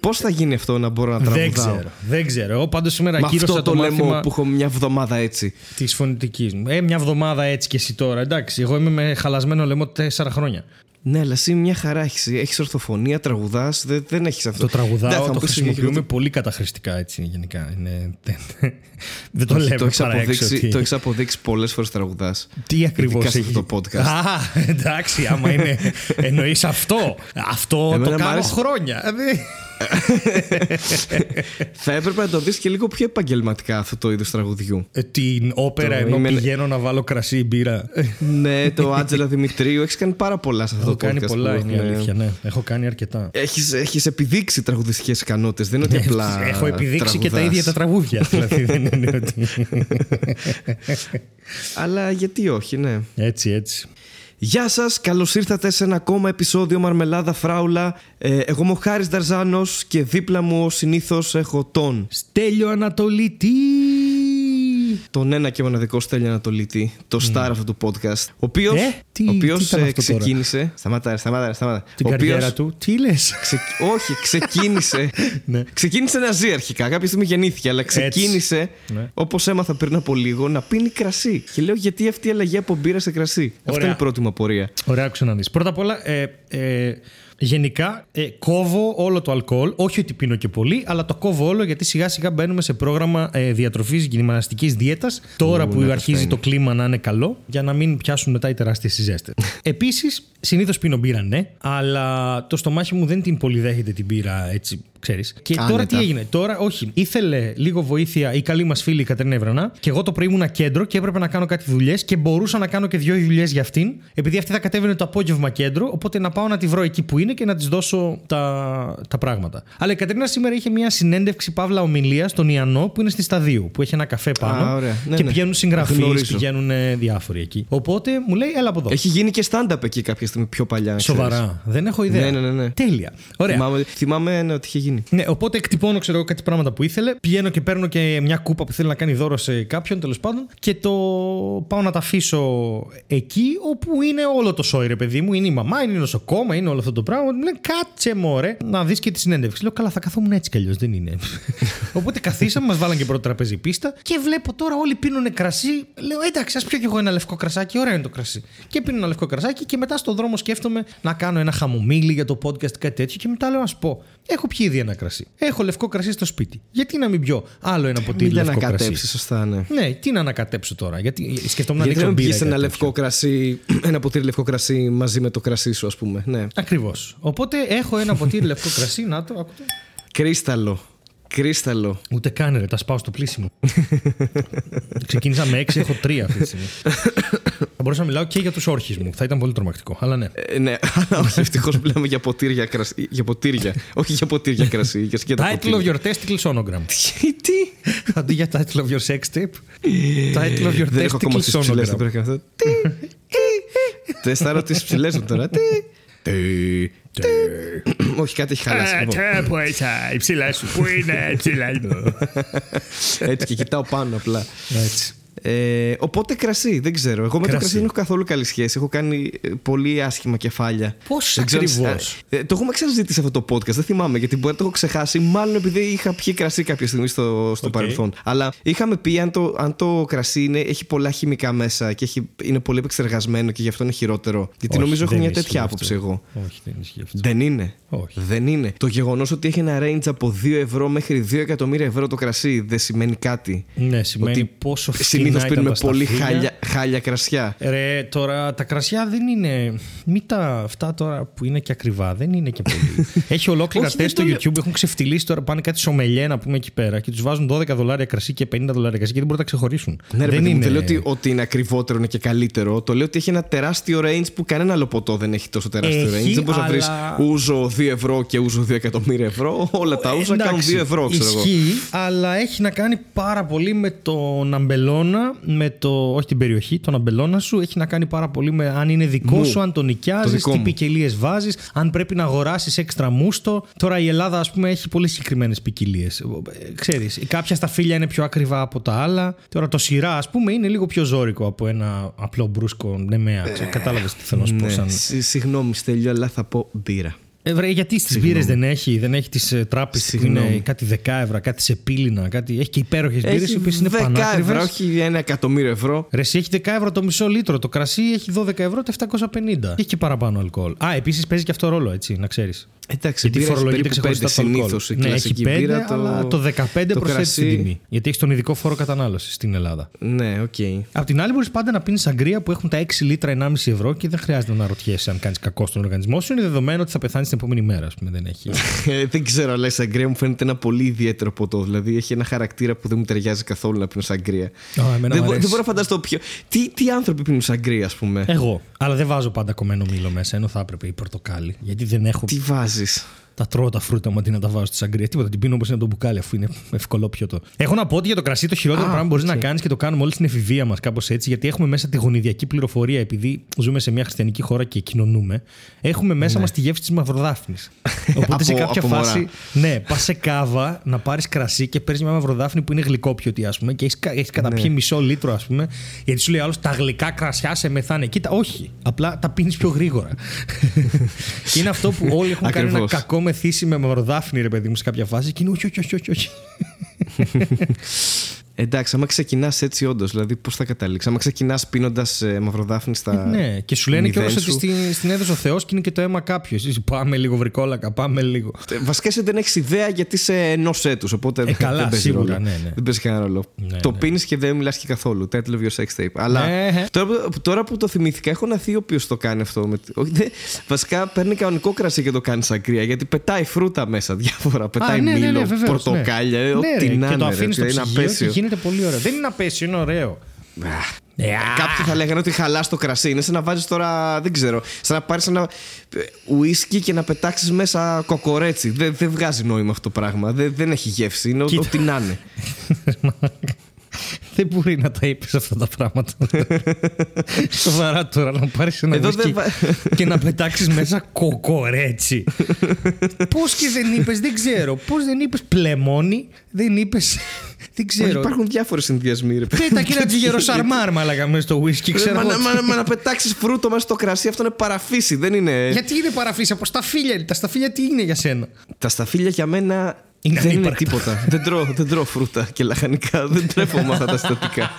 Πώς θα γίνει αυτό να μπορώ να τραγουδάω; Δεν ξέρω. Δεν ξέρω. Εγώ πάντως σήμερα Με ακύρωσα αυτό το, το λέμε μάθημα που έχω μια εβδομάδα έτσι. της φωνητικής μου. Ε, μια εβδομάδα έτσι και εσύ τώρα. Εντάξει, εγώ είμαι με χαλασμένο λαιμό τέσσερα χρόνια. Ναι, αλλά εσύ μια χαρά έχεις. Έχεις ορθοφωνία, τραγουδάς. Δεν, δεν έχεις αυτό. Το τραγουδάω, Ναι, θα το μου πεις χρησιμοποιούμε πολύ καταχρηστικά έτσι γενικά. Είναι... δεν το Όχι, λέμε το έχεις παρά έξω. αποδείξει, ότι- το έχεις αποδείξει πολλές φορές τραγουδάς. Τι ακριβώς Ειδικά σε έχει. αυτό το podcast. Α, εντάξει, άμα είναι. Εννοείς αυτό. Αυτό Εμένα το μ' κάνω άρεσε. χρόνια. Δηλαδή, θα έπρεπε να το δεις και λίγο πιο επαγγελματικά αυτό το είδος τραγουδιού. ε, Την όπερα Το ενώ είμαι- πηγαίνω να βάλω κρασί ή μπύρα. ναι, το Άτζελα Δημητρίου. Έχεις κάνει πάρα πολλά σε αυτό Έχω το podcast. κάνει πολλά, που είναι η έχουμε- αλήθεια. Ναι, έχω κάνει αρκετά. Έχεις, έχεις επιδείξει τραγουδιστικές ικανότητες, δεν είναι ότι απλά Ε, Έχω επιδείξει και τα τραγουδάς. ίδια τα τραγούδια. δηλαδή δεν είναι ότι. Αλλά γιατί όχι, ναι. Έτσι, έτσι. Γεια σας, καλώς ήρθατε σε ένα ακόμα επεισόδιο Μαρμελάδα Φράουλα. Ε, εγώ είμαι ο Χάρης Δαρζάνος και δίπλα μου ως συνήθως έχω τον. Στέλιο Ανατολίτη! Τον ένα και μοναδικό Στέλιο Ανατολίτη, το star αυτού του podcast. Ο οποίος, Ε, τι- ο οποίος τι ήταν ε, αυτό τώρα; ξεκίνησε. Σταμάτα, ρε, σταμάτα, ρε, σταμάτα. Την ο καριέρα οποίος του. Τι λες; ξε- όχι, ξεκίνησε. Ναι. Ξεκίνησε να ζει αρχικά. Κάποια στιγμή γεννήθηκε, αλλά ξεκίνησε, Ναι. όπως έμαθα πριν από λίγο, να πίνει κρασί. Και λέω, γιατί αυτή η αλλαγή από μπύρα σε κρασί; Αυτή Ωραία. είναι η πρώτη μου απορία. Ωραία, άκουσα να δεις. Πρώτα απ' όλα, ε, ε, γενικά ε, κόβω όλο το αλκοόλ. Όχι ότι πίνω και πολύ, αλλά το κόβω όλο γιατί σιγά σιγά μπαίνουμε σε πρόγραμμα ε, διατροφής γυμναστικής δίαιτας. Τώρα Ου, που ναι, αρχίζει αυτά το κλίμα να είναι καλό, για να μην πιάσουν μετά οι τεράστιες ζέστε. Επίσης, συνήθως πίνω μπύρα, ναι, αλλά το στομάχι μου δεν την πολύ δέχεται την μπύρα έτσι. Ξέρεις. Και τώρα Άνετα. τι έγινε; Τώρα, όχι. Ήθελε λίγο βοήθεια η καλή μας φίλη η Κατρίνα Ευρανά και εγώ το πρωί ήμουνα κέντρο και έπρεπε να κάνω κάτι δουλειές και μπορούσα να κάνω και δύο δουλειές για αυτήν, επειδή αυτή θα κατέβαινε το απόγευμα κέντρο. Οπότε να πάω να τη βρω εκεί που είναι και να της δώσω τα, τα πράγματα. Αλλά η Κατρίνα σήμερα είχε μια συνέντευξη παύλα ομιλία στον Ιαννό που είναι στη Σταδίου, που έχει ένα καφέ πάνω. Α, ωραία. Ναι, και ναι. πηγαίνουν συγγραφείς, Γνωρίζω. πηγαίνουν ε, διάφοροι εκεί. Οπότε μου λέει, έλα από εδώ. Έχει γίνει και stand-up εκεί κάποια στιγμή πιο παλιά. να ξέρεις. Σοβαρά. Δεν έχω ιδέα. Ναι, ναι, ναι, ναι. Τέλεια. Ωραία. Θυμάμαι, θυμάμαι ναι, ότι είχε γίνει. Ναι, οπότε εκτυπώνω ξέρω εγώ κάτι πράγματα που ήθελε. Πηγαίνω και παίρνω και μια κούπα που θέλει να κάνει δώρο σε κάποιον τέλος πάντων. Και το πάω να τα αφήσω εκεί όπου είναι όλο το σόι, ρε παιδί μου. Είναι η μαμά, είναι η νοσοκόμα, είναι όλο αυτό το πράγμα. Μου λένε κάτσε μωρέ να δεις και τη συνέντευξη. Λέω καλά, θα καθόμουν έτσι κι αλλιώς, δεν είναι. οπότε καθίσαμε, μας βάλαν και πρώτο τραπέζι πίστα και βλέπω τώρα όλοι πίνουν κρασί. Λέω εντάξει, ας πιω κι εγώ ένα λευκό κρασάκι, ωραίο είναι το κρασί. Και πίνω ένα λευκό κρασάκι και μετά στον δρόμο σκέφτομαι να κάνω ένα χαμομήλι για το podcast κάτι τέτοιο και μετά λέω ας πω. Έχω πιει ήδη ένα κρασί. Έχω λευκό κρασί στο σπίτι. Γιατί να μην πιω άλλο ένα ποτήρι Για να λευκό κρασί; κατέψει, σωστά, ναι. Ναι, τι να ανακατέψω τώρα; Γιατί σκεφτόμουν να Γιατί να ρίξω μην μπύρα. πιεις ή ένα κάτι λευκό τέτοιο. κρασί, ένα ποτήρι λευκό κρασί μαζί με το κρασί σου, ας πούμε. Ναι. Ακριβώς. Οπότε έχω ένα ποτήρι λευκό κρασί. Να το, άκου το. Κρίσταλο. Κρίσταλο. Ούτε καν ρε, τα σπάω στο πλήσιμο. Ξεκίνησα με 6, έχω 3 αυτή τη στιγμή. Θα μπορούσα να μιλάω και για τους όρχες μου. Θα ήταν πολύ τρομακτικό. Αλλά ναι. Ε, ναι, αλλά όχι, ευτυχώς μιλάμε για ποτήρια κρασί. Για ποτήρια. όχι για ποτήρια κρασί. Για σκέτα Title of your testicles sonogram. Τι. Αντί για title of your sex tape. Title of your Δεν έχω ακόμα testicles στις ψηλές, δεν sonogram. πρέπει να κάνω αυτό. Τι, τι; Το αισθάνομαι τις ψηλές μου τώρα. Τι, τι, τι; Όχι, κάτι έχει χαλάσει. λοιπόν. Πού είσαι, η ψηλά σου, πού είναι η ψηλά μου. Έτσι και κοιτάω πάνω απλά. Έτσι. Ε, οπότε κρασί, δεν ξέρω. Εγώ με το Κρασί. κρασί δεν έχω καθόλου καλή σχέση. Έχω κάνει ε, πολύ άσχημα κεφάλια. Πώς Δεν ξέρω, ακριβώς; ε, ε, το έχουμε ξανασυζητήσει αυτό το podcast, δεν θυμάμαι γιατί μπορεί να το έχω ξεχάσει. Μάλλον επειδή είχα πιει κρασί κάποια στιγμή στο, στο Οκ. παρελθόν. Αλλά είχαμε πει αν το, αν το κρασί είναι, έχει πολλά χημικά μέσα και έχει, είναι πολύ επεξεργασμένο και γι' αυτό είναι χειρότερο. Γιατί Όχι, νομίζω έχω δεν μια ισχύει τέτοια αυτό. άποψη εγώ. Όχι, δεν ισχύει αυτό. Δεν είναι. Όχι. Δεν είναι. Το γεγονός ότι έχει ένα range από 2 ευρώ μέχρι 2 εκατομμύρια ευρώ το κρασί δεν σημαίνει κάτι. Ναι, σημαίνει Ότι πόσο φθηνά Συνήθως ήταν πίνουμε τα πολύ σταφύλια. χάλια, χάλια κρασιά. Ρε, τώρα τα κρασιά δεν είναι. Μην τα αυτά τώρα που είναι και ακριβά, δεν είναι και πολύ. Έχει ολόκληρα Όχι, δεν τεστ στο το λέω. YouTube, έχουν ξεφτυλίσει τώρα, πάνε κάτι σομελιέ να πούμε εκεί πέρα και τους βάζουν 12 δολάρια κρασί και 50 δολάρια κρασί και δεν μπορούν να τα ξεχωρίσουν. Ναι, ρε δεν παιδί μου, είναι. δεν λέω ότι, ότι είναι ακριβότερο είναι και καλύτερο. Το λέω ότι έχει ένα τεράστιο range που κανένα άλλο ποτό δεν έχει τόσο τεράστιο Έχει, range. Δεν μπορείς να βρεις αλλά- ούζο 2 ευρώ και ούζο 2 εκατομμύρια ευρώ. Όλα τα ούζα κάνουν Εντάξει, 2 ευρώ, ξέρω εγώ. Ισχύει, αλλά έχει να κάνει πάρα πολύ με τον αμπελώνα, με το. Όχι την περιοχή, τον αμπελώνα σου. Έχει να κάνει πάρα πολύ με αν είναι δικό Μου. σου, αν τον Το νοικιάζεις, δικό τι μου. ποικιλίες βάζεις, αν πρέπει να αγοράσεις έξτρα μούστο. Τώρα η Ελλάδα, ας πούμε, έχει πολύ συγκεκριμένες ποικιλίες. Ξέρεις, κάποια σταφύλια είναι πιο ακριβά από τα άλλα. Τώρα το σειρά, ας πούμε, είναι λίγο πιο ζώρικο από ένα απλό μπρούσκο νεμαία. Κατάλαβες τι θέλω να σου πω. Ναι, Σαν... συ- Συγγνώμη, Στέλιο, αλλά θα πω μπύρα. Ε, βρε, γιατί στις μπύρες δεν έχει, δεν έχει τις ε, Trappe που Συγγνώμη. είναι κάτι δεκάευρα, κάτι σε πήλινα, κάτι. Έχει και υπέροχες μπύρες οι Έχει οποίες είναι 10 ευρώ, πανάκριβες. όχι ένα εκατομμύριο ευρώ. Ρε, εσύ έχει 10 ευρώ το μισό λίτρο. Το κρασί έχει 12 ευρώ τα 750. Έχει και παραπάνω αλκοόλ. Α, επίσης παίζει και αυτό ρόλο, έτσι, να ξέρεις. Εντάξει, Γιατί μπύρα έχει φορολογείται περίπου πέντε ξεχωριστά το αλκοόλ. συνήθως. Η Ναι, έχει κλασική 5, μπύρα, το... αλλά το 15 προσθέτει κρασί- την τιμή. Γιατί έχει τον ειδικό φόρο κατανάλωσης στην Ελλάδα. Ναι, οκ. Απ' την άλλη, μπορείς πάντα να πίνεις σαγκρία που έχουν τα 6 λίτρα 1,5 ευρώ και δεν χρειάζεται να ρωτιέσαι αν κάνεις κακό στον οργανισμό σου. Είναι δεδομένο ότι θα πεθάνεις την επόμενη μέρα, ας πούμε. Δεν έχει. Ε, δεν ξέρω, αλλά η σαγκρία μου φαίνεται ένα πολύ ιδιαίτερο ποτό. Δηλαδή έχει ένα χαρακτήρα που δεν μου ταιριάζει καθόλου να πίνω σαγκρία. Α, εμένα δεν, μου μπο- αρέσει. δεν μπορώ να φανταστώ ποιο. Τι, τι άνθρωποι πίνουν σαγκρία, ας πούμε; Εγώ. Αλλά δεν βάζω πάντα κομμένο μήλο μέσα, ενώ θα έπρεπε η πορτοκάλι. Γιατί δεν έχω. Τι βάζεις; Τα τρώω τα φρούτα μου αντί να τα βάζω στη σαγκρία. Τίποτα, την πίνω όπως είναι το μπουκάλι, αφού είναι ευκολόπιοτο. Έχω να πω ότι για το κρασί το χειρότερο Α, πράγμα που μπορεί οκ. να κάνεις και το κάνουμε όλοι στην εφηβεία μας, κάπως έτσι, γιατί έχουμε μέσα τη γονιδιακή πληροφορία, επειδή ζούμε σε μια χριστιανική χώρα και κοινωνούμε. Έχουμε μέσα Ναι. μας τη γεύση της μαυροδάφνης. Οπότε σε Από- κάποια από μωρά. φάση, ναι, πας σε κάβα να πάρεις κρασί και παίρνεις μια μαυροδάφνη που είναι γλυκόπιωτη, ας πούμε, και έχεις έχεις καταπιεί Ναι. μισό λίτρο, ας πούμε, γιατί σου λέει άλλος τα γλυκά κρασιά σε μεθάνε. Κοίτα, όχι. Απλά τα πίνεις πιο γρήγορα. και είναι αυτό που όλοι έχουν κάνει ένα Ακριβώς. κακό μεθύσι με μαυροδάφνη, ρε παιδί μου, σε κάποια φάση. Και είναι όχι, όχι, όχι, όχι. όχι. Εντάξει, άμα ξεκινάς έτσι, όντως, δηλαδή πώς θα καταλήξεις; Άμα ξεκινάς πίνοντας ε, μαυροδάφνη στα. ναι, και σου λένε μηδέν κιόλας ότι σου. στην, στην έδωσε ο Θεός και είναι και το αίμα κάποιο. Εσύ πάμε λίγο βρικόλακα, πάμε λίγο. Ε, Βασικά εσύ δεν έχεις ιδέα γιατί είσαι ενό έτου. Οπότε δεν- Ε, καλά, δεν παίζει σίγουρα, ρόλο. ναι, ναι. Δεν παίζει κανένα ρόλο. Ναι, το ναι. πίνεις και δεν μιλάς και καθόλου. Title of your sex tape. Αλλά Ναι. τώρα, που- τώρα που το θυμήθηκα, έχω ένα θείο ο οποίος το κάνει αυτό. Με... όχι, δεν- βασικά παίρνει κανονικό κρασί και το κάνει σακρία. Γιατί πετάει φρούτα μέσα διάφορα. Πετάει ναι, ναι, μήλο, ναι, βεβαίως, πορτοκάλια. ναι. ε, Ό,τι Ναι, ρε, να και το είναι. ρε, αφήνεις στο είναι ψυγείο και απέσιο. γίνεται πολύ ωραίο. Δεν είναι απέσιο, είναι ωραίο. Ε, α. Κάποιοι θα λέγανε ότι χαλάς το κρασί. Είναι σαν να βάζεις τώρα, δεν ξέρω, σαν να πάρεις ένα ε, ουίσκι και να πετάξεις μέσα κοκορέτσι. Δεν, δεν βγάζει νόημα αυτό το πράγμα. Δεν, δεν έχει γεύση. Είναι ό- Κοίτα. ό,τι να είναι. Δεν μπορεί να τα είπες αυτά τα πράγματα. Σοβαρά τώρα να πάρεις ένα Εδώ whisky δεν βα- και να πετάξεις μέσα κοκορέτσι. Πώς και δεν είπες, δεν ξέρω. Πώς δεν είπες πλεμόνι, δεν είπε. Δεν Όχι, ξέρω. υπάρχουν διάφορες συνδυασμοί. Ρε, παιδί. Πέτα και ένα τζιγέρο σαρμάρ, μάλακα μέσα στο whisky, ξέρω Μα, εγώ. να- μα, μα να πετάξεις φρούτο μέσα στο κρασί, αυτό είναι παρά φύση. Δεν είναι. Γιατί είναι παρά φύση από σταφύλια. Τα σταφύλια τι είναι για σένα; Τα σταφύλια για μένα Είναι δεν είναι ανύπαρκτα. τίποτα. δεν, τρώω, δεν τρώω φρούτα και λαχανικά. δεν τρέφω με αυτά τα συστατικά.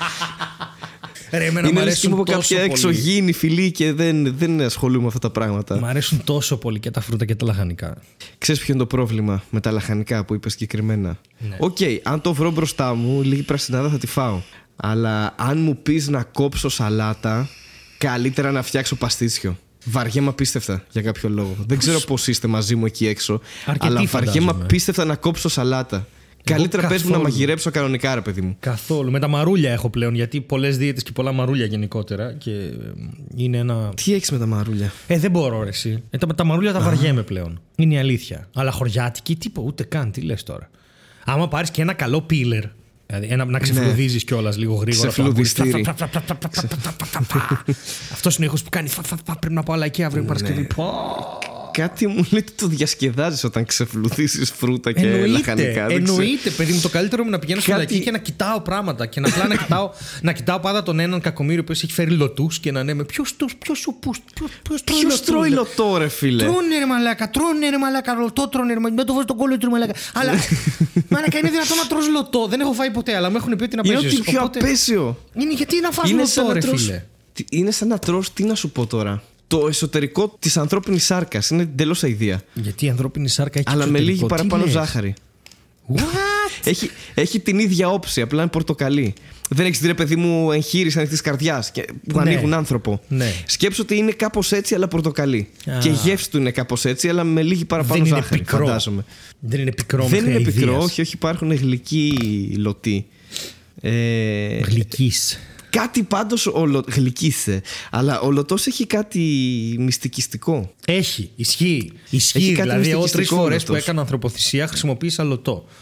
Ρε, εμένα είναι μου λες και αρέσουν είμαι από τόσο κάποια πολύ. εξωγήινη φυλή και δεν, δεν ασχολούμαι με αυτά τα πράγματα. Μ' αρέσουν τόσο πολύ και τα φρούτα και τα λαχανικά. Ξέρεις ποιο είναι το πρόβλημα με τα λαχανικά που είπες συγκεκριμένα; Ναι. Οκ, αν το βρω μπροστά μου, λίγη πρασινάδα θα τη φάω. Αλλά αν μου πεις να κόψω σαλάτα, καλύτερα να φτιάξω παστίτσιο. Βαριέμαι απίστευτα για κάποιο λόγο. Δεν ξέρω πώς; είστε μαζί μου εκεί έξω. Αρκετοί αλλά βαριέμαι φαντάζομαι. απίστευτα να κόψω σαλάτα. καλύτερα πες μου να καθόλου. μαγειρέψω κανονικά, ρε παιδί μου. Καθόλου. Με τα μαρούλια έχω πλέον, γιατί πολλές δίαιτες και πολλά μαρούλια γενικότερα. Και ε, είναι ένα. Τι έχεις με τα μαρούλια; Ε, δεν μπορώ, ρε, εσύ. Ε, τα, τα μαρούλια τα βαριέμαι πλέον. Είναι η αλήθεια. Αλλά χωριάτικη, τίποτα, ούτε καν. Τι λες τώρα. Άμα πάρεις και ένα καλό πίλερ. Δηλαδή ένα, να ξεφλουδίζεις κιόλας λίγο γρήγορα. Ξεφλουδιστήρι. Αυτός είναι ο ήχος που κάνει. φα, φα, φα, Πρέπει να πάω λαϊκή αύριο Παρασκευή. Πω. Κάτι μου λέει ότι το διασκεδάζεις όταν ξεφλουδίσεις φρούτα και Εννοείται, λαχανικά. Δεν ξέρω. εννοείται, παιδί μου. Το καλύτερο μου να πηγαίνω στο Κάτι- λαϊκή και να κοιτάω πράγματα. Και να απλά να κοιτάω, να κοιτάω πάντα τον έναν κακομίριο που έχει φέρει λωτούς και να λέμε Ποιος ποιος σου πού. Ποιο τρώει λωτό, ρε φίλε; Τρώνε ρε μαλάκα, τρώνε ρε μαλάκα, λωτό τρώνε ρε μαλάκα. Δεν το βάζει τον κόλλο του μαλάκα. Αλλά μαλάκα είναι δυνατόν να τρως λωτό. Δεν έχω φάει ποτέ, αλλά μου έχουν πει ότι να Είναι παίζει. ότι πιο απέσιο. Είναι γιατί να φας Είναι σαν λωτό, να ρε τρως... φίλε; Τι- Είναι σαν να τρως, τι να σου πω τώρα. Το εσωτερικό της ανθρώπινης σάρκας είναι εντελώς αηδία. Γιατί η ανθρώπινη σάρκα έχει Αλλά με λίγη εξωτερικό. Τι παραπάνω λες; ζάχαρη. What? Έχει, έχει την ίδια όψη, απλά είναι πορτοκαλί. Δεν έχεις δει, ρε παιδί μου, εγχείρηση ανοιχτής καρδιάς που Ναι. ανοίγουν άνθρωπο. Ναι. Σκέψου ότι είναι κάπως έτσι, αλλά πορτοκαλί. Α. Και η γεύση του είναι κάπως έτσι, αλλά με λίγη παραπάνω Δεν είναι ζάχαρη. πικρό. Φαντάζομαι. Δεν είναι πικρό Δεν είναι μέχρι πικρό, αηδίας. όχι, όχι, υπάρχουν γλυκοί λωτοί. Ε, Γλυκής. Κάτι πάντως γλυκίσε. Αλλά ο λωτός έχει κάτι μυστικιστικό. Έχει, ισχύει. Ισχύει. Έχει κάτι δηλαδή, εγώ τρεις μυστικιστικό φορές λωτός. που έκανα ανθρωποθυσία χρησιμοποίησα λωτό.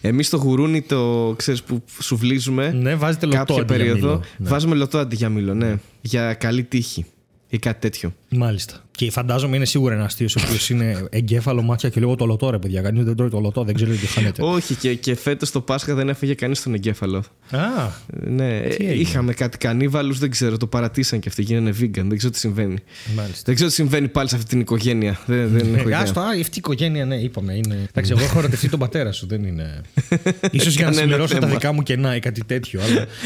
Εμείς το γουρούνι το ξέρεις που σουβλίζουμε. ναι, βάζετε λωτό κάποια αντί για περίοδο. μήλο. Ναι. Βάζουμε λωτό αντί για μήλο, ναι. Για καλή τύχη. Ή κάτι τέτοιο. Μάλιστα. Και φαντάζομαι είναι σίγουρα ένας αστείος ο οποίος είναι εγκέφαλο, μάτια και λίγο το λωτό, ρε παιδιά. Κανείς δεν τρώει το λωτό, δεν ξέρει τι χάνεται. Όχι, και, και φέτος το Πάσχα δεν έφεγε κανείς τον εγκέφαλο. Α, Ναι, έγινε; είχαμε κάτι κανίβαλους, δεν ξέρω, το παρατήσαν και αυτοί γίνανε vegan. Δεν ξέρω τι συμβαίνει. μάλιστα. Δεν ξέρω τι συμβαίνει πάλι σε αυτή την οικογένεια. Δεν, δεν έχω Ε, ιδέα. άστο, α, αυτή η οικογένεια, ναι, είπαμε. Είναι... Εντάξει, εγώ έχω ερωτευτεί τον πατέρα σου, δεν είναι. σω για να Κανένα συμπληρώσω τα θέμα. δικά μου κενά ή κάτι τέτοιο. Αλλά,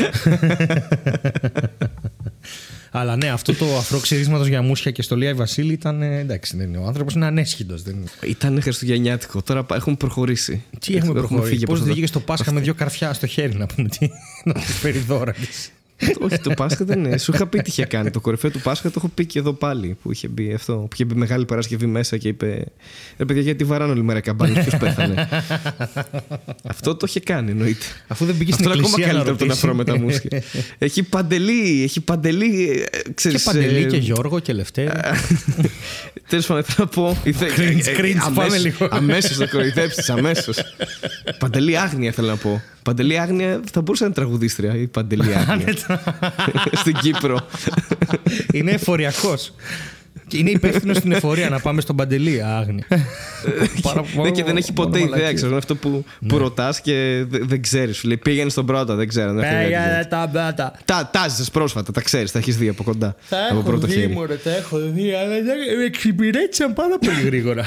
αλλά ναι, αυτό το αφρό ξυρίσματος για μουσια και στολία η Βασίλη ήταν. ε, Εντάξει, δεν είναι. Ο άνθρωπος είναι ανέσχυντος. Δεν... είναι. Ήταν Χριστουγεννιάτικο. Τώρα πα- έχουμε προχωρήσει. Τι έχουμε προχωρήσει. φύγει από Πώς αυτό δεν το- βγήκε στο Πάσχα με δύο καρφιά στο χέρι να πούμε. Τι, να τους φέρει δώρα της. Όχι, το Πάσχα δεν είναι. Σου είχα πει τι είχε κάνει. Το κορυφαίο του Πάσχα το έχω πει και εδώ πάλι. Που είχε μπει αυτό. Που είχε μπει Μεγάλη Παρασκευή μέσα και είπε. Ρε παιδιά, γιατί βαράνε όλη μέρα καμπάνι. Ποιος πέθανε; αυτό το είχε κάνει, εννοείται. Αφού δεν πήγε στην Αυτό είναι ακόμα εκκλησία να καλύτερο από το να ρωτήσει. φρώ με τα μουσια. έχει παντελή. Έχει παντελή. ε, Και Ξέρεις, Παντελή ε, και Γιώργο και Λευτέρη. Τέλος πάντων, θέλω να πω. Cringe, cringe, πάμε λίγο. Αμέσως θα κοροϊδέψεις, αμέσως. Παντελή άγνοια θέλω να πω. Παντελή άγνοια θα μπορούσε να είναι τραγουδίστρια η Παντελή άγνοια. Στην Κύπρο. είναι εφοριακός. Και είναι υπεύθυνος στην εφορία να πάμε στον Παντελή, άγνοια. Πάρα- Ναι, και δεν έχει μόνο ποτέ ιδέα, μαλακίες. ξέρω. Είναι αυτό που, που ρωτάς και δε- δεν ξέρεις. Σου λέει πήγαινε στον πρώτο, δεν ξέρω. δεν έχω ιδέα τι Πήγαινε γίνεται. τα μπάτα. Τα τάζεσαι πρόσφατα, τα ξέρεις, τα έχεις δει από κοντά. Τα από έχω πρώτο δει, χέρι. μωρέ, τα έχω δει, αλλά δεν- με εξυπηρέτησαν πάρα πολύ γρήγορα.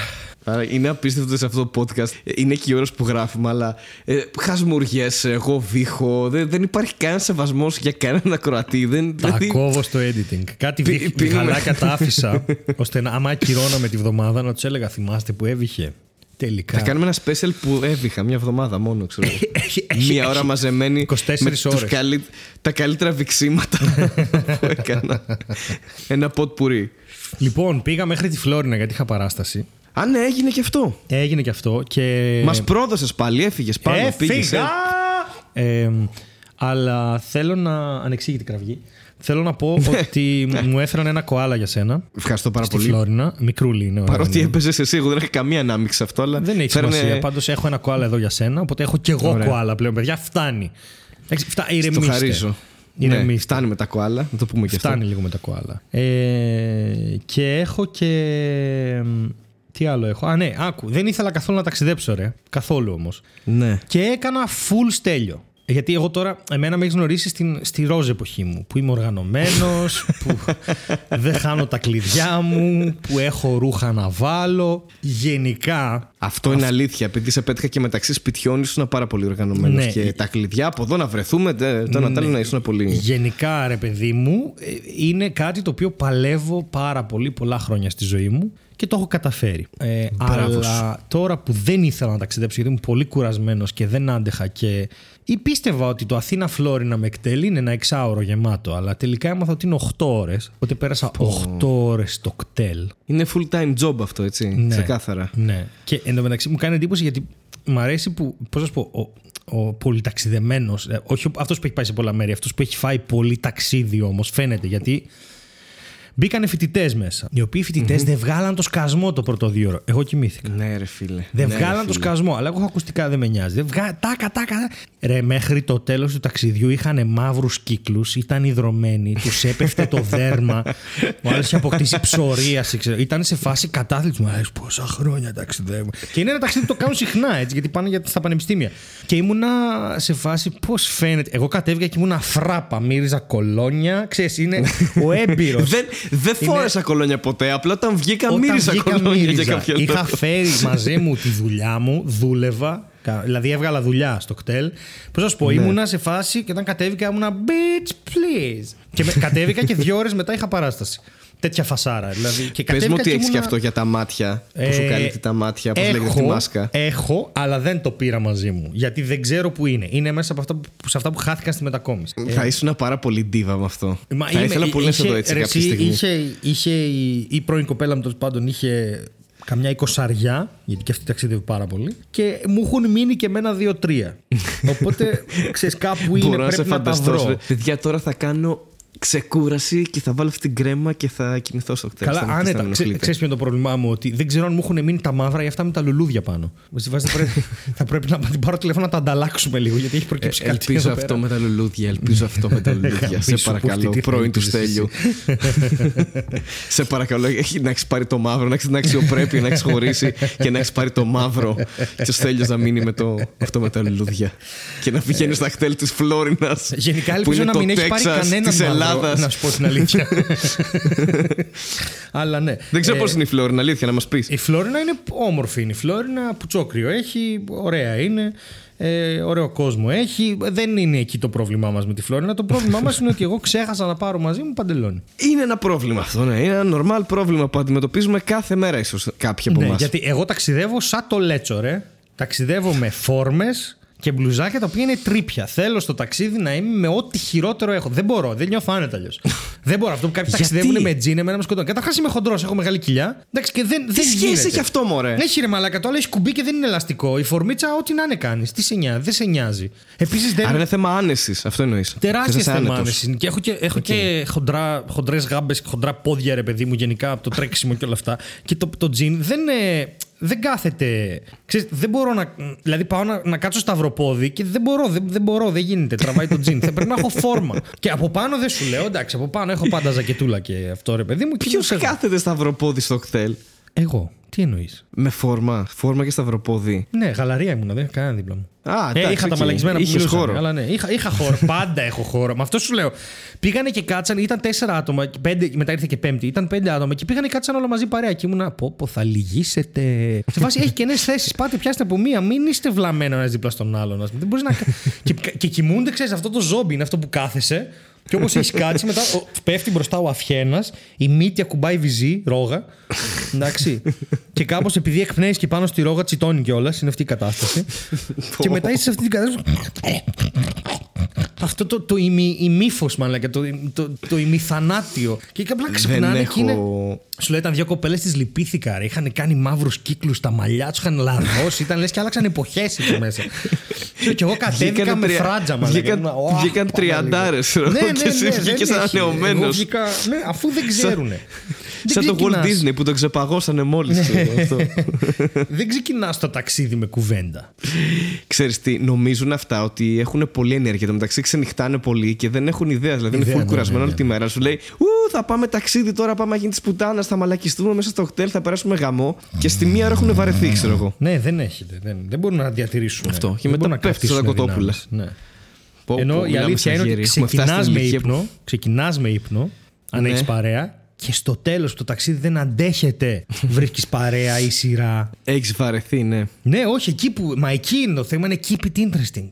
Άρα είναι απίστευτο σε αυτό το podcast. Ε, Είναι και η ώρα που γράφουμε, αλλά ε, χασμουριέσαι, εγώ βήχω. Δεν, δεν υπάρχει κανένα σεβασμός για κανέναν ακροατή. Δεν, Τα δηλαδή- κόβω στο editing. Κάτι Πι- βι- πίνουμε. βιχαλάκια τα άφησα, ώστε να, άμα ακυρώναμε τη βδομάδα, να τους έλεγα: Θυμάστε που έβηχε. Τελικά. Θα κάνουμε ένα special που έβηχα μια εβδομάδα μόνο, ξέρω. Έχει- έχει- Μία ώρα έχει μαζεμένη 24 με τους ώρες. καλύ- τα καλύτερα βυξίματα που έκανα. Ένα ποτ πουρί. Λοιπόν, πήγα μέχρι τη Φλόρινα γιατί είχα παράσταση. Α, ναι, έγινε και αυτό. Έγινε και αυτό και. Μας πρόδωσες πάλι, έφυγες πάνω. πήγες, Έφυγα! ε. Ε, αλλά θέλω να. Ανεξήγητη κραυγή. Θέλω να πω ότι μου έφεραν ένα κοάλα για σένα. Ευχαριστώ πάρα Στη πολύ. Φλόρινα. Μικρούλι είναι. ωραία, Παρότι είναι. έπαιζε εσύ, εγώ δεν είχα καμία ανάμειξη σε αυτό, αλλά. Δεν έχει φέρνε- σημασία. Πάντως έχω ένα κοάλα εδώ για σένα. Οπότε έχω και εγώ Ωραία. κοάλα πλέον, παιδιά. Φτάνει. Εντάξει, Φτά, Το ηρεμήστε. χαρίζω. Ναι, Ηρεμήστε. φτάνει με τα κοάλα, να το πούμε και αυτό. Φτάνει λίγο με τα κοάλα. Ε, και έχω και. Τι άλλο έχω; Α, ναι, άκου. Δεν ήθελα καθόλου να ταξιδέψω, ρε. Καθόλου όμως. Ναι. Και έκανα full στέλιο. Γιατί εγώ τώρα, εμένα με έχεις γνωρίσει στην, στη ροζ εποχή μου. Που είμαι οργανωμένος, που δεν χάνω τα κλειδιά μου, που έχω ρούχα να βάλω. Γενικά. Αυτό είναι αλήθεια. Επειδή σε πέτυχα και μεταξύ σπιτιών ήσουν πάρα πολύ οργανωμένος. Ναι. Και τα κλειδιά από εδώ να βρεθούμε, τε- το ένα τ' άλλο να ήσουν πολύ. Γενικά, ρε παιδί μου, ε, είναι κάτι το οποίο παλεύω πάρα πολύ πολλά χρόνια στη ζωή μου και το έχω καταφέρει. Ε, Μπράβος αλλά τώρα που δεν ήθελα να ταξιδέψω γιατί ήμουν πολύ κουρασμένος και δεν άντεχα και ή πίστευα ότι το Αθήνα Φλόρινα με εκτέλει είναι ένα εξάωρο γεμάτο, αλλά τελικά έμαθα ότι είναι 8 ώρες, οπότε πέρασα 8 ώρες στο κτέλ. Είναι full time job αυτό, έτσι. Ναι. Ξεκάθαρα. Ναι. Και εντωμεταξύ μου κάνει εντύπωση γιατί μου αρέσει που, πώς να σου πω, ο, ο πολυταξιδεμένος, όχι αυτός που έχει πάει σε πολλά μέρη, αυτός που έχει φάει πολύ ταξίδι όμως, φαίνεται γιατί. Μπήκανε φοιτητές μέσα. Οι οποίοι φοιτητές δεν βγάλαν το σκασμό το πρώτο δύο ώρο. Εγώ κοιμήθηκα. Ναι, ρε φίλε. Δεν ναι, ρε βγάλαν το φίλε. σκασμό, αλλά εγώ έχω ακουστικά, δεν με νοιάζει. Δεν βγα... Τάκα, τάκα. Ρε, μέχρι το τέλος του ταξιδιού είχαν μαύρους κύκλους, ήταν υδρωμένοι, τους έπεφτε το δέρμα. Ο άλλο είχε αποκτήσει ψωρίαση. Ξέρω. Ήταν σε φάση κατάθλιψης. Μου αρέσει πόσα χρόνια ταξιδεύουμε. Και είναι ένα ταξίδι που το κάνουν συχνά έτσι, γιατί πάνε για, στα πανεπιστήμια. Και ήμουνα σε φάση πώς φαίνεται. Εγώ κατέβηκα και ήμουνα φράπα, μύριζα κολόνια. Ξέρεις, είναι ο έμπειρος. Δεν, δεν Είναι- φόρεσα κολόνια ποτέ. Απλά όταν βγήκα, Όταν μύριζα βγήκα, κολόνια για μύριζα. κάποιο Είχα λόγο. φέρει μαζί μου τη δουλειά μου, δούλευα. κα- Δηλαδή έβγαλα δουλειά στο κτέλ. Πώς να σου πω, ήμουνα σε φάση και όταν κατέβηκα ήμουνα bitch, please. Και με, κατέβηκα και δύο ώρες μετά είχα παράσταση. Τέτοια φασάρα. Δηλαδή, και Πες μου κατέβηκα τι και έχεις και ήμουνα- αυτό για τα μάτια. Που Ε, σου καλύπτει τα μάτια, πώ λέγεται αυτή η μάσκα. Έχω, αλλά δεν το πήρα μαζί μου. Γιατί δεν ξέρω που είναι. Είναι μέσα από αυτά που, σε αυτά που χάθηκαν στη μετακόμιση. Θα ήσουν πάρα πολύ ντίβα με αυτό. Ε, Μα θα είμαι- ήθελα πολύ να σε είχε- δω έτσι ρε, κάποια εσύ, στιγμή. Είχε, είχε η, η πρώην κοπέλα μου τέλος πάντων είχε καμιά εικοσαριά, γιατί και αυτή ταξίδευε πάρα πολύ. Και μου έχουν μείνει και εμένα δύο-τρία. Οπότε ξέρεις, κάπου είναι Μπορώ να σε πρέπει να, τα φανταστώ. βρω. ρε. Παιδιά, τώρα θα κάνω ξεκούραση και θα βάλω αυτή την κρέμα και θα κοιμηθώ στο κτέλ. Καλά, άνετα. Ξέ, ξέρεις ποιο είναι το πρόβλημά μου, ότι δεν ξέρω αν μου έχουν μείνει τα μαύρα ή αυτά με τα λουλούδια πάνω. Στη βάση θα πρέπει, θα πρέπει να την πάρω τηλέφωνο να τα ανταλλάξουμε λίγο, γιατί έχει προκύψει Ε, κάτι. ελπίζω εδώ αυτό πέρα. με τα λουλούδια. Ελπίζω αυτό με τα λουλούδια. σε Γαμίσου που παρακαλώ, αυτή τη πρώην του ελπίζεις Στέλιου. σε παρακαλώ, έχει να έχεις πάρει το μαύρο, να έχει την αξιοπρέπεια, να έχεις χωρίσει και να έχεις πάρει το μαύρο. Και ο Στέλιος να μείνει με το, αυτό με τα λουλούδια. Και να πηγαίνει στα κτέλ της Φλόρινας. Γενικά ελπίζω να μην έχει πάρει κανέναν της μαύρο, Ελλάδα. να σου πω την αλήθεια. Αλλά ναι. Δεν ξέρω Ε, πώς είναι η Φλόρινα, αλήθεια, να μας πεις. Η Φλόρινα είναι όμορφη. Είναι η Φλόρινα πουτσόκριο έχει, ωραία είναι. Ε, ωραίο κόσμο έχει. Δεν είναι εκεί το πρόβλημά μας με τη Φλόρινα. Το πρόβλημά μας είναι ότι εγώ ξέχασα να πάρω μαζί μου παντελόνι. Είναι ένα πρόβλημα αυτό, ναι. Είναι ένα normal πρόβλημα που αντιμετωπίζουμε κάθε μέρα, ίσως κάποιοι από Ναι, εμάς. γιατί εγώ ταξιδεύω σαν το λέτσο, ρε. Ταξιδεύω με φόρμες και μπλουζάκια τα οποία είναι τρίπια. Θέλω στο ταξίδι να είμαι με ό,τι χειρότερο έχω. Δεν μπορώ, δεν νιώθω άνετα αλλιώς. δεν μπορώ. Αυτό που κάποιοι Γιατί; ταξιδεύουν με τζιν, εμένα με σκοτώνει. Καταρχάς είμαι χοντρός, έχω μεγάλη κοιλιά. Εντάξει, και δεν, Τι δεν σχέση γίνεται. έχει αυτό, μωρέ; Έχει ρε μαλάκα, το άλλο έχει κουμπί και δεν είναι ελαστικό. Η φορμίτσα, ό,τι να είναι κάνεις. Τι σε νοιάζει, δεν σε νοιάζει. Επίσης δεν. Άρα είναι θέμα άνεσης. Αυτό εννοείς. Τεράστιες θεμάνε. Και έχω και, έχω και χοντρά, χοντρές γάμπες και χοντρά πόδια, ρε παιδί μου, γενικά από το τρέξιμο και όλα αυτά. Και το, το τζιν δεν, ε, δεν κάθεται. Ξέρεις, δεν μπορώ να. Δηλαδή πάω να, να κάτσω σταυροπόδι και δεν μπορώ, δεν, δεν μπορώ, δεν γίνεται. Τραβάει το τζιν. Θα πρέπει να έχω φόρμα. και από πάνω δεν σου λέω, εντάξει, από πάνω έχω πάντα ζακετούλα και αυτό, ρε παιδί μου. και Ποιος μου σε- κάθεται σταυροπόδι στο κτέλ. Εγώ. Τι εννοείς; Με φόρμα. Φόρμα και σταυροπόδι. Ναι, γαλαρία ήμουνα, δεν είχα κανένα δίπλα μου. Α, Ε, εντάξει, είχα τα οκ. μαλακισμένα που Είχες μιλούσαν, χώρο. Αλλά ναι, είχα, είχα χώρο. Πάντα έχω χώρο. Με αυτό σου λέω. Πήγανε και κάτσαν, ήταν τέσσερα άτομα, και πέντε, μετά ήρθε και πέμπτη. Ήταν πέντε άτομα και πήγανε και κάτσαν όλα μαζί παρέα. Και ήμουνα, πω, πω, θα λυγίσετε. Σε βάση έχει κενές θέσεις. Πάτε, πιάστε από μία. Μην είστε βλαμμένα ο ένας δίπλα στον άλλον. ας πούμε. Δεν μπορείς να... και, και κοιμούνται, ξέρεις, αυτό το ζόμπι είναι αυτό που κάθεσαι. Και όπως έχει κάτσει, μετά ο, πέφτει μπροστά ο αυχένας, η μύτη ακουμπάει βυζί, ρόγα. Εντάξει. και κάπως επειδή εκπνέεις και πάνω στη ρόγα τσιτώνει κιόλας, είναι αυτή η κατάσταση. και μετά είσαι σε αυτή την κατάσταση. Αυτό το, το ημι, ημίφος, μάλλον, το, το, το ημιθανάτιο. Και απλά ξυπνάνε Δεν και είναι. έχω. Σου λέει, ήταν δύο κοπέλες τη λυπήθηκα. Ρε. Είχαν κάνει μαύρους κύκλους στα μαλλιά τους, είχαν λαδώσει. Ήταν λες και άλλαξαν εποχές εκεί μέσα. και εγώ κατέβηκα Βγήκανε με τρια- φράτζα μα. βγήκαν- βγήκαν τριαντάρες, ρε, Ναι, ναι, και εσύ ναι, δεν βγήκες έχει. ανανεωμένος. Εγώ βγήκα- Ναι, αφού δεν ξέρουν. Σαν το Walt Disney που τον ξεπαγώσανε μόλις. Δεν ξεκινάς το ταξίδι με κουβέντα. Ξέρεις τι, νομίζουν αυτά ότι έχουν πολλή ενέργεια. Το μεταξύ ξενυχτάνε πολύ και δεν έχουν ιδέα. Δηλαδή είναι Ιδέα, full ναι, κουρασμένο ναι, όλη ναι. τη μέρα. Σου λέει, Ου, θα πάμε ταξίδι τώρα, πάμε να γίνει της πουτάνας, θα μαλακιστούμε μέσα στο χτέλ, θα περάσουμε γαμό. Και στη μία ώρα έχουν βαρεθεί, ξέρω εγώ. Ναι, δεν έχετε. Δεν, δεν μπορούν να διατηρήσουν. Αυτό. Και Δεν μετά μπορούν να πέφτει στα κρατήσουν κοτόπουλα. δυνάμεις. Ναι. Πω, Ενώ πω, η μιλάμε αλήθεια σαν είναι ότι γέροι. Έχουμε φτάσει ξεκινάς στην με ηλικία που- ύπνο, ξεκινάς με ύπνο, αν Ναι. έχεις παρέα, και στο τέλος το ταξίδι δεν αντέχεται. Βρίσκεις παρέα ή σειρά. Έχεις βαρεθεί, ναι. Ναι, όχι, εκεί που. Μα εκεί είναι το θέμα, είναι keep it interesting.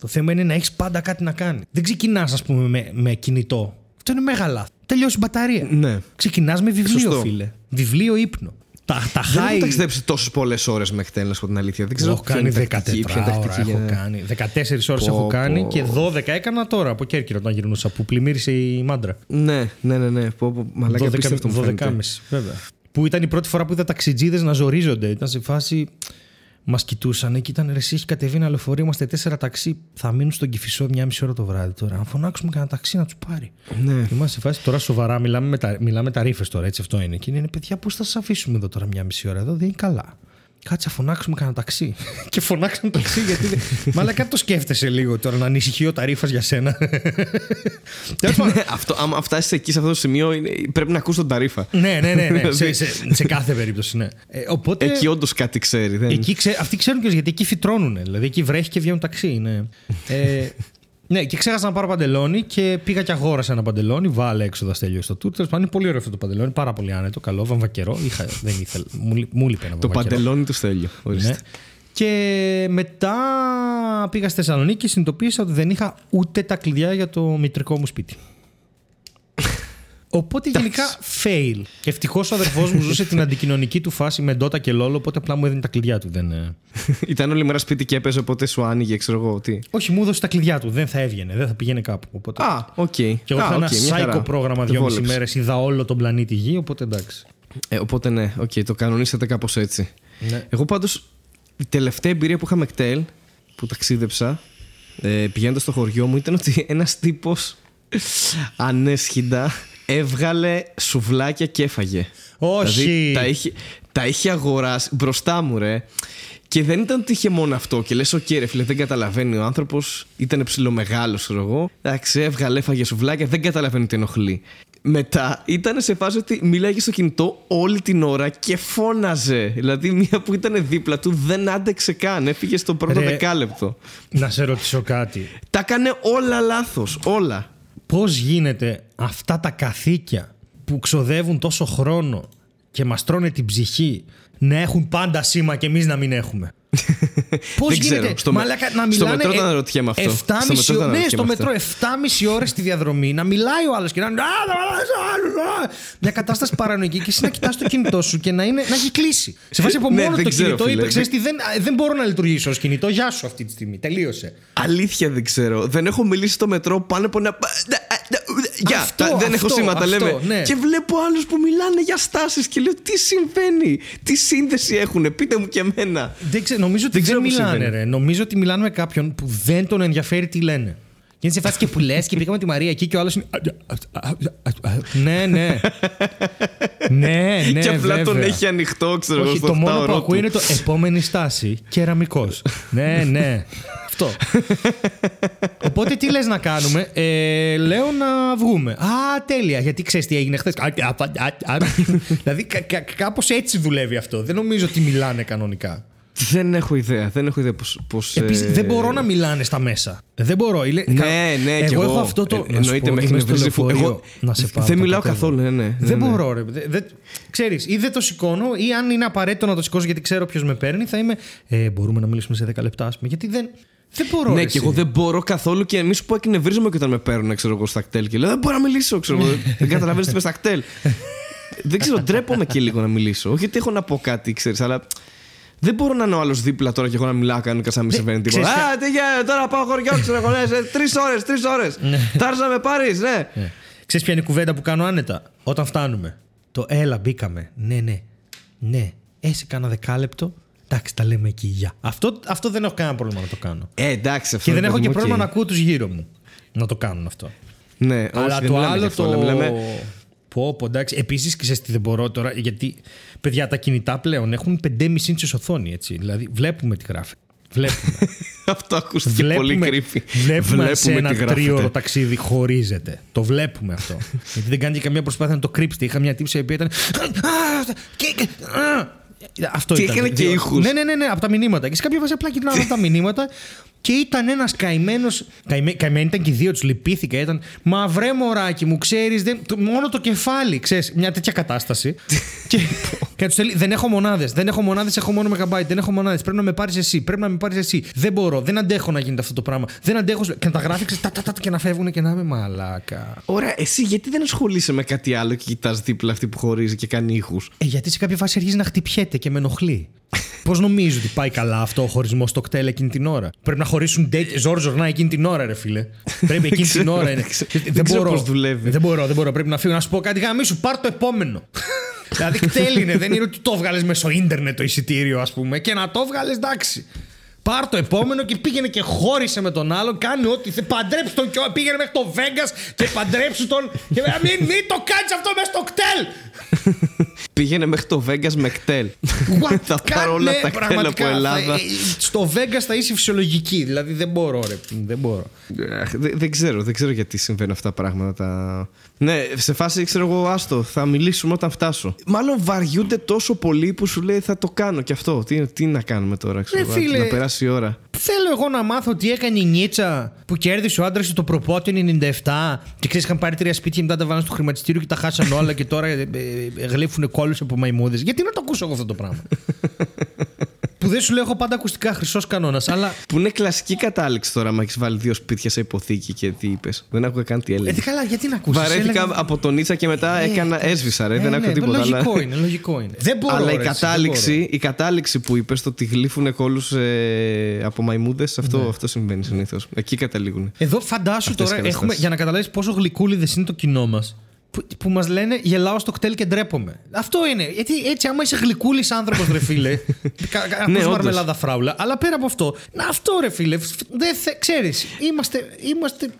Το θέμα είναι να έχεις πάντα κάτι να κάνει. Δεν ξεκινάς, ας πούμε, με, με κινητό. Αυτό είναι μεγάλα. Τελειώσει η μπαταρία. Ναι. Ξεκινάς με βιβλίο, Σωστό. φίλε. Βιβλίο ύπνο. Τα, τα Δεν έχω high. ταξιδέψει τόσες πολλές ώρες με χτέλ, να σου πω την αλήθεια. Δεν ξέρω Έχω ποια κάνει είναι η 14 τακτική, ποια είναι η ώρα. τακτική Έχω για- κάνει. 14 ώρες Πω, έχω κάνει πω. και 12 έκανα τώρα από Κέρκυρα όταν γυρνούσα που πλημμύρισε η μάντρα. Ναι, ναι, ναι. ναι. Πω, πω, μαλάκα 12, απίστευτο μου φαίνεται. 12,5 βέβαια. Που ήταν η πρώτη φορά που είδα ταξιτζίδες να ζορίζονται. Ήταν σε φάση. Μας κοιτούσαν και ήταν ρε, εσύ έχει κατεβεί ένα λεωφορείο, είμαστε τέσσερα ταξί. Θα μείνουν στον κυφισό μια μισή ώρα το βράδυ τώρα. Να φωνάξουμε κανένα ταξί να τους πάρει. Ναι. Και είμαστε σε φάση τώρα σοβαρά, μιλάμε με, τα, μιλάμε τα ρήφες τώρα, έτσι αυτό είναι. Και είναι παιδιά, πώς θα σας αφήσουμε εδώ τώρα μια μισή ώρα, εδώ δεν είναι καλά. Κάτσε να φωνάξουμε κανένα ταξί. και φωνάξαμε ταξί γιατί. δεν- Μαλάκα κάτι το σκέφτεσαι λίγο τώρα να ανησυχεί ο ταρήφα για σένα. Τέλος πάντων, Ναι, αυτό, άμα φτάσεις εκεί σε αυτό το σημείο, είναι, πρέπει να ακούς τον ταρήφα. ναι, ναι, ναι. ναι. σε, Δηλαδή- σε, σε κάθε περίπτωση, ναι. Ε, οπότε. Εκεί όντως κάτι ξέρει. Δεν... Εκεί ξέ, αυτοί ξέρουν και γιατί εκεί φυτρώνουν. Δηλαδή εκεί βρέχει και βγαίνουν ταξί. Ναι. ε, ναι, και ξέχασα να πάρω παντελόνι και πήγα και αγόρασα ένα παντελόνι. Βάλε έξοδα στέλιο στο τούρ. Τέλος πάντων, είναι πολύ ωραίο αυτό το παντελόνι. Πάρα πολύ άνετο, καλό, βαμβακερό. Είχα, δεν ήθελα. Μου, λεί- μου λείπει ένα Το βαμβακερό. παντελόνι του Στέλιο. Ορίστε. Ναι. Και μετά πήγα στη Θεσσαλονίκη και συνειδητοποίησα ότι δεν είχα ούτε τα κλειδιά για το μητρικό μου σπίτι. Οπότε γενικά fail. Ευτυχώς ο αδερφός μου ζούσε την αντικοινωνική του φάση με Dota και LoL, οπότε απλά μου έδινε τα κλειδιά του. Δεν... ε. Ήταν όλη μέρα σπίτι και έπαιζε, οπότε σου άνοιγε, ξέρω εγώ τι. Όχι, μου έδωσε τα κλειδιά του. Δεν θα έβγαινε, δεν θα πήγαινε κάπου. Οπότε... Α, οκ. και εγώ Α, είχα ένα οκ, μια χαρά. σάικο πρόγραμμα Το δυόμιση βόλεψε. μέρες, είδα όλο τον πλανήτη Γη, οπότε εντάξει. Ε, οπότε ναι, οκ, το κανονίσατε κάπως έτσι. Ναι. Εγώ πάντως, η τελευταία εμπειρία που είχα με ΚΤΕΛ, που ταξίδεψα, ε, πηγαίνοντας στο χωριό μου, ήταν ότι ένας τύπος αναίσχυντα έβγαλε σουβλάκια και έφαγε. Όχι. Δηλαδή, τα είχε, τα είχε αγοράσει μπροστά μου, ρε. Και δεν ήταν ότι είχε μόνο αυτό. Και λες, οκ, ρε φίλε, δεν καταλαβαίνει. Ο άνθρωπος ήταν ψιλομεγάλος, ξέρω εγώ. Εντάξει, έβγαλε, έφαγε σουβλάκια, δεν καταλαβαίνει τι ενοχλεί. Μετά ήταν σε φάση ότι μιλάγε στο κινητό όλη την ώρα και φώναζε. Δηλαδή, μία που ήταν δίπλα του δεν άντεξε καν. Έφυγε στο πρώτο Ρε. δεκάλεπτο. Να σε ρωτήσω κάτι. Τα έκανε όλα λάθος. Όλα. Πώς γίνεται αυτά τα καθήκια που ξοδεύουν τόσο χρόνο και μας τρώνε την ψυχή να έχουν πάντα σήμα και εμείς να μην έχουμε; Πώς Δεν γίνεται; ξέρω. Στο με- μαλάκα, να στο μιλάνε. μετρό ε, τα αναρωτιέμαι αυτό. 7,5 Στο μετρό τα ναι, αναρωτιέμαι στο αυτό. μετρό 7,5 ώρες στη διαδρομή να μιλάει ο άλλος και να. «Α, να μιλάς ο άλλος, α». Μια κατάσταση παρανοϊκή και εσύ να κοιτάς το κινητό σου και να, είναι, να έχει κλείσει. Σε φάση από Ναι, μόνο δεν το ξέρω, κινητό φίλε. είπε: Ξέρεις τι, δεν, δεν μπορώ να λειτουργήσω ως κινητό. Γεια σου αυτή τη στιγμή. Τελείωσε. Αλήθεια δεν ξέρω. Δεν έχω μιλήσει στο μετρό πάνω από ένα. Γεια, Αυτό, τα- δεν έχω αυτό, σήματα, αυτό, λέμε. ναι. Και βλέπω άλλους που μιλάνε για στάσεις και λέω τι συμβαίνει, τι σύνδεση έχουν, πείτε μου και εμένα. Δεν ξέρω, νομίζω ότι Δεν δεν, ξέρω πώς μιλάνε, συμβαίνει. ρε. Νομίζω ότι μιλάνε με κάποιον που δεν τον ενδιαφέρει τι λένε. Και είναι σε φάση και που λες και πήγαμε τη Μαρία εκεί και ο άλλος είναι. ναι, ναι. ναι, ναι. και απλά τον βέβαια. έχει ανοιχτό, ξέρω εγώ, Όχι, στο το μόνο που φτάωρό ακούει του. είναι το επόμενη στάση. Κεραμικός. ναι, ναι. Αυτό. Οπότε τι λες να κάνουμε; Ε, λέω να βγούμε. Α, τέλεια. Γιατί ξέρεις τι έγινε χθες; δηλαδή κα, κα, κάπως έτσι δουλεύει αυτό. Δεν νομίζω ότι μιλάνε κανονικά. Δεν έχω ιδέα. Δεν έχω ιδέα πώς... πώς Επίσης, ε, δεν μπορώ να μιλάνε στα μέσα. Δεν μπορώ. Είναι- Ναι, κα- ναι, εγώ κι εγώ. έχω αυτό το. Ε, να σου εννοείται, πω, με έχει είμαι στο νευρίξει φου- λεωφορείο εγώ να σε πάω, δεν τα μιλάω κατέβω. καθόλου, ναι, ναι, Δεν ναι, ναι. μπορώ, ρε. Δεν, δεν- ξέρεις, ή δεν το σηκώνω, ή αν είναι απαραίτητο να το σηκώσω γιατί ξέρω ποιος με παίρνει, θα είμαι. Ε, μπορούμε να μιλήσουμε σε 10 λεπτά, ας πούμε. Γιατί δεν. Δεν μπορώ. Ναι, ρε, και εσύ. εγώ δεν μπορώ καθόλου και μη σου πω εκνευρίζομαι και όταν με παίρνουν ξέρω εγώ, στα κτέλ και λέω Δεν μπορώ να μιλήσω, ξέρω εγώ. Δεν καταλαβαίνεις τι είμαι στα κτέλ. δεν ξέρω, ντρέπομαι και λίγο να μιλήσω. Όχι ότι έχω να πω κάτι, ξέρεις, αλλά δεν μπορώ να είναι ο άλλος δίπλα τώρα και εγώ να μιλάω κανένα σαν να μην συμβαίνει τίποτα. ξέρεις Α, τι γίνεται, τώρα πάω χωριό, ξέρω εγώ. Ναι, τρεις ώρες, τρεις ώρες. Θα έρθεις να με πάρεις, ναι. Ναι. Ξέρεις ποια είναι η κουβέντα που κάνω άνετα όταν φτάνουμε. Το έλα, μπήκαμε. Ναι, ναι. Ναι. Ε, σε κάνα δεκάλεπτο. Εντάξει, τα λέμε εκεί. Γεια. Αυτό, αυτό δεν έχω κανένα πρόβλημα να το κάνω. Ε, εντάξει, αυτό Και δεν έχω παιδί και μου, πρόβλημα οκ. να ακούω τους γύρω μου να το κάνουν αυτό. Ναι, όχι, Αλλά δεν το μιλάμε γι' άλλο αυτό, το. Αλλά μιλάμε- Πω, πω, εντάξει. Επίσης, ξέρει τι δεν μπορώ τώρα, γιατί παιδιά τα κινητά πλέον έχουν 5,5 ίντσες οθόνη, έτσι. Δηλαδή, βλέπουμε τι γράφει. Βλέπουμε. Αυτό ακούστηκε πολύ creepy. βλέπουμε, αν σε τι ένα γράφετε. τρίωρο ταξίδι χωρίζεται. Το βλέπουμε αυτό. γιατί δεν κάνει και καμία προσπάθεια να το κρύψετε. Είχα μια τύψη η οποία ήταν. «Α, και- και- α». Αυτό Και ήταν. έκανε και Διό- ήχους. Ναι, ναι, ναι, ναι, από τα μηνύματα. Και σε κάποια φάση απλά κοιτάγαμε τα μηνύματα και ήταν ένας καημένο. Καημέ, καημένοι ήταν και οι δύο, τους λυπήθηκα. Ήταν Μα βρε μωράκι μου, ξέρεις, μόνο το κεφάλι, ξέρεις, μια τέτοια κατάσταση. και και τους λέει: Δεν έχω μονάδες, δεν έχω μονάδες, έχω μόνο μεγαμπάιτ, δεν έχω μονάδες. Πρέπει να με πάρεις εσύ, πρέπει να με πάρεις εσύ. Δεν μπορώ, δεν αντέχω να γίνεται αυτό το πράγμα. Δεν αντέχω. Και να τα γράφει ξέρεις, τα, τα, τα, και να φεύγουν και να είμαι μαλάκα. Ωραία, εσύ γιατί δεν ασχολείσαι με κάτι άλλο και κοιτάς δίπλα αυτή που χωρίζει και κάνει ήχους; Ε, γιατί σε κάποια φάση αρχίζει να χτυπιέται και με ενοχλεί. Πώς νομίζω ότι πάει καλά αυτό ο χωρισμός στο κτέλ εκείνη την ώρα; Πρέπει να χωρίσουν ζόρ ζορνά εκείνη την ώρα, ρε φίλε. Πρέπει εκείνη την ξέρω, ώρα είναι. δεν ξέρω. Δεν ξέρω πώς δουλεύει. Δεν μπορώ, δεν μπορώ. Πρέπει να φύγω να σου πω κάτι. Γάμι σου, πάρ το επόμενο. δηλαδή κτέλ είναι, δεν είναι ότι το βγάλες μέσω ίντερνετ το εισιτήριο, ας πούμε, και να το βγάλες εντάξει. Πάρ το επόμενο και πήγαινε και χώρισε με τον άλλο. Κάνει ό,τι θε. Παντρέψει τον και πήγαινε μέχρι το Vegas και παντρέψει τον. Και μην, μην το κάνεις αυτό μέσα στο κτέλ. Πήγαινε μέχρι το Vegas με κτέλ. What? θα πάρω όλα Ναι, τα κτέλ πραγματικά, από Ελλάδα. θα- ε, στο Vegas θα είσαι φυσιολογική. Δηλαδή δεν μπορώ, ρε. Δεν μπορώ. Αχ, Δεν, δεν ξέρω, δεν ξέρω γιατί συμβαίνουν αυτά τα πράγματα. Τα... Ναι, σε φάση ξέρω εγώ, άστο, θα μιλήσουμε όταν φτάσω. Μάλλον βαριούνται τόσο πολύ που σου λέει θα το κάνω και αυτό. Τι, τι να κάνουμε τώρα, ξέρω Ρε εγώ, φίλε. να περάσει η ώρα. Θέλω εγώ να μάθω τι έκανε η Νίτσα που κέρδισε ο άντρας του το προπότιο 97 και ξέρεις, είχαν πάρει τρία σπίτια μετά τα βάλαν στο χρηματιστήριο και τα χάσαν όλα και τώρα ε, ε, ε, γλύφουν κόλλους από μαϊμούδες. Γιατί να το ακούσω εγώ αυτό το πράγμα; που δεν σου λέω έχω πάντα ακουστικά χρυσός κανόνας, αλλά. Που είναι κλασική κατάληξη τώρα, μα έχεις βάλει δύο σπίτια σε υποθήκη και τι είπες. Δεν άκουγα καν τι Ε, έλεγε. τι καλά, γιατί να ακούσεις. Βαρέθηκα από τον Νίτσα και μετά έκανα, έσβησα, ρε, δεν άκουγα τίποτα. αλλά- Ε, Λογικό είναι, λογικό είναι. Δεν μπορώ, Αλλά η ρε, εσύ, δεν κατάληξη, η κατάληξη που είπες το ότι γλύφουν κόλους από μαϊμούδες, αυτό, Ναι. αυτό συμβαίνει συνήθως. Εκεί καταλήγουν. Εδώ φαντάσου Αυτές τώρα, οι έχουμε, καταστάσεις. για να καταλάβεις πόσο γλυκούλιδες είναι το κοινό μας. Που, που μας λένε γελάω στο κτέλ και ντρέπομαι. Αυτό είναι. Γιατί έτσι, άμα είσαι γλυκούλης άνθρωπος, ρε φίλε. κα, κα, ακούς Ναι, όντως. μαρμελάδα φράουλα. Αλλά πέρα από αυτό, να αυτό ρε φίλε. Δεν θε, ξέρεις, είμαστε, είμαστε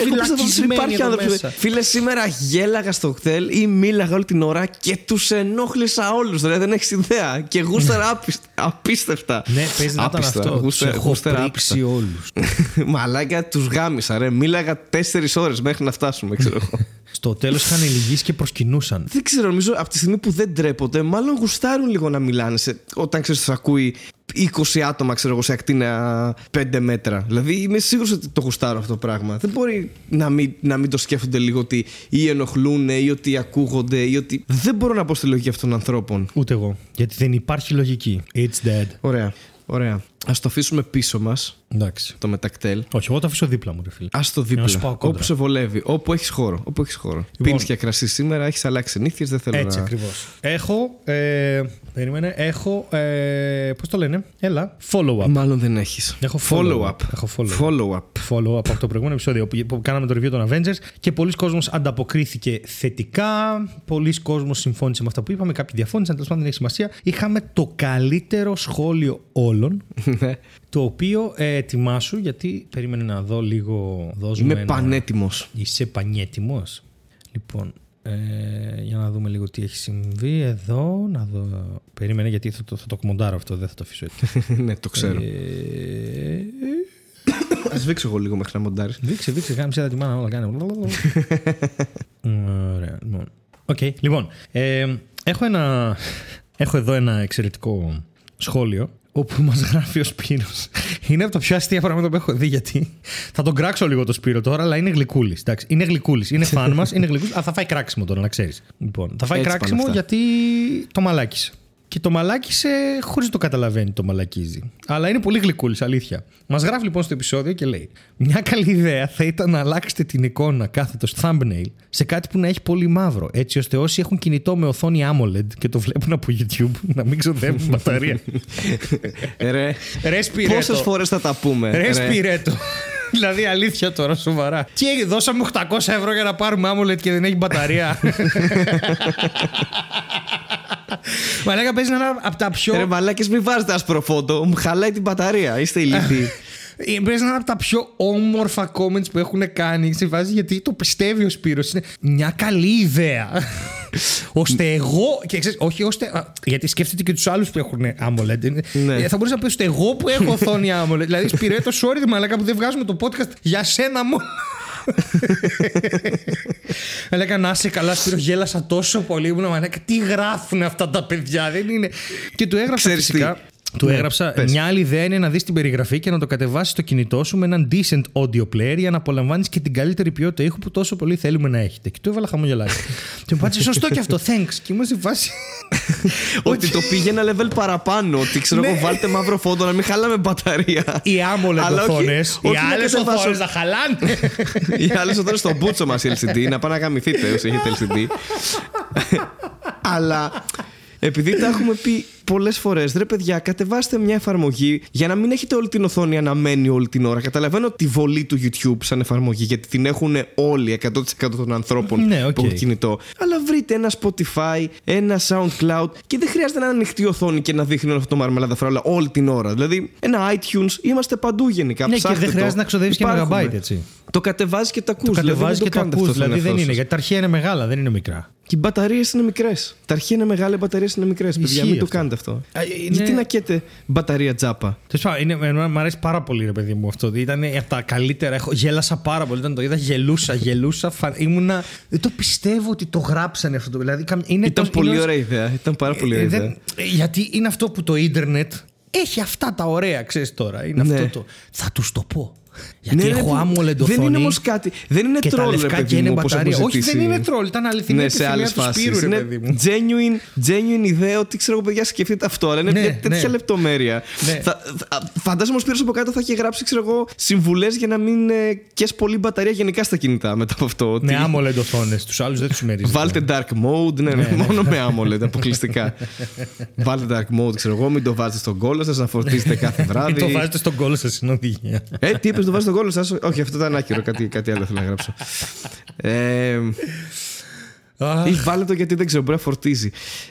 Εγώ πιστεύω ότι φυλακισμένοι υπάρχει εδώ άνθρωπο. μέσα. Φίλε, σήμερα γέλαγα στο κτέλ ή μίλαγα όλη την ώρα και τους ενόχλησα όλους. Δηλαδή δεν έχεις ιδέα. Και γούστερα άπιστα- απίστευτα. Ναι, παίζει να ήταν Άπιστα. αυτό. Τους Γούστερα- έχω γούστερα πρίξει όλους. Μαλάκα, τους γάμισα, ρε. Μίλαγα τέσσερις ώρες μέχρι να φτάσουμε, ξέρω εγώ. Στο τέλος είχαν λυγίσει και προσκυνούσαν. δεν ξέρω, νομίζω από τη στιγμή που δεν τρέπονται, μάλλον γουστάρουν λίγο να μιλάνε. Σε, όταν ξέρεις, τους ακούει 20 άτομα, ξέρω εγώ, σε ακτίνα 5 μέτρα. Δηλαδή είμαι σίγουρος ότι το γουστάρουν αυτό το πράγμα. Δεν μπορεί να μην, να μην το σκέφτονται λίγο ότι ή ενοχλούν ή ότι ακούγονται ή ότι. Δεν μπορώ να πω στη λογική αυτών των ανθρώπων. Ούτε εγώ. Γιατί δεν υπάρχει λογική. It's dead. Ωραία. Ωραία. Α το αφήσουμε πίσω μας Εντάξει. το μετακτέλ. Όχι, εγώ το αφήσω δίπλα μου, ρε φίλε. Α το Να σου δίπλα. πάω κόντρα. Όπου σε βολεύει. Όπου έχεις χώρο. Όπου έχεις χώρο. Πίνεις και κρασίς σήμερα, έχεις αλλάξει συνήθειε. Δεν θέλω Έτσι να. ακριβώς. Έχω. Ε, περίμενε. Έχω. Ε, Πώς το λένε. Έλα. Follow-up. Μάλλον δεν έχεις. Έχω follow follow-up. up. Έχω follow-up. Follow-up. follow από το προηγούμενο επεισόδιο που- που κάναμε το review των Avengers και πολλοί κόσμος ανταποκρίθηκε θετικά. Πολλοί κόσμος συμφώνησε με αυτά που είπαμε. Κάποιοι διαφώνησαν, τέλος πάντων δεν έχει σημασία. Είχαμε το καλύτερο σχόλιο όλων. Ναι. το οποίο ε, ετοιμάσου γιατί περίμενε να δω λίγο. Δώσουμε Είμαι ένα- πανέτοιμος. Είσαι πανέτοιμος; Λοιπόν, ε, για να δούμε λίγο τι έχει συμβεί εδώ. Να δω. Περίμενε γιατί θα το, θα το μοντάρω αυτό, δεν θα το αφήσω έτσι. ναι, το ξέρω. Ε, Ας βήξω εγώ λίγο μέχρι να μοντάρεις. Δείξε, δείξε, κάνε ψέτα τη μάνα, όλα κάνε. Ωραία, λοιπόν. Οκ, λοιπόν. ε, έχω, ένα, έχω εδώ ένα εξαιρετικό σχόλιο όπου μας γράφει ο Σπύρος. Είναι από τα πιο αστεία πράγματα που έχω δει γιατί θα τον κράξω λίγο το Σπύρο τώρα, αλλά είναι γλυκούλης. Εντάξει, είναι γλυκούλης, είναι φαν μας, είναι γλυκούλης. Α, θα φάει κράξιμο τώρα, να ξέρεις. Λοιπόν, θα φάει Έτσι πάνε κράξιμο αυτά. γιατί το μαλάκισε. Και το μαλάκισε χωρίς το καταλαβαίνει το μαλακίζει. Αλλά είναι πολύ γλυκούλης, αλήθεια. Μας γράφει λοιπόν στο επεισόδιο και λέει: Μια καλή ιδέα θα ήταν να αλλάξετε την εικόνα κάθετος thumbnail σε κάτι που να έχει πολύ μαύρο. Έτσι ώστε όσοι έχουν κινητό με οθόνη AMOLED και το βλέπουν από YouTube να μην ξοδεύουν μπαταρία. Ρε, Ρε Σπυρέτο. πόσες φορές θα τα πούμε. Ρε Σπυρέτο. Δηλαδή αλήθεια τώρα, σοβαρά. Τι έγινε, δώσαμε 800 ευρώ για να πάρουμε AMOLED και δεν έχει μπαταρία. Μαλάκα παίζει ένα από τα πιο. Ρε μαλάκες μην βάζετε άσπρο φώτο, μου χαλάει την μπαταρία. Είστε ηλίθιοι. Ε, Παίζει ένα από τα πιο όμορφα comments που έχουν κάνει σε φάση γιατί το πιστεύει ο Σπύρος. Είναι μια καλή ιδέα. Ώστε εγώ. Και ξέρεις, όχι ώστε. α, Γιατί σκέφτεται και τους άλλους που έχουν AMOLED. Είναι- Ναι. Ε, Θα μπορούσε να πει ώστε εγώ που έχω οθόνη AMOLED. δηλαδή, Σπυρέτο, sorry, μαλάκα που δεν βγάζουμε το podcast για σένα μόνο. Μαλάκα να είσαι καλά, Σπύρο, γέλασα τόσο πολύ. Ήμουν μαλάκα, τι γράφουν αυτά τα παιδιά, δεν είναι. Και του έγραψα Ξέρεις τι. Φυσικά. Του Ναι, έγραψα. πες. Μια άλλη ιδέα είναι να δεις την περιγραφή και να το κατεβάσεις στο κινητό σου με έναν decent audio player για να απολαμβάνεις και την καλύτερη ποιότητα ήχου που τόσο πολύ θέλουμε να έχετε. Και του έβαλα χαμογελάκι. και μου πάτησε σωστό και αυτό, thanks. Και ήμουν σε φάση. ότι το πήγε ένα level παραπάνω. Ότι ξέρω εγώ, Ναι. βάλτε μαύρο φόντο να μην χαλάμε μπαταρία. Οι AMOLED Αλλά όχι- οθόνες, οι όχι να άλλες κατεβάσω- οθόνες να χαλάνε. Οι άλλες οθόνες στο μπούτσο μας οι LCD, να πάνε να γαμηθείτε όσοι έχετε LCD. Αλλά επειδή τα έχουμε πει πολλές φορές, ρε παιδιά, κατεβάστε μια εφαρμογή για να μην έχετε όλη την οθόνη αναμμένη όλη την ώρα. Καταλαβαίνω τη βολή του YouTube σαν εφαρμογή, γιατί την έχουν όλοι 100% των ανθρώπων Ναι, οκ. που έχουν κινητό. Αλλά βρείτε ένα Spotify, ένα SoundCloud και δεν χρειάζεται να είναι ανοιχτή οθόνη και να δείχνει όλο αυτό το μαρμελάδα φράουλα όλη την ώρα. Δηλαδή, ένα iTunes, είμαστε παντού γενικά. Ναι, και ψάχτε δεν το. χρειάζεται να ξοδεύεις και Υπάρχουμε. megabyte, έτσι. Το κατεβάζεις και το ακούς. Το δηλαδή, κατεβάζεις δεν και το κάνετε ακούς. αυτό στον Δηλαδή δεν εαυτό είναι. σας. Γιατί τα αρχεία είναι μεγάλα, δεν είναι μικρά. Και οι μπαταρίες είναι μικρές. Τα αρχεία είναι μεγάλα, οι μπαταρίες είναι μικρές. Παιδιά, Ισχύει μην το αυτό. κάνετε αυτό. Α, είναι- Γιατί να καίτε μπαταρία τζάπα; Τέλος πάντων, είναι- εμένα μου αρέσει πάρα πολύ, ρε παιδί μου αυτό. Ήταν από τα καλύτερα. Έχω, γέλασα πάρα πολύ όταν το είδα. Γελούσα, γελούσα. Φα... Ήμουνα. Δεν το πιστεύω ότι το γράψανε αυτό. το- Δηλαδή, καμ- είναι Ήταν το- πολύ είναι- ωραία ιδέα. Ήταν πάρα πολύ Ε, ωραία δεν- ιδέα. ε, γιατί είναι αυτό που το ίντερνετ έχει αυτά τα ωραία, ξέρεις τώρα. Είναι Ναι. αυτό το. Θα τους το πω. Γιατί Ναι, έχω ναι, AMOLED Δεν είναι οθόνη όμως κάτι. Δεν είναι και τα τρόλ, ρε λευκά παιδί και είναι μου, όπως μπαταρία. έχω Όχι, δεν ζητήσει. είναι τρόλ. Ήταν αληθινή Ναι, σε άλλες επιθυμία του φάσεις. Σπύρου, ρε Είναι παιδί μου. genuine, genuine ιδέα ότι ξέρω εγώ, παιδιά, σκεφτείτε αυτό. Αλλά είναι Ναι, μια τέτοια ναι. λεπτομέρεια. Ναι. Θα, θα- φαντάζομαι ο Σπύρος από κάτω θα έχει γράψει, ξέρω εγώ, συμβουλές για να μην ε, κες πολύ μπαταρία γενικά στα κινητά μετά από αυτό. ότι- Με AMOLED οθόνε. Τους άλλους δεν τους μερίζει. Βάλτε dark mode, ναι, ναι, μόνο με AMOLED αποκλειστικά. Βάλτε dark mode, ξέρω εγώ, μην το βάζετε στον κόλλο σας να φορτίζετε κάθε βράδυ. Το βάζετε στον κόλλο σας στην οδηγία. Ε, τι είπες, το βάζει στον κόλλο σας. Όχι, αυτό ήταν άκυρο. Κάτι, κάτι άλλο θέλω να γράψω. Ε, Αχ. ή βάλε το γιατί δεν ξέρω, μπορεί να φορτίζει.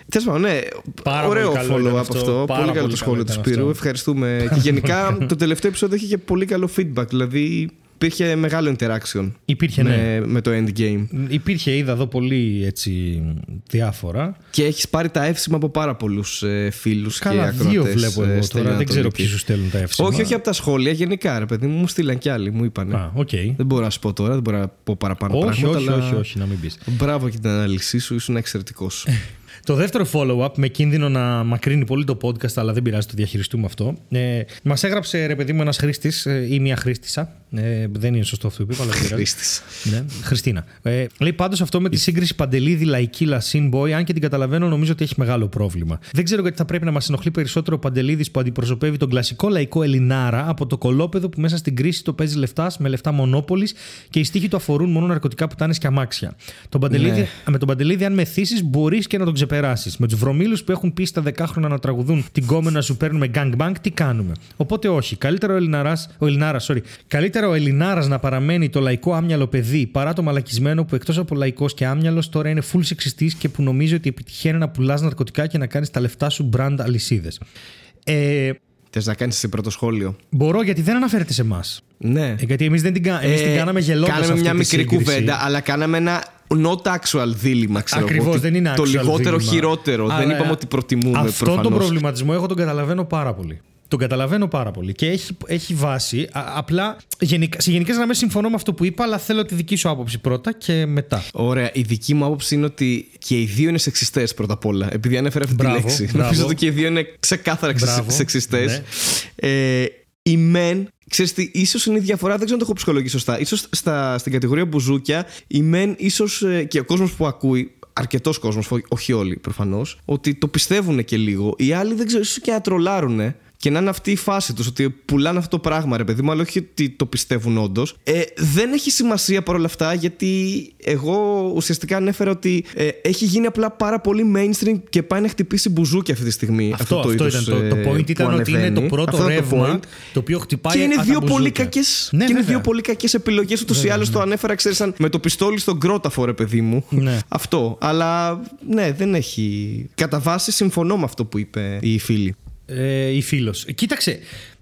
Τέλος πάντων, ναι, Πάρα ωραίο πολύ καλό ήταν follow-up αυτό. αυτό. Πάρα πολύ καλό πολύ το σχόλιο καλό του ήταν Σπύρου. αυτό. Ευχαριστούμε. και γενικά το τελευταίο επεισόδιο είχε και πολύ καλό feedback. Δηλαδή, υπήρχε μεγάλο interaction Υπήρχε, με, ναι. με το endgame. Υπήρχε, είδα εδώ πολύ έτσι διάφορα. Και έχεις πάρει τα εύσημα από πάρα πολλούς ε, φίλους και Καλά, ακροατές, δύο βλέπω ε, εγώ στην τώρα. Δεν ξέρω Ανατολική. ποιοι σου στέλνουν τα εύσημα. Όχι, όχι από τα σχόλια, γενικά ρε παιδί μου, μου στείλαν κι άλλοι, μου είπανε. Α, οκ. Δεν μπορώ να σου πω τώρα, δεν μπορώ να πω παραπάνω Όχι, πράγματα. όχι, αλλά όχι, όχι, να μην πεις. Μπράβο για την ανάλυση σου, ήσουν εξαιρετικός. Το δεύτερο follow-up, με κίνδυνο να μακρύνει πολύ το podcast, αλλά δεν πειράζει, το διαχειριστούμε αυτό. Ε, Μας έγραψε ρε παιδί μου ένας χρήστης ε, ή μια χρήστησα. Ε, δεν είναι σωστό αυτό που είπα, αλλά δεν πειράζει. Χρήστη. Ναι, Χριστίνα. Ε, λέει πάντως αυτό με τη σύγκριση Παντελίδη Λαϊκή Λασίν Boy, αν και την καταλαβαίνω, νομίζω ότι έχει μεγάλο πρόβλημα. Δεν ξέρω γιατί θα πρέπει να μας ενοχλεί περισσότερο ο Παντελίδη που αντιπροσωπεύει τον κλασικό λαϊκό Ελληνάρα από το κολόπεδο που μέσα στην κρίση το παίζει λεφτά με λεφτά μονόπολης και οι στίχοι του αφορούν μόνο ναρκωτικά πουτάνε και αμάξια. Τον Παντελίδη, Ναι. Με τον Παντελίδη, αν μεθύσεις, μπορείς και να τον ξεπεράσει. Με τους βρωμίλους που έχουν πει στα δεκάχρονα να τραγουδούν την κόμενα σου παίρνουμε gangbang, τι κάνουμε; Οπότε όχι. Καλύτερα ο Ελληναράς, ο Ελληνάρας, sorry. Καλύτερα ο Ελληνάρας να παραμένει το λαϊκό άμυαλο παιδί παρά το μαλακισμένο που εκτός από λαϊκός και άμυαλος τώρα είναι full σεξιστή και που νομίζει ότι επιτυχαίνει να πουλάς ναρκωτικά και να κάνεις τα λεφτά σου brand αλυσίδες. Ε, Θες να κάνεις εσύ πρώτο σχόλιο; μπορώ γιατί δεν αναφέρεται σε εμάς. Ναι. Ε, γιατί εμείς δεν την, κα... εμείς την Ε, κάναμε γελώντας. Κάναμε μια μικρή κουβέντα, αλλά κάναμε ένα not actual δίλημα, ξέρω εγώ, Ακριβώς ότι δεν είναι Το actual λιγότερο δίλημα. χειρότερο. δεν Αλλά είπαμε ότι προτιμούμε Αυτόν προφανώς. τον προβληματισμό εγώ τον καταλαβαίνω πάρα πολύ. Τον καταλαβαίνω πάρα πολύ και έχει, έχει βάση. Α- απλά γενικά, σε γενικές γραμμές συμφωνώ με αυτό που είπα, αλλά θέλω τη δική σου άποψη πρώτα και μετά. Ωραία. Η δική μου άποψη είναι ότι και οι δύο είναι σεξιστές πρώτα απ' όλα. Επειδή ανέφερα αυτή Μπράβο, τη λέξη. μπράβο. Νομίζω ότι και οι δύο είναι ξεκάθαρα Μπράβο, σεξιστές. ναι. Ε, οι μεν, ξέρεις τι, ίσως είναι η διαφορά, δεν ξέρω αν το έχω ψυχολογήσει σωστά. Ίσως στα, στην κατηγορία μπουζούκια, οι μεν, ίσως ε, και ο κόσμος που ακούει, αρκετός κόσμος, όχι όλοι προφανώς, ότι το πιστεύουν και λίγο. Οι άλλοι δεν ξέρω, ίσως και να τρολάρουν και να είναι αυτή η φάση τους, ότι πουλάνε αυτό το πράγμα, ρε παιδί μου, αλλά όχι ότι το πιστεύουν όντως. Ε, δεν έχει σημασία παρόλα αυτά, γιατί εγώ ουσιαστικά ανέφερα ότι ε, έχει γίνει απλά πάρα πολύ mainstream και πάει να χτυπήσει μπουζούκι αυτή τη στιγμή. Αυτό, το αυτό είδος, ήταν το, ε, το point. που Ήταν ότι είναι το ανεβαίνει. πρώτο Αυτό είναι το ρεύμα point. το οποίο χτυπάει Και είναι α, τα δύο πολύ μπουζούκια. κακέ Ναι, και είναι βέβαια. δύο πολύ κακές επιλογές ούτως ή άλλως το ανέφερα, ξέρεις, σαν με το πιστόλι στον κρόταφο, ρε παιδί μου. Ναι. Αυτό. Αλλά ναι, δεν έχει. Κατά βάση συμφωνώ με αυτό που είπε η φίλη. Ε, η φίλος. Κοίταξε.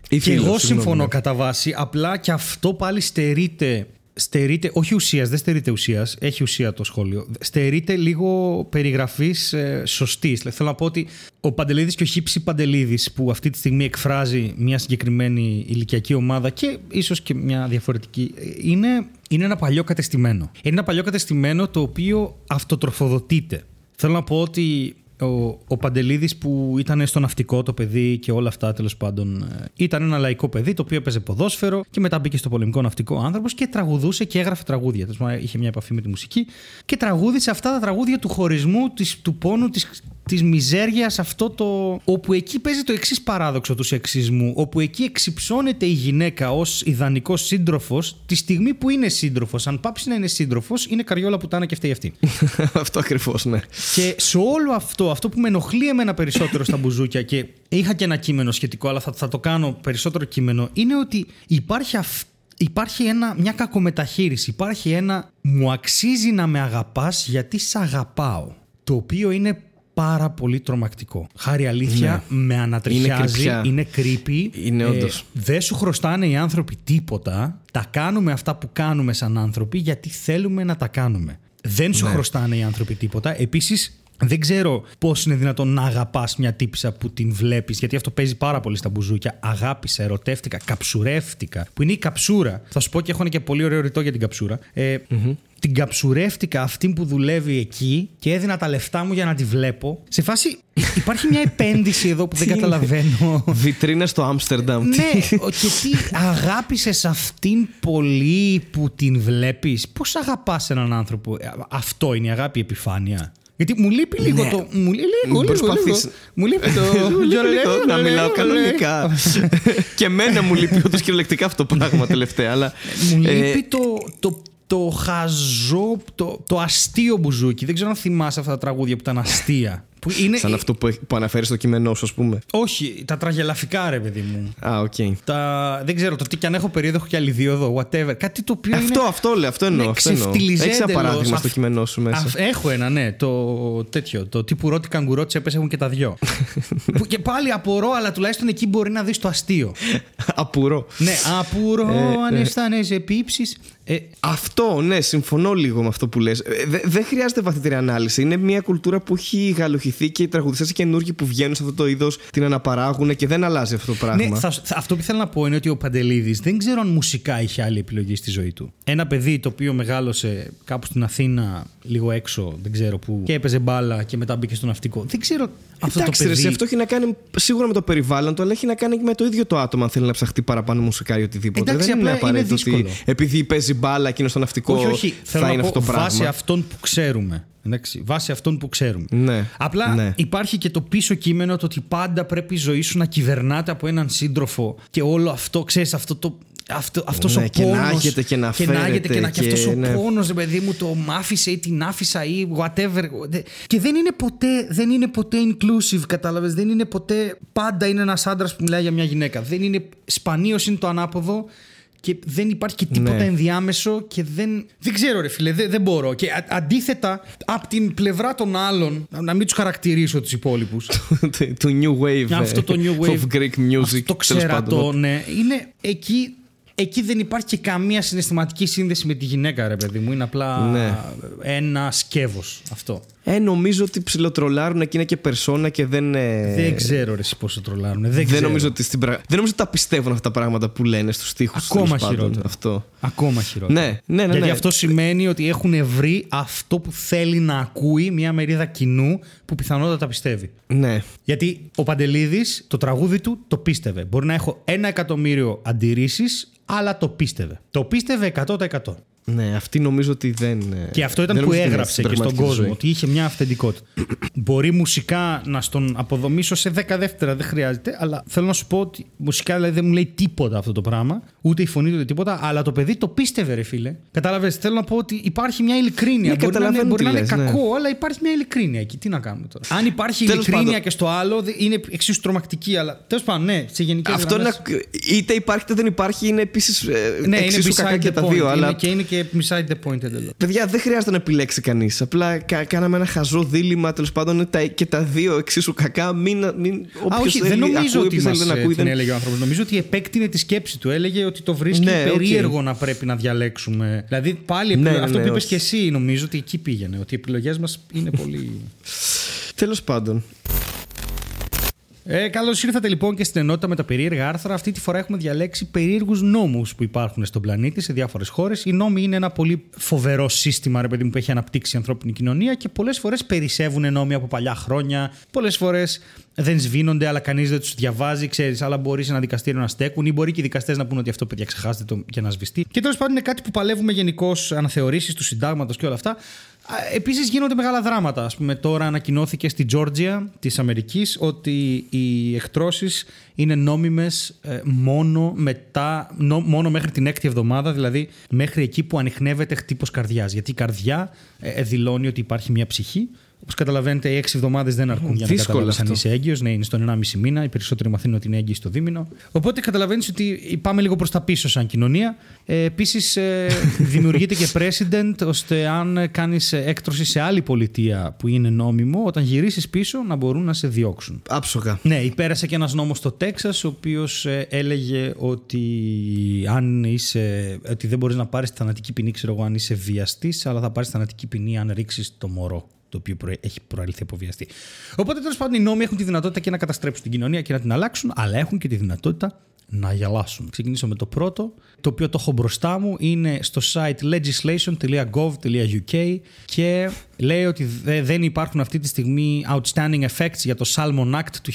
Η και φίλος, εγώ συγγνώμη, συμφωνώ ναι. κατά βάση. Απλά και αυτό πάλι στερείται. Στερείται, όχι ουσίας, δεν στερείται ουσίας, έχει ουσία το σχόλιο. Στερείται λίγο περιγραφής ε, σωστής. Θέλω να πω ότι ο Παντελίδης και ο Χίψη Παντελίδης, που αυτή τη στιγμή εκφράζει μια συγκεκριμένη ηλικιακή ομάδα και ίσως και μια διαφορετική, ε, είναι, είναι ένα παλιό κατεστημένο. Είναι ένα παλιό κατεστημένο το οποίο αυτοτροφοδοτείται. Θέλω να πω ότι ο, ο Παντελίδης που ήταν στο ναυτικό το παιδί και όλα αυτά τέλος πάντων ε, ήταν ένα λαϊκό παιδί το οποίο έπαιζε ποδόσφαιρο και μετά μπήκε στο πολεμικό ναυτικό άνθρωπος και τραγουδούσε και έγραφε τραγούδια. Τέλος πάντων, είχε μια επαφή με τη μουσική και τραγούδισε αυτά τα τραγούδια του χωρισμού, της, του πόνου, της, της μιζέριας αυτό το... όπου εκεί παίζει το εξής παράδοξο του σεξισμού όπου εκεί εξυψώνεται η γυναίκα ως ιδανικός σύντροφος τη στιγμή που είναι σύντροφος. Αν πάψει να είναι σύντροφος είναι καριόλα πουτάνα και φταίει αυτή. αυτό ακριβώς, ναι. Και σε όλο αυτό, αυτό που με ενοχλεί εμένα περισσότερο στα μπουζούκια και είχα και ένα κείμενο σχετικό, αλλά θα, θα το κάνω περισσότερο κείμενο, είναι ότι υπάρχει, αυ- υπάρχει ένα, μια κακομεταχείριση. Υπάρχει ένα μου αξίζει να με αγαπάς γιατί σ' αγαπάω. Το οποίο είναι πάρα πολύ τρομακτικό. Χάρη αλήθεια, με ανατριχιάζει, κρυπιά. είναι creepy. Είναι όντως. δεν σου χρωστάνε οι άνθρωποι τίποτα. Τα κάνουμε αυτά που κάνουμε σαν άνθρωποι γιατί θέλουμε να τα κάνουμε. Δεν σου χρωστάνε οι άνθρωποι τίποτα. Επίσης, δεν ξέρω πώς είναι δυνατόν να αγαπάς μια τύπησα που την βλέπεις, γιατί αυτό παίζει πάρα πολύ στα μπουζούκια. Αγάπησα, ερωτεύτηκα, καψουρεύτηκα. Που είναι η καψούρα. Θα σου πω και έχω ένα και πολύ ωραίο ρητό για την καψούρα. Ε, Την καψουρεύτηκα αυτή που δουλεύει εκεί και έδινα τα λεφτά μου για να τη βλέπω. Σε φάση υπάρχει μια επένδυση εδώ που δεν Τι είναι; καταλαβαίνω. Βιτρίνα στο Άμστερνταμ. Ναι, ο- και τι αγάπησες αυτήν πολύ που την βλέπεις; Πώς αγαπάς έναν άνθρωπο; Ε, Αυτό είναι η αγάπη η επιφάνεια. Γιατί μου λείπει λίγο Ναι. το. Μου λείπει λίγο, λίγο, Προσπαθείς- λίγο. Μου λείπει το. Λίγο, λίγο, να μιλάω κανονικά. και εμένα μου λείπει όντως κυριολεκτικά αυτό το πράγμα τελευταία. Αλλά, Μου ε, λείπει το, το, το χαζό, το, το αστείο μπουζούκι. Δεν ξέρω αν θυμάσαι αυτά τα τραγούδια που ήταν αστεία. Που είναι... Σαν αυτό που, που αναφέρεις στο κείμενό σου, ας πούμε. Όχι, τα τραγελαφικά, ρε παιδί μου. Α, οκ. Okay. Τα... Δεν ξέρω, το τι και αν έχω περίοδο, έχω και άλλη δύο εδώ, whatever. Κάτι το οποίο. Αυτό, είναι... αυτό λέω, αυτό εννοώ. Ναι, αυτό εννοώ. Έχεις ένα παράδειγμα στο κείμενό σου μέσα. Α, έχω ένα, ναι. Το τέτοιο. Το τύπου ρωτή καγκουρό τσέπες έχουν και τα δυο. που και πάλι απορώ, αλλά τουλάχιστον εκεί μπορεί να δεις το αστείο. Απουρώ. Ναι, απουρώ αν αισθάνεσαι επίψει. Ε, αυτό, ναι, συμφωνώ λίγο με αυτό που λες. Δεν δε χρειάζεται βαθύτερη ανάλυση. Είναι μια κουλτούρα που έχει γαλουχηθεί και οι τραγουδιστές καινούργοι που βγαίνουν σε αυτό το είδος την αναπαράγουν και δεν αλλάζει αυτό το πράγμα. Ναι, θα, αυτό που θέλω να πω είναι ότι ο Παντελίδης δεν ξέρω αν μουσικά είχε άλλη επιλογή στη ζωή του. Ένα παιδί το οποίο μεγάλωσε κάπου στην Αθήνα, λίγο έξω, δεν ξέρω πού, και έπαιζε μπάλα και μετά μπήκε στο ναυτικό. Δεν ξέρω αυτό Εντάξει, το παιδί. Ρε, αυτό έχει να κάνει σίγουρα με το περιβάλλον του, αλλά έχει να κάνει και με το ίδιο το άτομο αν θέλει να ψαχτεί παραπάνω μουσικά ή οτιδήποτε. Εντάξει, δεν είναι απαραίτητο είναι ότι επειδή παίζει μπάλα εκείνο στο ναυτικό όχι, όχι. θα Θέλω είναι να αυτό το πράγμα. Βάσει αυτών που ξέρουμε. Εντάξει, βάσει αυτών που ξέρουμε. Ναι, Απλά ναι. υπάρχει και το πίσω κείμενο το ότι πάντα πρέπει η ζωή σου να κυβερνάται από έναν σύντροφο και όλο αυτό, ξέρεις, αυτό το. Αυτό, αυτός ναι, ο και πόνος, να έχετε και να και να φέρετε και, να, και, και, αυτός ο ναι. πόνος ρε παιδί μου το μ' άφησε ή την άφησα ή whatever και δεν είναι ποτέ, δεν είναι ποτέ inclusive κατάλαβες δεν είναι ποτέ πάντα είναι ένας άντρας που μιλάει για μια γυναίκα δεν είναι σπανίως είναι το ανάποδο και δεν υπάρχει και τίποτα Ναι. ενδιάμεσο και δεν. Δεν ξέρω, ρε φίλε, δεν, δεν μπορώ. Και α- αντίθετα, από την πλευρά των άλλων, να μην τους χαρακτηρίσω τους υπόλοιπους. του New Wave. αυτό το ε, new wave. Of Greek music. Αυτό το τέλος πάντων. ξερατό, ναι. Είναι εκεί. Εκεί δεν υπάρχει και καμία συναισθηματική σύνδεση με τη γυναίκα, ρε παιδί μου. Είναι απλά Ναι. ένα σκεύος αυτό. Ε, νομίζω ότι ψιλοτρολάρουν εκείνα και περσόνα και δεν. ε, Δεν ξέρω ρε, εσύ πόσο τρολάρουν. Δεν, δεν ξέρω. νομίζω, ότι στην πρα... δεν νομίζω ότι τα πιστεύουν αυτά τα πράγματα που λένε στους τοίχου Ακόμα χειρότερο. Αυτό. Ακόμα χειρότερα. Ναι, ναι, ναι. Γιατί ναι. αυτό σημαίνει ότι έχουν βρει αυτό που θέλει να ακούει μια μερίδα κοινού που πιθανότατα πιστεύει. Ναι. Γιατί ο Παντελίδης το τραγούδι του το πίστευε. Μπορεί να έχω ένα εκατομμύριο αντιρρήσεις, αλλά το πίστευε. Το πίστευε 100%. Ναι, αυτή νομίζω ότι δεν. ε, Και αυτό ήταν δεν που νομίζω ότι είναι έγραψε στην και στον πραγματική κόσμο, ζωή. ότι είχε μια αυθεντικότητα. Μπορεί μουσικά να στον αποδομήσω σε 10 δεύτερα, δεν χρειάζεται, αλλά θέλω να σου πω ότι μουσικά δηλαδή δεν μου λέει τίποτα αυτό το πράγμα, ούτε η φωνή του ούτε τίποτα, αλλά το παιδί το πίστευε, ρε φίλε. Κατάλαβες, θέλω να πω ότι υπάρχει μια ειλικρίνεια. Ναι, μπορεί να είναι, καταλαβαίνω μπορεί τι να είναι λες, ναι. κακό, αλλά υπάρχει μια ειλικρίνεια εκεί. Τι να κάνουμε τώρα. Αν υπάρχει Τέλος ειλικρίνεια πάντων. και στο άλλο, δε- είναι εξίσου τρομακτική, αλλά τέλος πάντων, ναι, σε γενικές Αυτό είναι, είτε υπάρχει είτε δεν υπάρχει, είναι επίσης Ναι, είναι εξίσου κακά beside και the τα point. δύο. Είναι Αλλά και είναι και beside the point εντελώς. παιδιά δεν χρειάζεται να επιλέξει κανείς. Απλά κα- κάναμε ένα χαζό δίλημμα. Τέλος πάντων είναι τα, και τα δύο εξίσου κακά. Μην, μην, Α, όποιος όχι, θέλει, δεν νομίζω ακούει, ότι όποιος μας, θέλει, δεν ε, ακούει. την δεν- έλεγε ο άνθρωπος. Νομίζω ότι επέκτεινε τη σκέψη του. Έλεγε ότι το βρίσκει Ναι, οκ. περίεργο να πρέπει να διαλέξουμε. Δηλαδή πάλι Ναι, επιλο- ναι, αυτό ναι, που είπες όχι. και εσύ, νομίζω ότι εκεί πήγαινε. Ότι οι επιλογές μας είναι πολύ. Τέλος πάντων. Ε, Καλώς ήρθατε λοιπόν και στην ενότητα με τα περίεργα άρθρα. Αυτή τη φορά έχουμε διαλέξει περίεργους νόμους που υπάρχουν στον πλανήτη σε διάφορες χώρες. Οι νόμοι είναι ένα πολύ φοβερό σύστημα, ρε παιδί μου, που έχει αναπτύξει η ανθρώπινη κοινωνία και πολλές φορές περισσεύουν νόμοι από παλιά χρόνια. Πολλές φορές δεν σβήνονται, αλλά κανείς δεν τους διαβάζει, ξέρεις. Αλλά μπορεί σε ένα δικαστήριο να στέκουν ή μπορεί και οι δικαστές να πούνε ότι αυτό παιδιά ξεχάστε το και να σβηστεί. Και τέλος πάντων είναι κάτι που παλεύουμε γενικώς αναθεωρήσεις του συντάγματος και όλα αυτά. Επίσης γίνονται μεγάλα δράματα. Α πούμε, τώρα ανακοινώθηκε στη Τζόρτζια της Αμερικής ότι οι εκτρώσεις είναι νόμιμες μόνο, μετά, νο- μόνο μέχρι την έκτη εβδομάδα, δηλαδή μέχρι εκεί που ανοιχνεύεται χτύπος καρδιάς. Γιατί η καρδιά ε, ε, δηλώνει ότι υπάρχει μια ψυχή. Όπως καταλαβαίνετε, οι έξι εβδομάδες δεν αρκούν για να Δύσκολο καταλάβεις αν αυτό. είσαι έγκυος. Ναι, είναι στον 1,5 μήνα. Οι περισσότεροι μαθαίνουν ότι είναι έγκυοι στο δίμηνο. Οπότε καταλαβαίνεις ότι πάμε λίγο προς τα πίσω σαν κοινωνία. Ε, Επίσης, δημιουργείται και precedent ώστε αν κάνεις έκτρωση σε άλλη πολιτεία που είναι νόμιμο, όταν γυρίσεις πίσω να μπορούν να σε διώξουν. Άψογα. Ναι, υπέρασε και ένας νόμος στο Τέξας ο οποίος ε, έλεγε ότι αν είσαι, ότι δεν μπορείς να πάρεις θανατική ποινή ξέρω εγώ αν είσαι βιαστής αλλά θα πάρεις θανατική ποινή αν ρίξεις το μωρό το οποίο προε- έχει προέλθει από βιαστή. Οπότε τέλος πάντων οι νόμοι έχουν τη δυνατότητα και να καταστρέψουν την κοινωνία και να την αλλάξουν, αλλά έχουν και τη δυνατότητα να γελάσουν. Ξεκινήσω με το πρώτο, το οποίο το έχω μπροστά μου, είναι στο site legislation.gov.uk και λέει ότι δε- δεν υπάρχουν αυτή τη στιγμή outstanding effects για το Salmon Act του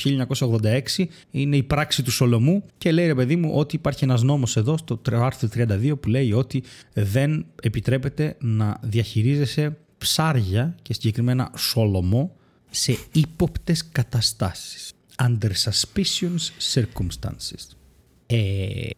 1986. Είναι η πράξη του Σολομού και λέει ρε παιδί μου ότι υπάρχει ένας νόμος εδώ στο τρο- άρθρο 32 που λέει ότι δεν επιτρέπεται να διαχειρίζεσαι ψάρια και συγκεκριμένα Σολομό σε ύποπτες καταστάσεις. Under suspicious circumstances. Ε,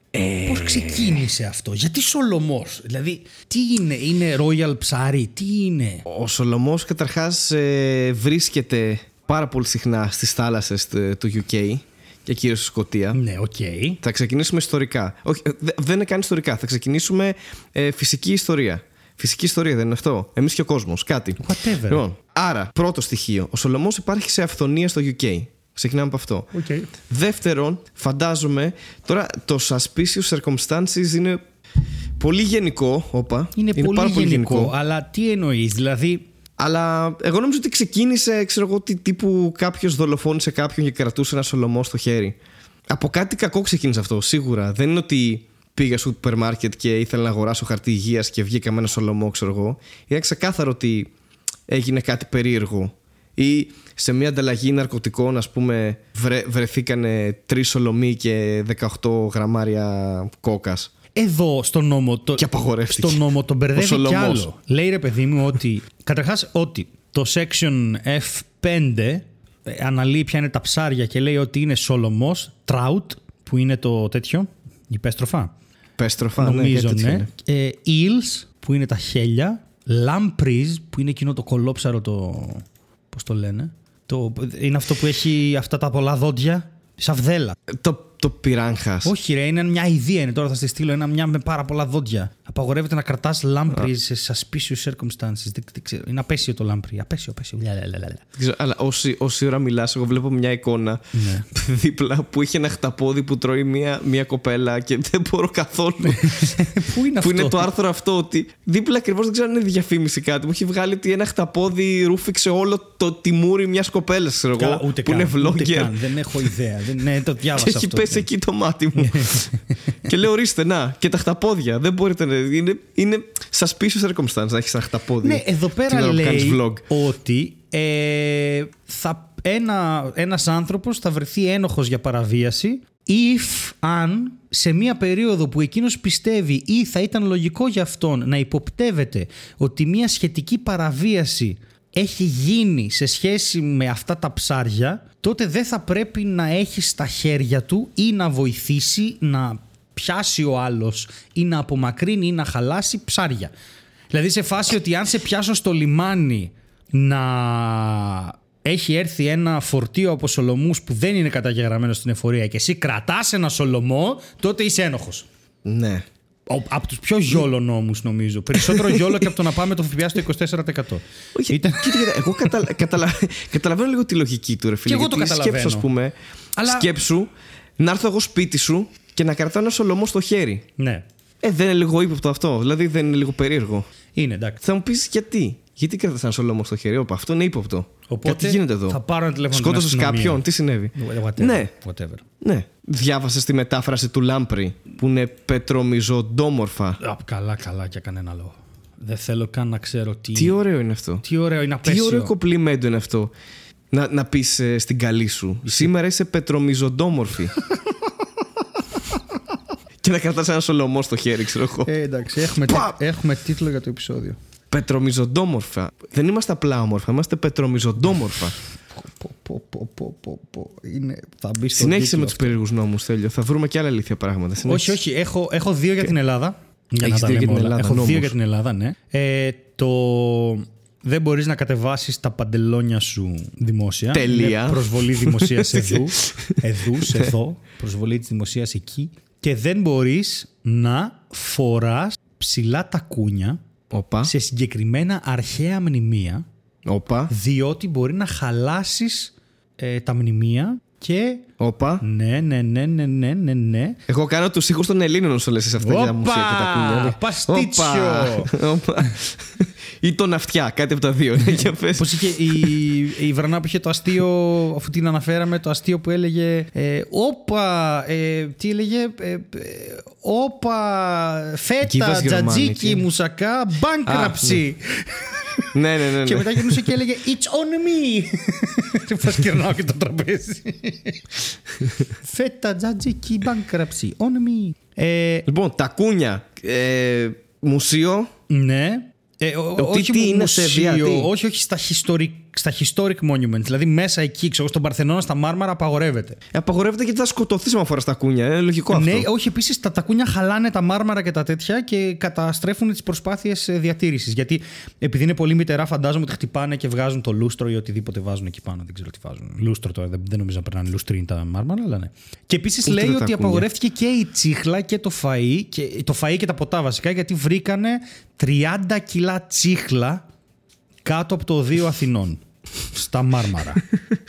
Πώς ξεκίνησε αυτό, γιατί Σολομός, δηλαδή τι είναι, είναι royal ψάρι, τι είναι; Ο Σολομός καταρχάς ε, βρίσκεται πάρα πολύ συχνά στις θάλασσες του του UK και κυρίως στη Σκωτία. Ναι, οκ. Θα ξεκινήσουμε ιστορικά. Όχι, ε, δε- δεν είναι καν ιστορικά. Θα ξεκινήσουμε ε, φυσική ιστορία. Φυσική ιστορία δεν είναι αυτό. Εμείς και ο κόσμος. Κάτι. Whatever. Λοιπόν, άρα, πρώτο στοιχείο. Ο σολομός υπάρχει σε αφθονία στο UK. Ξεκινάμε από αυτό. Οκ. Δεύτερον, φαντάζομαι. Τώρα, το suspicious circumstances είναι πολύ γενικό. Όπα. Είναι, πολύ, πάρα γενικό, αλλά τι εννοείς, δηλαδή. Αλλά εγώ νομίζω ότι ξεκίνησε, ξέρω εγώ, τι τύπου κάποιος δολοφόνησε κάποιον και κρατούσε ένα σολομό στο χέρι. Από κάτι κακό ξεκίνησε αυτό, σίγουρα. Δεν είναι ότι πήγα στο σούπερ μάρκετ και ήθελα να αγοράσω χαρτί υγείας και βγήκα με ένα σολομό, ξέρω εγώ. Είναι ξεκάθαρο ότι έγινε κάτι περίεργο. Ή σε μια ανταλλαγή ναρκωτικών, ας πούμε, βρε, βρεθήκανε τρεις σολομοί και 18 γραμμάρια κόκας. Εδώ στο νόμο. Το, Και απαγορεύτηκε. Στο νόμο τον Ο μπερδεύει κι Σολομός. άλλο. Λέει ρε παιδί μου ότι. Καταρχάς ότι το section F5 ε, αναλύει ποια είναι τα ψάρια και λέει ότι είναι σολομός, trout, που είναι το τέτοιο, υπέστροφα. Πέστροφα, ναι, νομίζω, κάτι τέτοιο ναι. είναι. Ε, eels, που είναι τα χέλια. Lampreys, που είναι εκείνο το κολόψαρο το. Πώς το λένε. Το, είναι αυτό που έχει αυτά τα πολλά δόντια. Σαβδέλα. Το, το πυράγχας. Όχι, ρε, είναι μια ιδέα. Είναι τώρα θα στη στείλω ένα μια με πάρα πολλά δόντια. Απαγορεύεται να κρατάς lampreys σε suspicious circumstances. Δεν, δεν ξέρω. Είναι απέσιο το lamprey. Απέσιο, απέσιο. Λα, λα, λα, λα. Δεν ξέρω, αλλά όση, όση ώρα μιλάς, εγώ βλέπω μια εικόνα Ναι. δίπλα που είχε ένα χταπόδι που τρώει μια, μια κοπέλα και δεν μπορώ καθόλου. Πού είναι που αυτό; είναι το άρθρο αυτό ότι δίπλα ακριβώς δεν ξέρω αν είναι διαφήμιση κάτι. Μου έχει βγάλει ότι ένα χταπόδι ρούφηξε όλο το τιμούρι μιας κοπέλας, ξέρω Καλά, εγώ. ούτε που καν, είναι ούτε vlogger. καν. Δεν έχω ιδέα. Δεν, ναι, το Και διάβασα έχει αυτό. Ναι. πέσει εκεί το μάτι μου. και λέω, ορίστε, να, και τα χταπόδια. Δεν μπορείτε να. Είναι, είναι suspicious circumstance να έχεις ένα χταπόδι. Ναι, εδώ την πέρα ώρα που κάνεις λέει vlog. ότι ε, θα, ένα, ένας άνθρωπος θα βρεθεί ένοχος για παραβίαση if αν σε μία περίοδο που εκείνος πιστεύει ή θα ήταν λογικό για αυτόν να υποπτεύεται ότι μία σχετική παραβίαση έχει γίνει σε σχέση με αυτά τα ψάρια, τότε δεν θα πρέπει να έχει στα χέρια του ή να βοηθήσει να πιάσει ο άλλος ή να απομακρύνει ή να χαλάσει ψάρια. Δηλαδή σε φάση ότι αν σε πιάσω στο λιμάνι να έχει έρθει ένα φορτίο από σολομούς που δεν είναι καταγεγραμμένο στην εφορία και εσύ κρατάς ένα σολομό, τότε είσαι ένοχος. Ναι. Ο- Από τους πιο γιόλο νόμους νομίζω. Περισσότερο γιόλο και από το να πάμε το ΦΠΑ στο 24%. Όχι, Ήταν- κοίτα, κοίτα, εγώ καταλα... καταλα... καταλαβαίνω λίγο τη λογική του, ρε φίλε. Κι εγώ το γιατί καταλαβαίνω. Σκέψου, ας πούμε, Αλλά- σκέψου να έρθω εγώ σπίτι σου και να κρατάω ένα σολομό στο χέρι. Ναι. Ε, δεν είναι λίγο ύποπτο αυτό. Δηλαδή δεν είναι λίγο περίεργο. Είναι εντάξει. Θα μου πεις γιατί. Γιατί κρατά ένα σολομό στο χέρι, Όπα, αυτό είναι ύποπτο. Οπότε Κάτι γίνεται εδώ; θα πάρω ένα τηλέφωνο στην Σκότωσε αστυνομία. κάποιον, τι συνέβη; Whatever. Ναι, Whatever. ναι. Διάβασες τη μετάφραση του Λάμπρι που είναι πετρομιζοντόμορφα. Α, καλά, καλά για κανένα λόγο. Δεν θέλω καν να ξέρω τι. Τι ωραίο είναι αυτό. τι ωραίο είναι Τι απέσιο. ωραίο κοπλιμέντο είναι αυτό. Να, να πεις στην καλή σου. Σήμερα είσαι πετρομιζοντόμορφη. και να κρατάς ένα σολομός στο χέρι, ξέρω εγώ. Ε, εντάξει, έχουμε, Πα! έχουμε τίτλο για το επεισόδιο. Πετρομιζοντόμορφα. Δεν είμαστε απλά όμορφα, είμαστε πετρομιζοντόμορφα. Πω, πω, πω, πω, πω, πω. Είναι... Θα μπει στο Συνέχισε τίτλο με τους περίεργους νόμους, Θέλιο. Θα βρούμε και άλλα αλήθεια πράγματα. Όχι, Συνέχισε. όχι. Έχω, έχω δύο για την Ελλάδα. Για Έχεις να τα δύο για λέμε την όλα. Ελλάδα, Έχω δύο νόμους. για την Ελλάδα, ναι. Ε, το δεν μπορείς να κατεβάσεις τα παντελόνια σου δημόσια. Τελεία. Είναι προσβολή δημοσίας εδού. εδούς, εδώ. Προσβολή της δημοσίας εκεί. Και δεν μπορείς να φοράς ψηλά τα κούνια Όπα. σε συγκεκριμένα αρχαία μνημεία Όπα. διότι μπορεί να χαλάσεις ε, τα μνημεία και Όπα. ναι, ναι, ναι, ναι, ναι, ναι, ναι. Εγώ κάνω τους ήχους των Ελλήνων όσο λες αυτά για τα Όπα! μουσεία και τα κούνια. Παστίτσιο! Όπα! Όπα. Ή τον αυτιά, κάτι από τα δύο. ναι, για πες. Πώς είχε η, η Βρανά που είχε το αστείο, αφού την αναφέραμε, το αστείο που έλεγε ε, Όπα, ε, τι έλεγε, ε, ε, Όπα, φέτα, Κίβας τζατζίκι, Γερμανική. μουσακά, bankruptcy. ναι, ναι, ναι. Και ναι. μετά γυρνούσε και έλεγε It's on me. Πώς κερνάω και το τραπέζι. Φέτα, τζατζίκι, bankruptcy, on me. Ε, Λοιπόν, τα κούνια. Ε, μουσείο. Ναι. Ε, ο- τι- όχι τι μου- είναι σε μουσείο, βία, τι; όχι, όχι στα ιστορικά στα historic monuments, δηλαδή μέσα εκεί, ξέρω, στον Παρθενώνα, στα Μάρμαρα, απαγορεύεται. Ε, Απαγορεύεται γιατί θα σκοτωθείς άμα φοράς τα κούνια. Είναι λογικό αυτό. Ναι, όχι, επίσης τα τακούνια χαλάνε τα μάρμαρα και τα τέτοια και καταστρέφουν τις προσπάθειες διατήρησης. Γιατί επειδή είναι πολύ μητερά, φαντάζομαι ότι χτυπάνε και βγάζουν το λούστρο ή οτιδήποτε βάζουν εκεί πάνω. Δεν ξέρω τι βάζουν. Λούστρο τώρα, δεν, δεν νομίζω να περνάνε λούστρινοι τα μάρμαρα, αλλά ναι. Και επίσης Ούτε λέει τα ότι τακούνια. απαγορεύτηκε και η τσίχλα και το φαΐ, και, το φαΐ και τα ποτά βασικά, γιατί βρήκανε 30 κιλά τσίχλα κάτω από το Οδείο Αθηνών. Στα Μάρμαρα.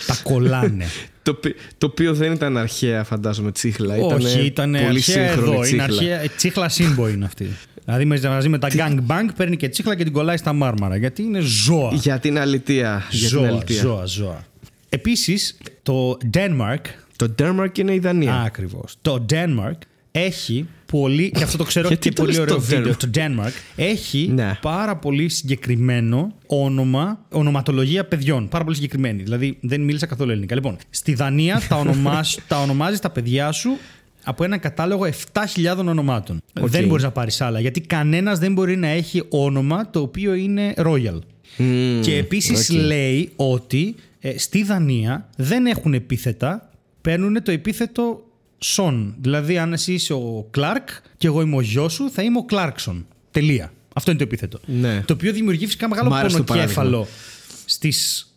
τα κολλάνε. Το, ποι- το οποίο δεν ήταν αρχαία, φαντάζομαι, τσίχλα. Όχι, ήταν πολύ αρχαία σύγχρονη εδώ. τσίχλα. Είναι αρχαία, ε, τσίχλα σύμπο είναι αυτή. δηλαδή μαζί- μαζί με τα gang bang παίρνει και τσίχλα και την κολλάει στα μάρμαρα. Γιατί είναι ζώα. Για την αλητία. Για την ζώα, αλητία. ζώα, ζώα. Επίσης, το Denmark. Το Denmark είναι η Δανία. Ακριβώς. Το Denmark έχει πολύ. και αυτό το ξέρω Γιατί και το πολύ λες ωραίο το βίντεο. Denmark? Το Denmark έχει Ναι. πάρα πολύ συγκεκριμένο όνομα, ονοματολογία παιδιών. Πάρα πολύ συγκεκριμένη. Δηλαδή δεν μίλησα καθόλου ελληνικά. Λοιπόν, στη Δανία τα, ονομάς, τα ονομάζεις τα παιδιά σου από ένα κατάλογο 7.000 ονομάτων. Οκ. Δεν μπορείς να πάρεις άλλα. Γιατί κανένας δεν μπορεί να έχει όνομα το οποίο είναι royal. Μμμ, Και επίσης οκ. λέει ότι ε, στη Δανία δεν έχουν επίθετα, παίρνουν το επίθετο Σον. Δηλαδή, αν εσύ είσαι ο Κλάρκ και εγώ είμαι ο γιος σου, θα είμαι ο Κλάρκσον. Τελεία. Αυτό είναι το επίθετο. Ναι. Το οποίο δημιουργεί φυσικά μεγάλο Μ' άρεσε το πονοκέφαλο στις,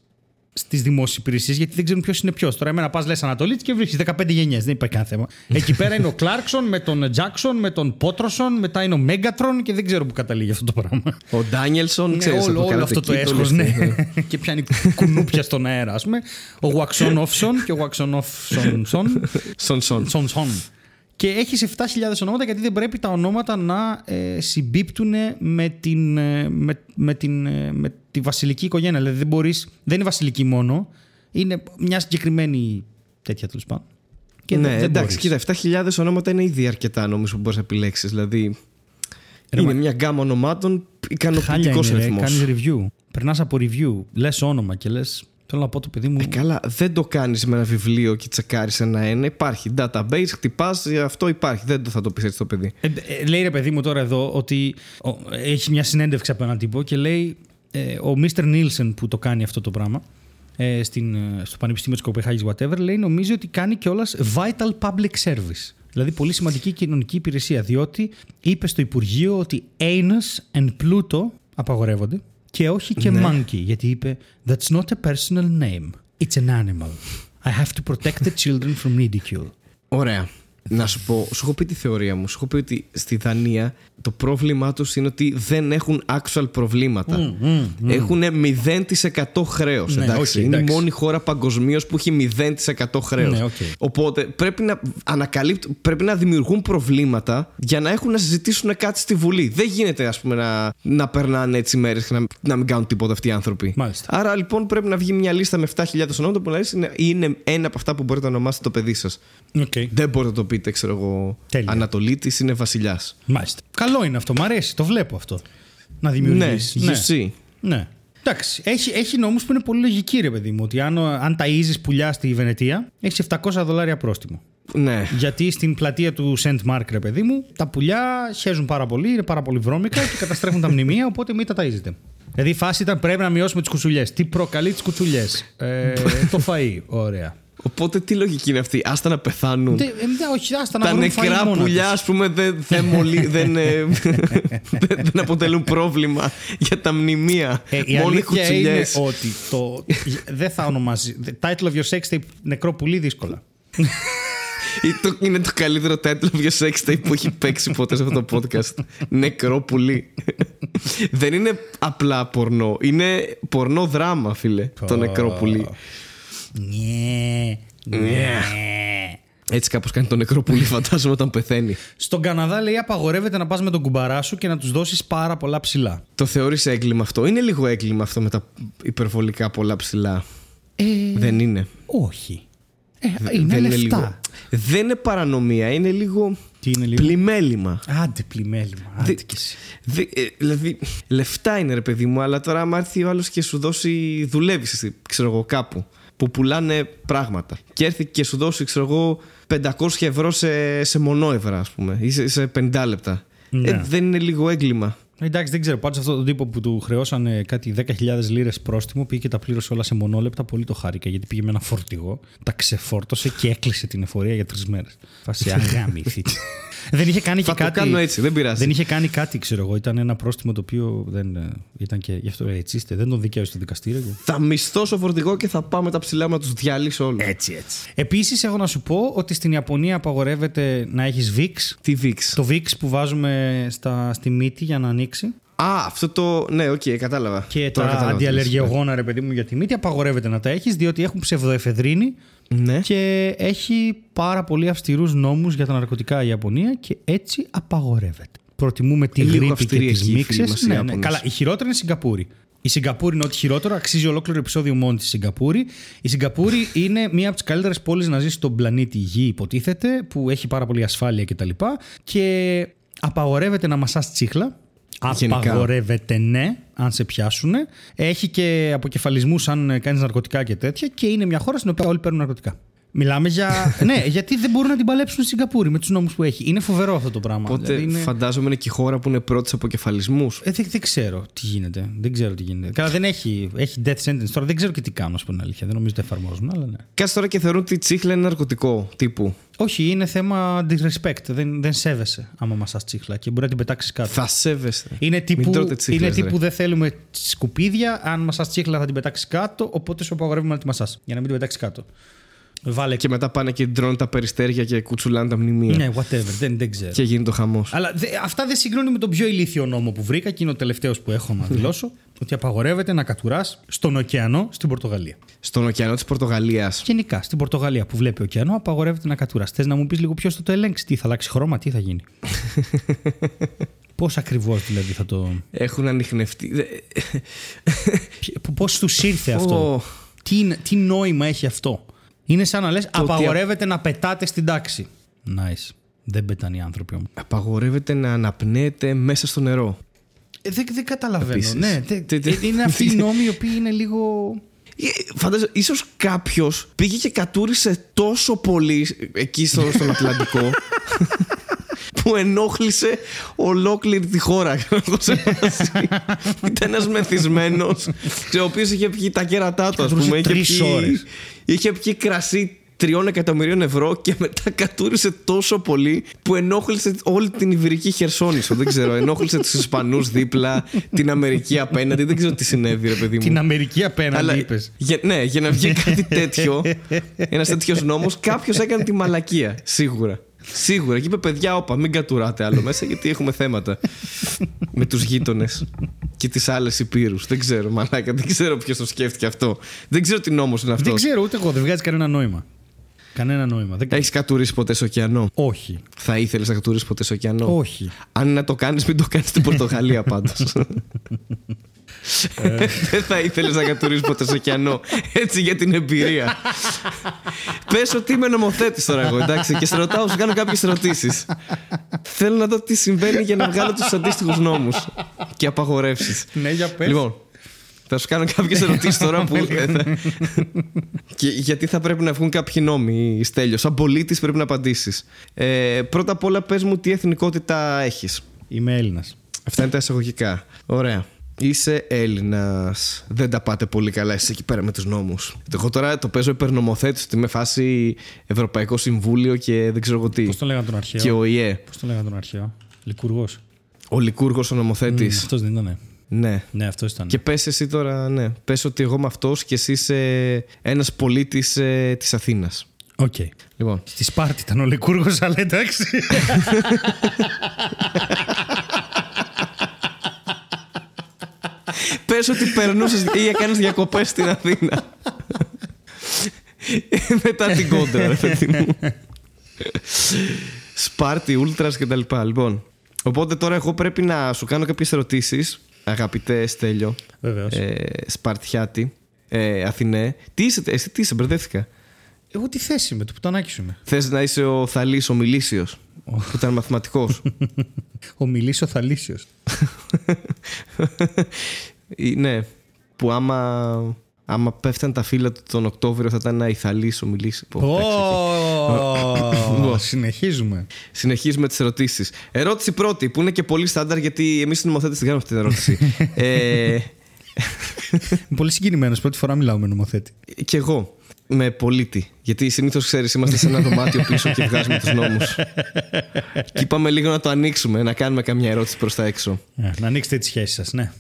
στις δημόσιες υπηρεσίες γιατί δεν ξέρουν ποιος είναι ποιος. Τώρα, εμένα πας λες Ανατολή και βρίσκεις 15 γενιές. Δεν υπάρχει κανένα θέμα. Εκεί πέρα είναι ο Κλάρκσον με τον Τζάξον, με τον Πότροσον, μετά είναι ο Μέγκατρον και δεν ξέρω που καταλήγει αυτό το πράγμα. Ο Ντάνιελσον, Ναι, ξέρεις, όλο, από όλο Karate αυτό το Kid, έσχος, όλες ναι. αυτές, και πιάνει κουνούπια στον αέρα, ας πούμε. Ο Waxon Offson και ο Waxon Offson. Σον Σον. Σον Σον. Και έχει 7.000 ονόματα γιατί δεν πρέπει τα ονόματα να ε, συμπίπτουν με, την, ε, με, με, την, ε, με τη βασιλική οικογένεια. Δηλαδή δεν, μπορείς, δεν είναι βασιλική μόνο, είναι μια συγκεκριμένη τέτοια τέλος πάντων. Και ναι, δεν, δεν εντάξει, μπορείς. κοίτα, 7.000 ονόματα είναι ήδη αρκετά νομίζω που μπορείς να επιλέξεις. Δηλαδή. Ρε, είναι μα- μια γκάμα ονομάτων Χάλια ικανοποιητικός είναι, ρε, αριθμό. κάνεις review. Περνάς από review, λες όνομα και λες θέλω να πω το παιδί μου... Ε, καλά, δεν το κάνεις με ένα βιβλίο και τσεκάρεις ένα-ένα. Υπάρχει database, χτυπάς, αυτό υπάρχει. Δεν το θα το πεις έτσι το παιδί. Ε, ε, λέει ρε παιδί μου τώρα εδώ ότι ο, έχει μια συνέντευξη από έναν τύπο και λέει ε, ο Μίστερ Νίλσεν που το κάνει αυτό το πράγμα ε, στην, ε, στο Πανεπιστήμιο της Κοπεχάγης whatever λέει νομίζει ότι κάνει κιόλας vital public service. Δηλαδή πολύ σημαντική κοινωνική υπηρεσία διότι είπε στο Υπουργείο ότι anus and Pluto απαγορεύονται και όχι και monkey γιατί είπε that's not a personal name, it's an animal. I have to protect the children from ridicule. Ωραία. Να σου πω, σου έχω πει τη θεωρία μου. Σου έχω πει ότι στη Δανία το πρόβλημά τους είναι ότι δεν έχουν actual προβλήματα. Έχουν 0% χρέος. Ναι, εντάξει. οκ, είναι η εντάξει. μόνη χώρα παγκοσμίως που έχει 0% χρέος. Ναι, οκ. Οπότε πρέπει να, ανακαλύπτουν, πρέπει να δημιουργούν προβλήματα για να έχουν να συζητήσουν κάτι στη Βουλή. Δεν γίνεται, ας πούμε, να, να περνάνε έτσι μέρες και να, να μην κάνουν τίποτα αυτοί οι άνθρωποι. Μάλιστα. Άρα λοιπόν πρέπει να βγει μια λίστα με 7.000 ονόματα που να λες είναι, είναι ένα από αυτά που μπορείτε να ονομάσετε το παιδί σας. Okay. Δεν μπορείτε να το πείτε, ξέρω εγώ. Τέλεια. Ανατολίτης είναι βασιλιάς. Μάλιστα. Καλό είναι αυτό, μ' αρέσει, το βλέπω αυτό. Να Ναι, δημιουργήσει. UC. ναι. Εντάξει, έχει, έχει νόμους που είναι πολύ λογικοί, ρε παιδί μου. Ότι αν, αν ταΐζεις πουλιά στη Βενετία, έχεις 700 δολάρια πρόστιμο. Ναι. Γιατί στην πλατεία του Σεντ Μάρκ, ρε παιδί μου, τα πουλιά χέζουν πάρα πολύ, είναι πάρα πολύ βρώμικα και καταστρέφουν τα μνημεία, οπότε μην τα ταΐζετε. Δηλαδή η φάση ήταν πρέπει να μειώσουμε τις κουτσουλιές. Τι προκαλεί τις κουτσουλιές; Ε, το φαΐ. Ωραία. Οπότε τι λογική είναι αυτή; Άστα να πεθάνουν. Δεν, ε, δεν, όχι, άστα να Τα βρουν νεκρά φαΐ μόνα πουλιά, τους. ας πούμε, δεν, δεν, μολύ- δεν, ε, δεν, δεν αποτελούν πρόβλημα για τα μνημεία. Ε, η Μόνο οι αλήθεια είναι κουτσουλιές. ότι το, δεν θα ονομάζει. Title of your sex tape νεκρό πουλί δύσκολα. Ή το- Είναι το καλύτερο title of your sex tape που έχει παίξει ποτέ σε αυτό το podcast. Νεκρό πουλί. Δεν είναι απλά πορνό. Είναι πορνό δράμα, φίλε. Το νεκρό πουλί. Ναι. ναι. Έτσι κάπως κάνει το νεκρό πουλί, φαντάζομαι, όταν πεθαίνει. Στον Καναδά λέει απαγορεύεται να πας με τον κουμπαρά σου και να τους δώσεις πάρα πολλά ψηλά. Το θεωρείς έγκλημα αυτό. Είναι λίγο έγκλημα αυτό με τα υπερβολικά πολλά ψηλά. Ε, Δεν είναι. όχι. Ε, είναι Δεν λεφτά. λίγο. Δεν είναι παρανομία, είναι λίγο. Τι είναι λίγο; Πλημέλημα. Άντε πλημέλημα. Άντε Δε- κι εσύ. Δε, ε, δηλαδή, λεφτά είναι ρε παιδί μου, αλλά τώρα άμα έρθει ο άλλος και σου δώσει. δουλεύεις, ξέρω εγώ, κάπου. Που πουλάνε πράγματα. Και έρθει και σου δώσει, ξέρω εγώ, 500 ευρώ σε, σε μονόευρα, ας πούμε, ή σε, σε 50 λεπτά. Ναι. Ε, δεν είναι λίγο έγκλημα. Εντάξει, δεν ξέρω. Πάντως αυτόν τον τύπο που του χρεώσαν κάτι 10.000 λίρες πρόστιμο πήγε και τα πλήρωσε όλα σε μονόλεπτα. Πολύ το χάρηκα γιατί πήγε με ένα φορτηγό, τα ξεφόρτωσε και έκλεισε την εφορία για τρεις μέρες. Φάση αγάμι. δεν είχε κάνει Θα και το κάτι. κάνω έτσι, δεν πειράζει. Δεν είχε κάνει κάτι, ξέρω εγώ. Ήταν ένα πρόστιμο το οποίο δεν ε, ήταν και. Γι' αυτό έτσι είστε. Δεν τον δικαίωσε στο δικαστήριο. και- Θα μισθώσω φορτηγό και θα πάμε τα ψηλά μου να τους διαλύσω όλους. Έτσι, έτσι. Επίσης, έχω να σου πω ότι στην Ιαπωνία απαγορεύεται να έχεις VIX. Τι VIX. Το VIX που βάζουμε στα, στη μύτη για να ανοίξει. Α, αυτό το. Ναι, οκ, κατάλαβα. Και Τώρα τα κατάλαβα τι λες. αντιαλλεργιογόνα, ρε παιδί μου, για τη μύτη απαγορεύεται να τα έχεις, διότι έχουν ψευδοεφεδρίνη Ναι. και έχει πάρα πολύ αυστηρούς νόμους για τα ναρκωτικά η Ιαπωνία και έτσι απαγορεύεται. Προτιμούμε τη Λίγο γρήπη και αυστηροί τις εκεί οι φίλοι μίξες. μας οι Ναι, ναι. Ιάπωνες. Καλά, η χειρότερη είναι η Σιγκαπούρη. Η Σιγκαπούρη είναι ό,τι χειρότερο, αξίζει ολόκληρο επεισόδιο μόνη της Σιγκαπούρη. Η Σιγκαπούρη είναι μία από τις καλύτερες πόλεις να ζει στον πλανήτη Γη, υποτίθεται, που έχει πάρα πολύ ασφάλεια κτλ. Και απαγορεύεται να μασάς τσίχλα. Γενικά. Απαγορεύεται ναι, αν σε πιάσουν. Έχει και αποκεφαλισμούς αν κάνεις ναρκωτικά και τέτοια. Και είναι μια χώρα στην οποία όλοι παίρνουν ναρκωτικά. Μιλάμε για. ναι, γιατί δεν μπορούν να την παλέψουν στη Σιγκαπούρη με τους νόμους που έχει. Είναι φοβερό αυτό το πράγμα. Οπότε Δηλαδή είναι- φαντάζομαι είναι και η χώρα που είναι πρώτη από κεφαλισμούς. ε, δεν, δεν ξέρω τι γίνεται. Δεν ξέρω τι γίνεται. Καλά, δεν έχει, έχει death sentence τώρα. Δεν ξέρω και τι κάνουν, ας πούμε, αλήθεια. Δεν νομίζω ότι το εφαρμόζουν, αλλά ναι. Κάτσε τώρα και θεωρούν ότι η τσίχλα είναι ναρκωτικό τύπου. Όχι, είναι θέμα disrespect. Δεν, δεν σέβεσαι άμα μασάς τσίχλα και μπορεί να την πετάξεις κάτω. Θα σέβεστε. Είναι Μην τύπου, τρώτε τσίχλες, είναι ρε. τύπου δεν θέλουμε σκουπίδια. Αν μασάς τσίχλα θα την πετάξεις κάτω, οπότε σου απαγορεύουμε να τη μασάς. Για να μην την πετάξεις κάτω. Βάλε Και μετά πάνε και ντρώνουν τα περιστέρια και κουτσουλάνε τα μνημεία. Ναι, whatever, δεν, δεν ξέρω. Και γίνεται ο χαμός. Αλλά δε, αυτά δεν συγκρίνουν με τον πιο ηλίθιο νόμο που βρήκα και είναι ο τελευταίος που έχω να δηλώσω. ότι απαγορεύεται να κατουράς στον ωκεανό στην Πορτογαλία. Στον ωκεανό της Πορτογαλίας. Γενικά στην Πορτογαλία που βλέπει ωκεανό, απαγορεύεται να κατουράς. Θες να μου πεις λίγο ποιο θα το ελέγξεις, τι θα αλλάξει χρώμα, τι θα γίνει; Πώς ακριβώς δηλαδή θα το. Έχουν ανοιχνευτεί. Δε- Πώς τους ήρθε αυτό; Ω. Τι, είναι- τι νόημα έχει αυτό; Είναι σαν να λες: ότι Απαγορεύεται να πετάτε στην τάξη. Nice. Δεν πετάνε οι άνθρωποι όμως. Απαγορεύεται να αναπνέεται μέσα στο νερό. Ε, δεν, δεν καταλαβαίνω. Επίσης. Ναι, δεν- Τι- τι- είναι αυτοί οι νόμοι οι οποίοι είναι λίγο. Ε, Φαντάζομαι, ίσως κάποιος πήγε και κατούρισε τόσο πολύ εκεί στο, στον Ατλαντικό που ενόχλησε ολόκληρη τη χώρα. Ήταν ένας μεθυσμένος, ο οποίος είχε πιει τα κέρατά του, ας κατούρισε πούμε. Είχε τρεις πιει, ώρες. είχε πιει κρασί τριών εκατομμυρίων ευρώ και μετά κατούρισε τόσο πολύ που ενόχλησε όλη την Ιβηρική Χερσόνησο. Δεν ξέρω, ενόχλησε τους Ισπανούς δίπλα, την Αμερική απέναντι. Δεν ξέρω τι συνέβη, ρε παιδί μου. Την Αμερική απέναντι, είπες. Για, ναι, για να βγει κάτι τέτοιο, ένας τέτοιος νόμος, κάποιος έκανε τη μαλακία. Σίγουρα. Σίγουρα. Και είπε, παιδιά, όπα, μην κατουράτε άλλο μέσα, γιατί έχουμε θέματα με τους γείτονες και τις άλλες υπήρους. Δεν ξέρω, μαλάκα, δεν ξέρω ποιος το σκέφτηκε αυτό. Δεν ξέρω τι νόμος είναι αυτό. Δεν ξέρω ούτε εγώ, δεν βγάζει κανένα νόημα. Κανένα νόημα. Δεν... Έχεις κατουρίσει ποτέ σε ωκεανό; Όχι. Θα ήθελες να κατουρίσει ποτέ σε ωκεανό; Όχι. Αν να το κάνεις, μην το κάνεις στην Πορτογαλία πάντως. Δεν θα ήθελες να κατουρίσει ποτέ σε ωκεανό. Έτσι για την εμπειρία. Πες ότι είμαι νομοθέτης τώρα εγώ, εντάξει, και σε ρωτάω, σου κάνω κάποιες ερωτήσεις. Θέλω να δω τι συμβαίνει για να βγάλω τους αντίστοιχους νόμους και απαγορεύσεις. Ναι, για πες. Λοιπόν, θα σου κάνω κάποιες ερωτήσεις τώρα που. ε, θα- και γιατί θα πρέπει να βγουν κάποιοι νόμοι, Στέλιος. Σαν πολίτης πρέπει να απαντήσεις. Ε, πρώτα απ' όλα, πες μου τι εθνικότητα έχεις. Είμαι Έλληνας. Αυτά είναι τα εισαγωγικά. Ωραία. Είσαι Έλληνας. Δεν τα πάτε πολύ καλά εσείς εκεί πέρα με τους νόμους. Εγώ τώρα το παίζω υπερνομοθέτης, ότι είμαι φάση Ευρωπαϊκό Συμβούλιο και δεν ξέρω εγώ τι. Πώς τον λέγανε τον αρχαίο; Και ο ΙΕ. Πώς τον λέγανε τον αρχαίο; Λυκούργο. Ο Λυκούργος ο νομοθέτης. Αυτός δεν ήταν. Ναι. Ναι, αυτός ήταν. Και πες εσύ τώρα, ναι. Πες ότι εγώ είμαι αυτός και εσύ είσαι ένας πολίτης ε, της Αθήνας. Οκ. Λοιπόν, Στη Σπάρτη ήταν ο Λυκούργος, αλλά εντάξει. πες ότι περνούσες ή έκανες διακοπές στην Αθήνα. Μετά την κόντρα, ρε παιδί μου. Σπάρτη, Ούλτρας και τα λοιπά. Λοιπόν, οπότε τώρα εγώ πρέπει να σου κάνω κάποιες ερωτήσεις, αγαπητέ Στέλιο, Βεβαίως. ε, Σπαρτιάτη, ε, Αθηνέ. Τι είσαι, εσύ τι είσαι, μπερδεύτηκα. Εγώ τι θέση είμαι, το πουτανάκι σου είμαι. Θες να είσαι ο Θαλής, ο Μιλήσιος, που ήταν μαθηματικός. Ο Μιλήσο Θαλήσιος. Ή, ναι, που άμα άμα πέφταν τα φύλλα του τον Οκτώβριο θα ήταν να ηθαλής ομιλήσει. Ω, Συνεχίζουμε. Συνεχίζουμε τις ερωτήσεις. Ερώτηση πρώτη, που είναι και πολύ στάνταρ γιατί εμείς οι νομοθέτε την κάνουμε αυτή την ερώτηση. ε, Είμαι πολύ συγκινημένος. Πρώτη φορά μιλάω με νομοθέτη. Κι εγώ. Με πολίτη. Γιατί συνήθως ξέρεις, είμαστε σε ένα δωμάτιο πίσω και βγάζουμε τους νόμους. και είπαμε λίγο να το ανοίξουμε, να κάνουμε καμιά ερώτηση προς τα έξω. Ε, Να ανοίξετε τις σχέσεις σας, ναι.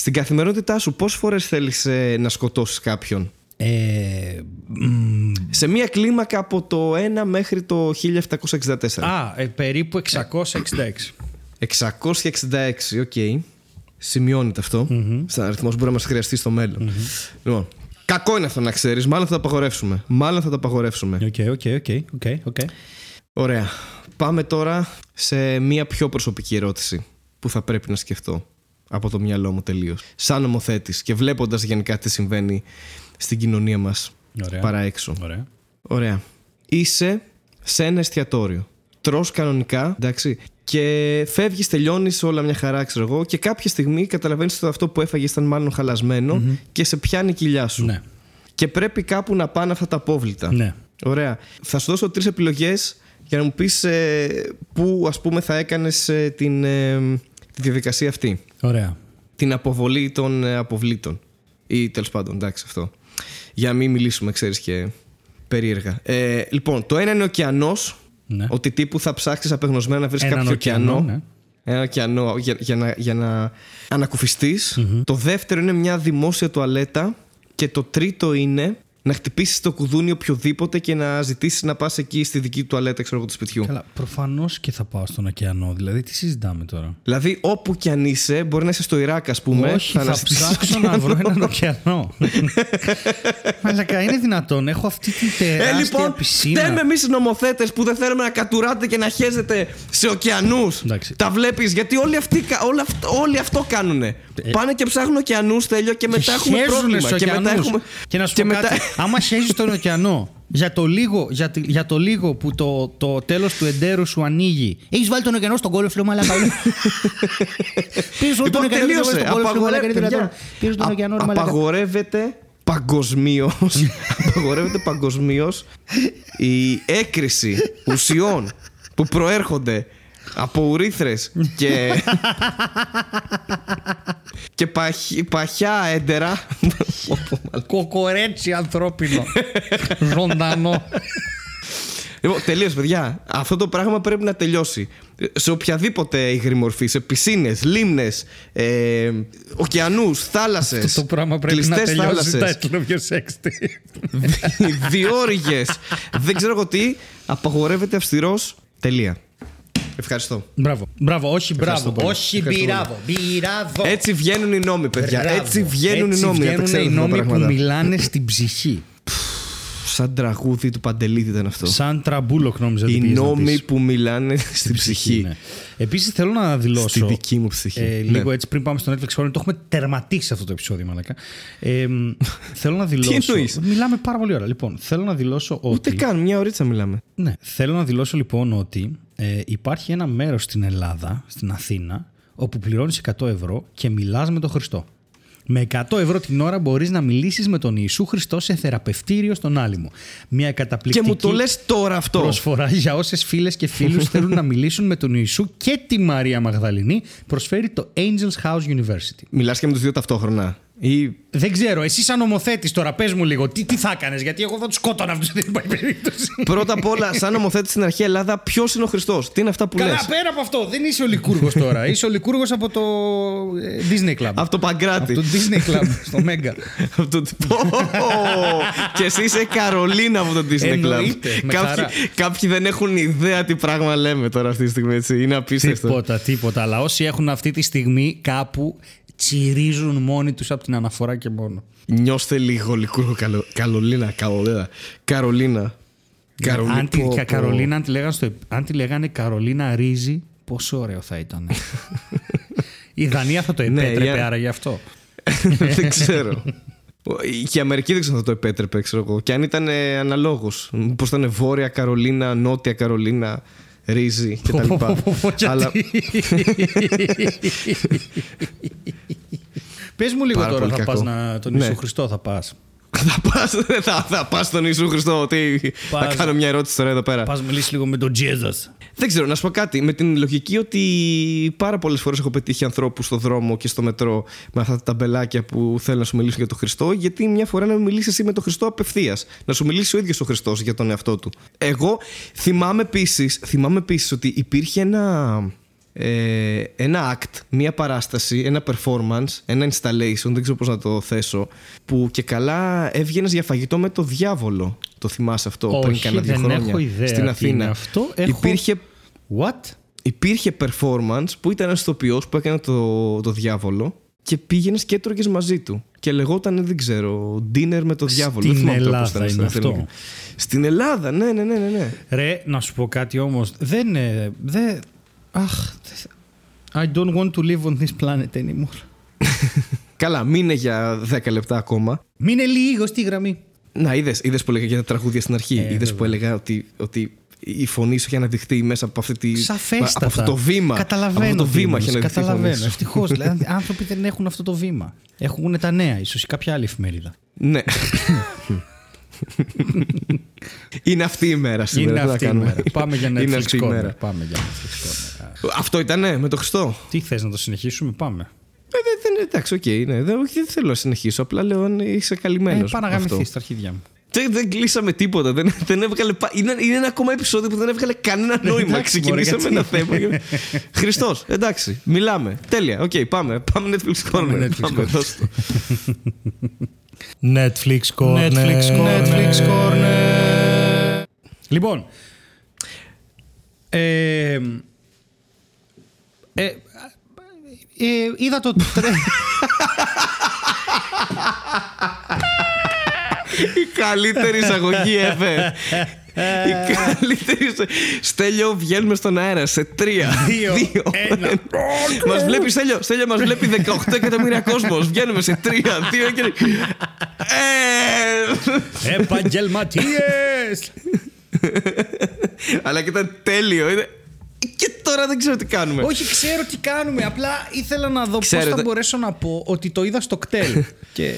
Στην καθημερινότητά σου, πόσες φορές θέλεις να σκοτώσεις κάποιον, Ε, μ, Σε μία κλίμακα από το 1 μέχρι το 1764. α, ε, περίπου 666. 666, οκ. Σημειώνεται αυτό. Σαν αριθμός που μπορεί να μας χρειαστεί στο μέλλον. Λοιπόν, κακό είναι αυτό να ξέρεις. Μάλλον θα το απαγορεύσουμε. Μάλλον θα το απαγορεύσουμε. Οκ, οκ, οκ, οκ, οκ. Ωραία. Πάμε τώρα σε μία πιο προσωπική ερώτηση που θα πρέπει να σκεφτώ από το μυαλό μου τελείως. Σαν νομοθέτης και βλέποντας γενικά τι συμβαίνει στην κοινωνία μας Ωραία. παρά έξω. Ωραία. Ωραία. Είσαι σε ένα εστιατόριο. Τρως κανονικά, εντάξει. Και φεύγεις, τελειώνεις όλα μια χαρά, ξέρω εγώ. Και κάποια στιγμή καταλαβαίνεις ότι αυτό που έφαγες ήταν μάλλον χαλασμένο και σε πιάνει η κοιλιά σου. Ναι. Και πρέπει κάπου να πάνε αυτά τα απόβλητα. Ναι. Ωραία. Θα σου δώσω τρεις επιλογές για να μου πεις πού, ας πούμε, θα έκανες την, ε, τη διαδικασία αυτή. Ωραία. Την αποβολή των ε, αποβλήτων. Ή τέλος πάντων, εντάξει, αυτό. Για να μην μιλήσουμε, ξέρεις και περίεργα. Ε, λοιπόν, το ένα είναι ο ωκεανός. Ναι. Ότι τύπου θα ψάξεις απεγνωσμένα να βρεις Έναν κάποιο ωκεανό, ωκεανό. ναι. Ένα ωκεανό για, για να, για να ανακουφιστεις Το δεύτερο είναι μια δημόσια τουαλέτα. Και το τρίτο είναι να χτυπήσεις το κουδούνι οποιοδήποτε και να ζητήσεις να πας εκεί στη δική του τουαλέτα, ξέρω εγώ, του σπιτιού. Καλά, προφανώς και θα πάω στον ωκεανό. Δηλαδή, τι συζητάμε τώρα; Δηλαδή, όπου κι αν είσαι, μπορεί να είσαι στο Ιράκ, ας πούμε. Όχι, θα, αναζητήσεις ψάξω να βρω έναν ωκεανό. Μαλακά, είναι δυνατόν. Έχω αυτή την τεράστια Ε, λοιπόν, πισίνα. φταίμε εμείς οι νομοθέτες που δεν θέλουμε να κατουράτε και να χέζετε σε ωκεανούς. Εντάξει. Τα βλέπεις, γιατί όλοι, αυτοί, κα- όλα αυτ- όλοι αυτό κάνουν. Πάνε και ψάχνουν ωκεανούς, τέλειο, και μετά έχουμε χέζουνε πρόβλημα. στους Και μετά ωκεανούς. έχουμε. Και να σου και πω μετά- κάτι. Άμα χέζεις τον ωκεανό για το λίγο, για, τη- για το λίγο που το, το τέλος του εντέρου σου ανοίγει. Έχεις βάλει τον ωκεανό στον κόλο, φίλο μαλακά. Πίσω τον Λοιπόν, ωκεανό και το βάλεις τελείωσε. στον κόλο, φίλο μαλακά. Είναι Απαγορεύεται, δυνατόν. Πίσω τον Α- ωκεανό, ρε μαλακά. Απαγορεύεται παγκοσμίω. απαγορεύεται παγκοσμίως η έκρηση ουσιών που προέρχονται από ουρήθρες και, και παχ- παχιά έντερα Κοκορέτσι ανθρώπινο. Ζωντανό. Λοιπόν, τελείως παιδιά. Αυτό το πράγμα πρέπει να τελειώσει. Σε οποιαδήποτε υγρή μορφή, σε πισίνες, λίμνες, ε, ωκεανούς, θάλασσες, Αυτό το πράγμα πρέπει να κλειστές τελειώσει. θάλασσες. Τα πιο σεξτι. διόρυγε. Δεν ξέρω εγώ τι. Απαγορεύεται αυστηρώς. Τελεία. Ευχαριστώ. Μπράβο. Μπράβο, όχι μπράβο. πολύ. Όχι Ευχαριστώ μπράβο. Μπράβο. Έτσι βγαίνουν οι νόμοι, παιδιά. Μπράβο. Έτσι βγαίνουν οι Έτσι νόμοι. να τα βγαίνουν ξέρετε οι αυτά τα νόμοι που πράγματα. μιλάνε στην ψυχή. Σαν τραγούδι του Παντελίδη ήταν αυτό. Σαν τραμπούλοκ νόμιζα ότι Οι πήγες να νόμοι πεις. που μιλάνε στην ψυχή. Ναι. Επίσης θέλω να δηλώσω. Στη δική μου ψυχή. Ε, Ναι. λίγο έτσι πριν πάμε στο Netflix Corner, το έχουμε τερματίσει αυτό το επεισόδιο, μαλάκα. Ε, μ, θέλω να δηλώσω. εννοείς; Μιλάμε πάρα πολύ ώρα. Λοιπόν, θέλω να δηλώσω ότι. Ούτε καν, μια ωρίτσα μιλάμε. Ναι, θέλω να δηλώσω λοιπόν ότι ε, υπάρχει ένα μέρος στην Ελλάδα, στην Αθήνα, όπου πληρώνεις 100 ευρώ και μιλάς με τον Χριστό. Με 100 ευρώ την ώρα μπορείς να μιλήσεις με τον Ιησού Χριστό σε θεραπευτήριο στον Άλυμο. Μια Και καταπληκτική μου το λες τώρα αυτό. προσφορά για όσες φίλες και φίλους θέλουν να μιλήσουν με τον Ιησού και τη Μαρία Μαγδαληνή. Προσφέρει το Angels House University. Μιλάς και με τους δύο ταυτόχρονα. Ή Δεν ξέρω, εσύ σαν νομοθέτης τώρα, πες μου λίγο, τι, τι θα έκανες, γιατί εγώ θα τους σκότωνα αυτού, δεν υπάρχει περίπτωση. πρώτα απ' όλα, σαν νομοθέτης στην αρχαία Ελλάδα, ποιος είναι ο Χριστός; Τι είναι αυτά που λες; Καλά, πέρα από αυτό, δεν είσαι ο Λικούργος τώρα. είσαι ο Λικούργος από το ε, Disney Club. Από το Παγκράτη. Από το Disney Club, στο Μέγκα. Από το... Πω! και εσύ είσαι Καρολίνα από το Disney Club. Εννοείται, με χαρά. κάποιοι, κάποιοι δεν έχουν ιδέα τι πράγμα λέμε τώρα αυτή τη στιγμή. Έτσι. Είναι απίστευτο. τίποτα, τίποτα. Αλλά όσοι έχουν αυτή τη στιγμή κάπου τσιρίζουν μόνοι τους από την αναφορά και μόνο. Νιώστε λίγο λικούργο καλο... Καλολίνα. Καλολίνα. Καρολίνα. Καρολί- αν, τη, πω, κα- πω. Καρολίνα, αν, τη λέγανε στο, αν τη λέγανε Καρολίνα Ρίζη, πόσο ωραίο θα ήταν. η Δανία θα το Ναι, επέτρεπε, για- άρα γι' αυτό. δεν ξέρω. Και η Αμερική δεν ξέρω αν θα το επέτρεπε, ξέρω εγώ. Και αν ήταν αναλόγως. Πώ ήταν Βόρεια Καρολίνα, Νότια Καρολίνα, Ρίζη κτλ. Αλλά Πες μου λίγο Πάρα τώρα, πολύ θα κακό. πας να, τον Ναι. Ιησού Χριστό θα πας; θα πας, θα, θα πας στον Ιησού Χριστό. Τι, θα Πας. κάνω μια ερώτηση τώρα εδώ πέρα. Πας μιλήσεις λίγο με τον Jesus. Δεν ξέρω, να σου πω κάτι. Με την λογική ότι πάρα πολλές φορές έχω πετύχει ανθρώπους στο δρόμο και στο μετρό με αυτά τα ταμπελάκια που θέλουν να σου μιλήσουν για τον Χριστό, γιατί μια φορά να μιλήσεις εσύ με τον Χριστό απευθείας. Να σου μιλήσει ο ίδιος ο Χριστός για τον εαυτό του. Εγώ θυμάμαι επίσης θυμάμαι επίσης ότι υπήρχε ένα. Ε, ένα act, μια παράσταση, ένα performance, ένα installation, δεν ξέρω πώς να το θέσω, που και καλά έβγαινες για φαγητό με το διάβολο. Το θυμάσαι αυτό πριν Όχι, κάνα δύο δεν χρόνια έχω ιδέα στην τι Αθήνα. είναι αυτό. Έχω- Υπήρχε What? υπήρχε performance που ήταν ένας ηθοποιός που έκανε το, το διάβολο και πήγαινες και έτρωγες μαζί του. Και λεγόταν, δεν ξέρω, dinner με το διάβολο. Στην Δεν θυμάμαι τώρα πώς Ελλάδα ήταν στην είναι Αθήνα. αυτό. Στην Ελλάδα, ναι, ναι, ναι, ναι. ναι. Ρε, να σου πω κάτι όμως. Δεν. ε, Δεν. Αχ. δεν- I don't want to live on this planet anymore. Καλά, μείνε για 10 λεπτά ακόμα. Μείνε λίγο στη γραμμή. Να, είδες είδες που έλεγα για τα τραγούδια στην αρχή. Ε, είδες που έλεγα ότι, ότι η φωνή σου είχε αναδειχθεί μέσα από, αυτή τη, Σαφέστατα. από αυτό το βήμα. Καταλαβαίνω. Από αυτό το τι βήμα εννοείς. είχε αναδειχθεί. η φωνή Καταλαβαίνω. σου. Ευτυχώς. δηλαδή, άνθρωποι δεν έχουν αυτό το βήμα. Έχουν τα νέα, ίσως ή κάποια άλλη εφημερίδα. Ναι. Είναι αυτή η μέρα σήμερα. Είναι τι να αυτή η κάνουμε; μέρα. Πάμε για Είναι Netflix αυτή η Corner. μέρα. Πάμε για Netflix Corner. Αυτό ήτανε με το Χριστό. Τι θες να το συνεχίσουμε, πάμε. Ε, δεν, δεν, εντάξει, οκ, ναι. δεν, όχι, δεν θέλω να συνεχίσω. Απλά λέω αν είσαι καλυμμένος. Ε, Πάω να γαμηθεί στα αρχίδια μου. Δεν, δεν κλείσαμε τίποτα. Δεν, δεν έβγαλε, πα- είναι, είναι ένα ακόμα επεισόδιο που δεν έβγαλε κανένα νόημα. εντάξει, μωρέ, Ξεκινήσαμε γιατί. ένα θέμα. Χριστός, εντάξει, μιλάμε. Τέλεια, οκ, πάμε. Πάμε Netflix Corner. Πάμε Netflix Corner. Δώσ' το. Netflix Corner. Netflix Corner. Netflix Corner. Λοιπόν. Ε, ε, ε, είδα το τρέ... Η καλύτερη εισαγωγή ever. Η καλύτερη. εισαγωγή. Στέλιο, βγαίνουμε στον αέρα σε τρία. Δύο, ένα. Μας βλέπει, Στέλιο, Στέλιο μας βλέπει 18 εκατομμύρια κόσμος. Βγαίνουμε σε τρία, δύο και. Ε, Επαγγελματίες! Αλλά και ήταν τέλειο. Είναι- Και τώρα δεν ξέρω τι κάνουμε. Όχι, ξέρω τι κάνουμε. Απλά ήθελα να δω πώς θα Ξέρετε- μπορέσω να πω ότι το είδα στο κτέλ. και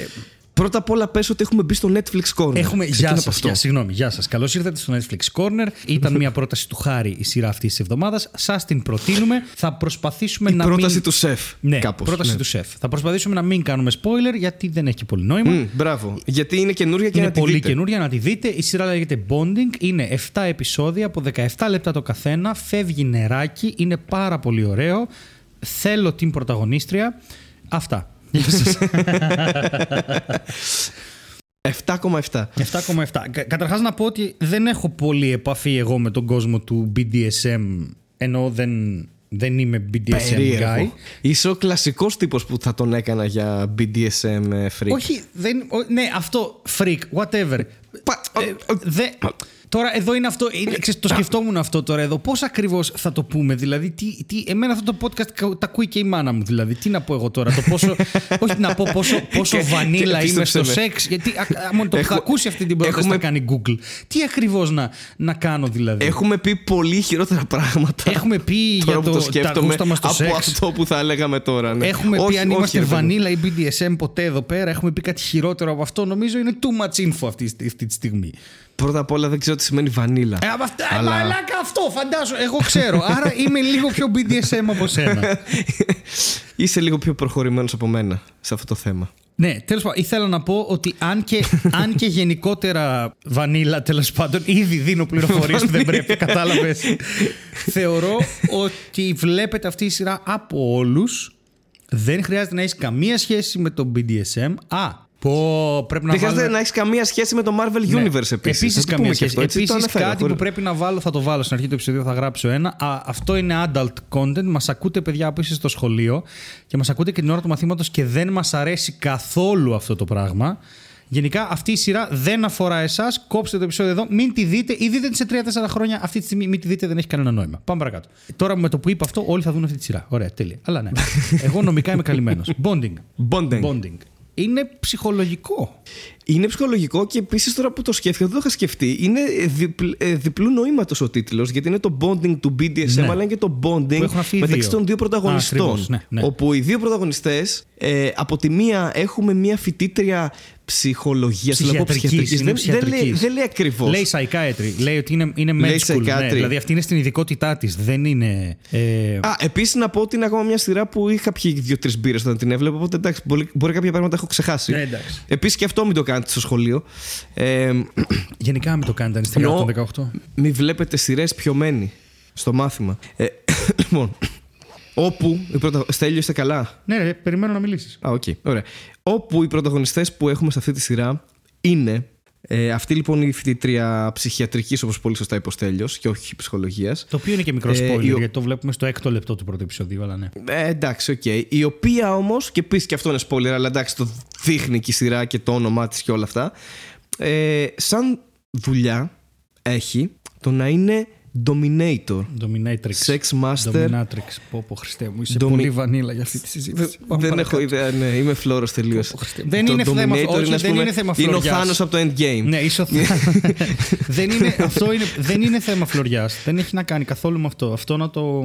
Πρώτα απ' όλα πες ότι έχουμε μπει στο Netflix Corner. Έχουμε. Ξεκινά Γεια από σας. αυτό. Συγγνώμη, γεια σας. Καλώς ήρθατε στο Netflix Corner. Ήταν μια πρόταση του Χάρη η σειρά αυτής της εβδομάδας. Σας την προτείνουμε. Θα προσπαθήσουμε Η να πρόταση μην. του σεφ. Ναι, κάπως. πρόταση Ναι. του σεφ. Θα προσπαθήσουμε να μην κάνουμε spoiler γιατί δεν έχει πολύ νόημα. Μμ, μπράβο. Γιατί είναι καινούρια και Είναι να τη πολύ δείτε. καινούρια να τη δείτε. Η σειρά λέγεται Bonding. Είναι 7 επεισόδια από 17 λεπτά το καθένα. Φεύγει νεράκι. Είναι πάρα πολύ ωραίο. Θέλω την πρωταγωνίστρια. Αυτά. Γεια σας. 7,7. 7,7. Κα- Καταρχάς να πω ότι δεν έχω πολύ επαφή εγώ με τον κόσμο του BDSM ενώ δεν, δεν είμαι BDSM guy. Περίεργο. Είσαι ο κλασικός τύπος που θα τον έκανα για BDSM ες, freak. Όχι, δεν, ο- ναι, αυτό, freak, whatever. Πα- Ε, δε, τώρα εδώ είναι αυτό, είναι, ξέρεις, το σκεφτόμουν αυτό τώρα εδώ. Πώς ακριβώς θα το πούμε, δηλαδή, τι, τι, εμένα αυτό το podcast κα- τα ακούει και η μάνα μου, δηλαδή, τι να πω εγώ τώρα, το πόσο, όχι να πω πόσο, πόσο Και- βανίλα και είμαι στο πίστεψε με. σεξ, γιατί α, α, μόνο το που θα Έχουμε- ακούσει αυτή την πρόταση έχουμε- θα κάνει Google. Τι ακριβώς να, να κάνω δηλαδή; Έχουμε πει πολύ χειρότερα πράγματα. Έχουμε πει Τώρα για που το, το τα σκέφτομαι γούστα μας στο από σεξ. αυτό που θα λέγαμε τώρα. Ναι. Έχουμε όχι, πει αν όχι, είμαστε ρε παιδί μου. βανίλα ή BDSM ποτέ εδώ πέρα. Έχουμε πει κάτι χειρότερο από αυτό. Νομίζω είναι too much info αυτή, αυτή τη στιγμή. Πρώτα απ' όλα δεν ξέρω τι σημαίνει βανίλα. Ε, από αυτά, Αλλά- Μαλάκα αυτό, φαντάζομαι. Εγώ ξέρω. Άρα είμαι λίγο πιο BDSM από σένα. Είσαι λίγο πιο προχωρημένος από μένα σε αυτό το θέμα. ναι, τέλος πάντων, ήθελα να πω ότι αν και, αν και γενικότερα βανίλα, τέλος πάντων, ήδη δίνω πληροφορίες που δεν πρέπει, κατάλαβες. θεωρώ ότι βλέπετε αυτή η σειρά από όλους. Δεν χρειάζεται να έχεις καμία σχέση με το BDSM. Α, πω, πρέπει να Δεν χρειάζεται βάλουμε- να έχεις καμία σχέση με το Marvel Universe επίσης. Ναι. Επίσης καμία σχέση. Επίσης κάτι κάτι που πρέπει να βάλω, θα το βάλω στην αρχή του επεισοδίου, θα γράψω ένα. Α, αυτό είναι adult content. Μας ακούτε παιδιά που είστε στο σχολείο και μας ακούτε και την ώρα του μαθήματος και δεν μας αρέσει καθόλου αυτό το πράγμα. Γενικά αυτή η σειρά δεν αφορά εσάς. Κόψτε το επεισόδιο εδώ. Μην τη δείτε ή δείτε τη σε 3-4 χρόνια. Αυτή τη στιγμή μην τη δείτε, δεν έχει κανένα νόημα. Πάμε παρακάτω. Τώρα με το που είπα αυτό, όλοι θα δουν αυτή τη σειρά. Ωραία, τέλεια. Αλλά ναι. Εγώ νομικά είμαι καλυμμένος. Bonding. Bonding. Bonding. Είναι ψυχολογικό. Είναι ψυχολογικό και επίσης τώρα που το σκέφτηκα, δεν το είχα σκεφτεί. Είναι διπλ, ε, διπλού νοήματο ο τίτλος, γιατί είναι το bonding του BDSM, Ναι. αλλά είναι και το bonding Που έχουν αυτοί οι μεταξύ δύο. των δύο Α, πρωταγωνιστών. ακριβώς, ναι, ναι. Όπου οι δύο πρωταγωνιστές, ε, από τη μία έχουμε μία φοιτήτρια ψυχολογίας. Ψυχιατρικής, είναι Δεν, δεν, λέει, ψυχιατρικής. δεν λέει ακριβώς. Λέει psychiatry. Λέει ότι είναι, είναι Λέει med school. Ναι, psychiatry. δηλαδή αυτή είναι στην ειδικότητά της. Δεν είναι. Ε, Α, επίσης να πω ότι είναι ακόμα μια σειρά που είχα πιει δύο-τρεις μπύρες όταν την έβλεπα. Οπότε εντάξει, μπορεί, μπορεί κάποια πράγματα έχω ξεχάσει. Ναι, εντάξει. Επίσης και αυτό μην το κάνετε στο σχολείο. Ε, γενικά μην το κάνετε αν είστε Εννοώ- κάτω των 18. μην βλέπετε σειρές πιωμένοι στο μάθημα. Ε, λοιπόν, όπου. Η πρωτα... Στέλιο, είστε καλά; Ναι, ρε, περιμένω να μιλήσεις. Α, οκ. Ωραία. Όπου οι πρωταγωνιστές που έχουμε σε αυτή τη σειρά είναι ε, αυτή λοιπόν η φοιτήτρια ψυχιατρικής όπως πολύ σωστά είπε ο Στέλιος και όχι ψυχολογίας. Το οποίο είναι και μικρό Ε, spoiler, η ο- γιατί το βλέπουμε στο έκτο λεπτό του πρώτου επεισοδίου, αλλά ναι. Ε, εντάξει, οκ. Η οποία όμως, και επίσης και αυτό είναι spoiler, αλλά εντάξει το δείχνει και η σειρά και το όνομά της και όλα αυτά. Ε, σαν δουλειά έχει το να είναι dominator, Dominatrix. sex master. Dominatrix. Πω, πω, Χριστέ μου, είσαι Domi- πολύ βανίλα για αυτή τη συζήτηση. Πάμε Δεν παρακάτω. έχω ιδέα, ναι, είμαι φλόρος τελείως. Πω, Χριστέ μου. Δεν είναι θέμα- όχι, δεν είναι θέμα Είναι ο φλωριάς. Θάνος από το Endgame. Ναι, ίσω. δεν είναι, αυτό είναι, δεν είναι θέμα φλωριάς. Δεν έχει να κάνει καθόλου με αυτό. Αυτό να το.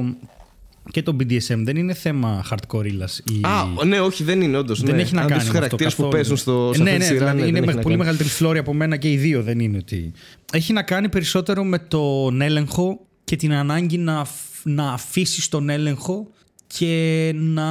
Και το BDSM δεν είναι θέμα hardcore ήλας ή... Α, ναι, όχι, δεν είναι όντως. Δεν ναι. έχει να Αν κάνει δεις με τους αυτό χαρακτήρες που καθόλου. παίζουν στο, σε ναι, αυτή ναι, τη σειρά. δηλαδή ναι, είναι δεν με έχει να πολύ κάνει. μεγαλύτερη φλόρια από μένα και οι δύο. Δεν είναι ότι. Έχει να κάνει περισσότερο με τον έλεγχο και την ανάγκη να, αφ- να αφήσεις τον έλεγχο και να,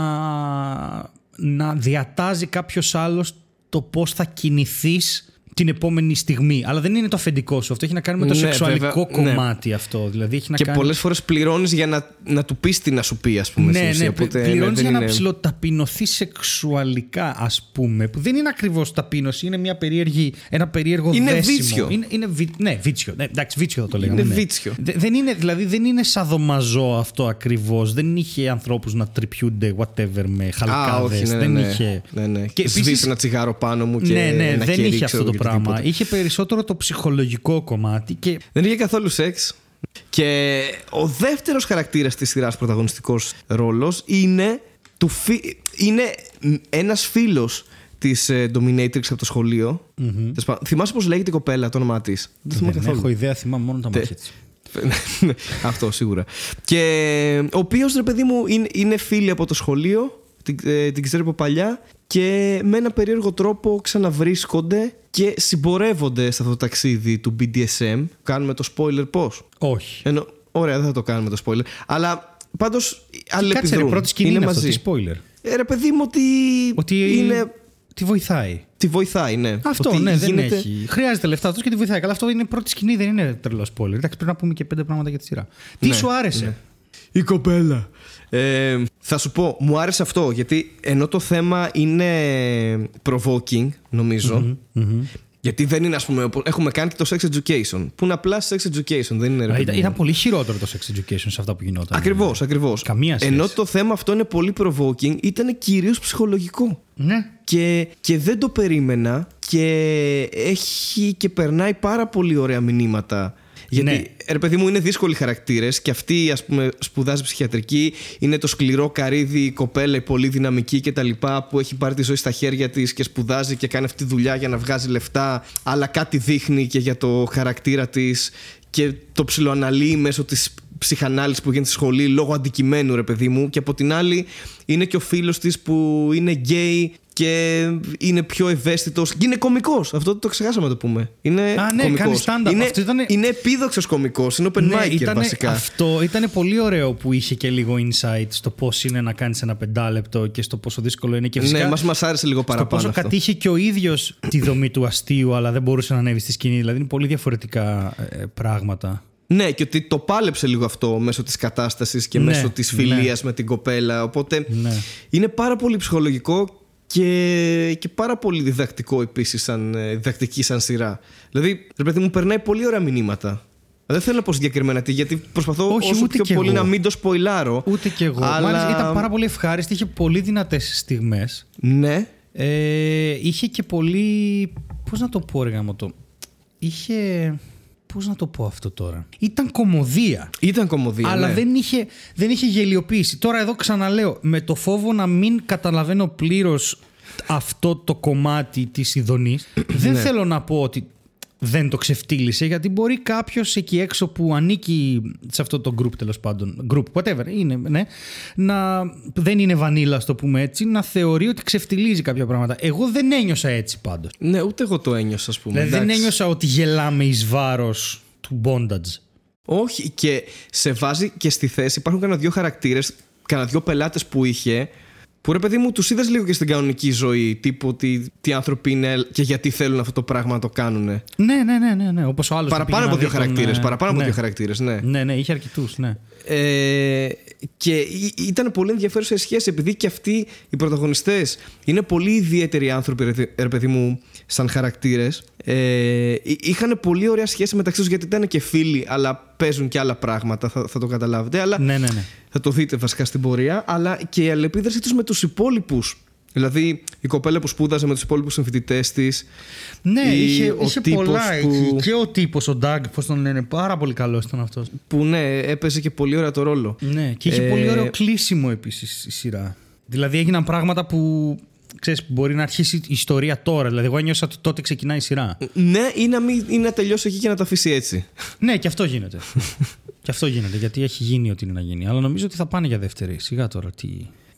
να διατάζει κάποιος άλλος το πώς θα κινηθείς την επόμενη στιγμή. Αλλά δεν είναι το αφεντικό σου. Αυτό έχει να κάνει με το Ναι, σεξουαλικό βέβαια, ναι. κομμάτι αυτό. Δηλαδή έχει να Και κάνει. πολλές φορές πληρώνεις για να, να του πεις τι να σου πει, ας πούμε. στην Ναι, ουσία. ναι, Οπότε, ναι, πληρώνεις δεν για να είναι- ψηλοταπεινωθεί σεξουαλικά, ας πούμε. Που δεν είναι ακριβώς ταπείνωση, είναι μια περίεργη, ένα περίεργο Είναι δέσιμο. βίτσιο. Είναι, είναι βι- ναι, βίτσιο. Ναι, εντάξει, βίτσιο θα το λέγαμε. Είναι ναι. βίτσιο. Δε- δεν είναι, δηλαδή δεν είναι σαδομαζό αυτό ακριβώς. Δεν είχε ανθρώπους να τρυπιούνται whatever με Α, χαλκάδες. όχι, ναι, ναι, δεν ναι. είχε. Ναι, ναι. Και Και επίσης- σβήσει ένα τσιγάρο πάνω μου και ναι, ναι, ένα δεν κερί, είχε ξέρω αυτό το και πράγμα. οτιδήποτε. Είχε περισσότερο το ψυχολογικό κομμάτι και Δεν είχε καθόλου σεξ. Και ο δεύτερος χαρακτήρας της σειράς πρωταγωνιστικός ρόλος είναι, του φι... είναι ένας φίλος της ε, Dominatrix από το σχολείο. Τέλος πάντων, Θυμάσαι πώς λέγεται η κοπέλα, το όνομά της; Δεν θυμάμαι δεν καθόλου. έχω ιδέα, θυμάμαι μόνο τα μάτια της. Αυτό σίγουρα. Και ο οποίος ρε παιδί μου είναι, είναι φίλη από το σχολείο, την, ε, την ξέρω από παλιά και με ένα περίεργο τρόπο ξαναβρίσκονται και συμπορεύονται σε αυτό το ταξίδι του BDSM. Κάνουμε το spoiler πώς; Όχι. Ενώ, ωραία, δεν θα το κάνουμε το spoiler. Αλλά πάντως Κάτσε ρε, αλληλεπιδρούν. πρώτη σκηνή είναι, αυτό, μαζί. τι spoiler. Ε, ρε παιδί μου ότι, Ότι είναι, τη βοηθάει. τη βοηθάει, ναι. Αυτό Ότι ναι, δεν γίνεται- έχει. Χρειάζεται λεφτά αυτός και τη βοηθάει. Καλά, αυτό είναι η πρώτη σκηνή, δεν είναι τρελό spoiler. Εντάξει, πρέπει να πούμε και πέντε πράγματα για τη σειρά. Τι Ναι, σου άρεσε; ναι. Η κοπέλα. Ε, θα σου πω, μου άρεσε αυτό γιατί ενώ το θέμα είναι provoking, νομιζω Γιατί δεν είναι, ας πούμε, οπο- έχουμε κάνει και το sex education. Που είναι απλά sex education, δεν είναι. ρε Α, παιδί Ήταν, μου. ήταν πολύ χειρότερο το sex education σε αυτά που γινόταν. Ακριβώς, ακριβώς. Καμία σχέση. Ενώ το θέμα αυτό είναι πολύ provoking, ήταν κυρίως ψυχολογικό. Ναι. Και, και δεν το περίμενα και έχει και περνάει πάρα πολύ ωραία μηνύματα. Γιατί, Ναι. ρε παιδί μου, είναι δύσκολοι χαρακτήρες και αυτή, ας πούμε, σπουδάζει ψυχιατρική. Είναι το σκληρό καρύδι, η κοπέλα, η πολύ δυναμική κτλ. που έχει πάρει τη ζωή στα χέρια της και σπουδάζει και κάνει αυτή τη δουλειά για να βγάζει λεφτά. Αλλά κάτι δείχνει και για το χαρακτήρα της και το ψιλοαναλύει μέσω της ψυχανάλυσης που γίνεται στη σχολή λόγω αντικειμένου, ρε παιδί μου. Και από την άλλη, είναι και ο φίλος της που είναι γκέι και είναι πιο ευαίσθητος. Και είναι κωμικός. Αυτό το ξεχάσαμε να το πούμε. Είναι Α, ναι, κωμικός. κάνει stand-up. Είναι, Αυτό ήτανε- είναι επίδοξος κωμικός. Είναι open Ναι, micer ήτανε- βασικά. Αυτό ήταν πολύ ωραίο που είχε και λίγο insight στο πώς είναι να κάνεις ένα πεντάλεπτο και στο πόσο δύσκολο είναι. Και φυσικά Ναι, μας, μας άρεσε λίγο στο παραπάνω. πόσο αυτό. κατήχε και ο ίδιος τη δομή του αστείου, αλλά δεν μπορούσε να ανέβει στη σκηνή. Δηλαδή είναι πολύ διαφορετικά ε, πράγματα. Ναι, και ότι το πάλεψε λίγο αυτό μέσω της κατάστασης και Ναι, μέσω της ναι. φιλίας με την κοπέλα. Οπότε Ναι. είναι πάρα πολύ ψυχολογικό και, και πάρα πολύ διδακτικό επίσης σαν, ε, διδακτική σαν σειρά. Δηλαδή, ρε παιδί μου, περνάει πολύ ωραία μηνύματα. Δεν θέλω να πω συγκεκριμένα τι, γιατί προσπαθώ Όχι, όσο ούτε πιο κι πολύ εγώ. να μην το σποϊλάρω. Ούτε κι εγώ. Αλλά- Μάλιστα ήταν πάρα πολύ ευχάριστη, είχε πολύ δυνατές στιγμές. Ναι. Ε, είχε και πολύ. Πώς να το πω, ρε γάμο Είχε. Πώς να το πω αυτό τώρα. Ήταν κομμωδία. Ήταν κομμωδία. αλλά ναι. δεν, είχε, δεν είχε γελιοποίηση. Τώρα εδώ ξαναλέω, με το φόβο να μην καταλαβαίνω πλήρως αυτό το κομμάτι της ειδονής, δεν Ναι. θέλω να πω ότι δεν το ξεφτύλισε, γιατί μπορεί κάποιος εκεί έξω που ανήκει σε αυτό το group τέλος πάντων, group, whatever είναι, ναι, να δεν είναι βανίλα, το πούμε έτσι, να θεωρεί ότι ξεφτυλίζει κάποια πράγματα. Εγώ δεν ένιωσα έτσι πάντως. Ναι, ούτε εγώ το ένιωσα, ας πούμε. Δηλαδή δεν εντάξει. ένιωσα ότι γελάμε εις βάρος του bondage. Όχι, και σε βάζει και στη θέση. Υπάρχουν κανένα δύο χαρακτήρες, κανένα δύο πελάτες που είχε. Που ρε παιδί μου, τους είδες λίγο και στην κανονική ζωή. Τύπου ότι τι άνθρωποι είναι και γιατί θέλουν αυτό το πράγμα να το κάνουν. Ναι, ναι, ναι, ναι, ναι. Όπως ο άλλος. Παραπάνω από δύο χαρακτήρες. Παραπάνω από ναι. δύο χαρακτήρες, ναι. Ναι, ναι, είχε αρκετούς, ναι. Ε, και ή- ήταν πολύ ενδιαφέρουσα η σχέση επειδή και αυτοί οι πρωταγωνιστές είναι πολύ ιδιαίτεροι άνθρωποι, ρε, δι- ρε παιδί μου, σαν χαρακτήρες. Ε, εί- είχαν πολύ ωραία σχέση μεταξύ τους γιατί ήταν και φίλοι, αλλά παίζουν και άλλα πράγματα, θα, θα το καταλάβετε. Αλλά Ναι, ναι, ναι. θα το δείτε βασικά στην πορεία. Αλλά και η αλληλεπίδραση τους με τους υπόλοιπους. Δηλαδή η κοπέλα που σπούδαζε με τους υπόλοιπους συμφοιτητές της. Ναι, Ή είχε, ο είχε τύπος πολλά που- εκεί. Και ο τύπος, ο Ντάγκ, πώς τον λένε, πάρα πολύ καλός ήταν αυτός. Που ναι, έπαιζε και πολύ ωραία το ρόλο. Ναι, και είχε Ε, πολύ ωραίο κλείσιμο επίσης η σειρά. Δηλαδή έγιναν πράγματα που ξέρεις, που μπορεί να αρχίσει η ιστορία τώρα. Δηλαδή, εγώ ένιωσα ότι τότε ξεκινάει η σειρά. Ναι, ή να, μην, ή να τελειώσει εκεί και να το αφήσει έτσι. ναι, και αυτό γίνεται. και αυτό γίνεται, γιατί έχει γίνει ό,τι είναι να γίνει. Αλλά νομίζω ότι θα πάνε για δεύτερη. Σιγά τώρα τι.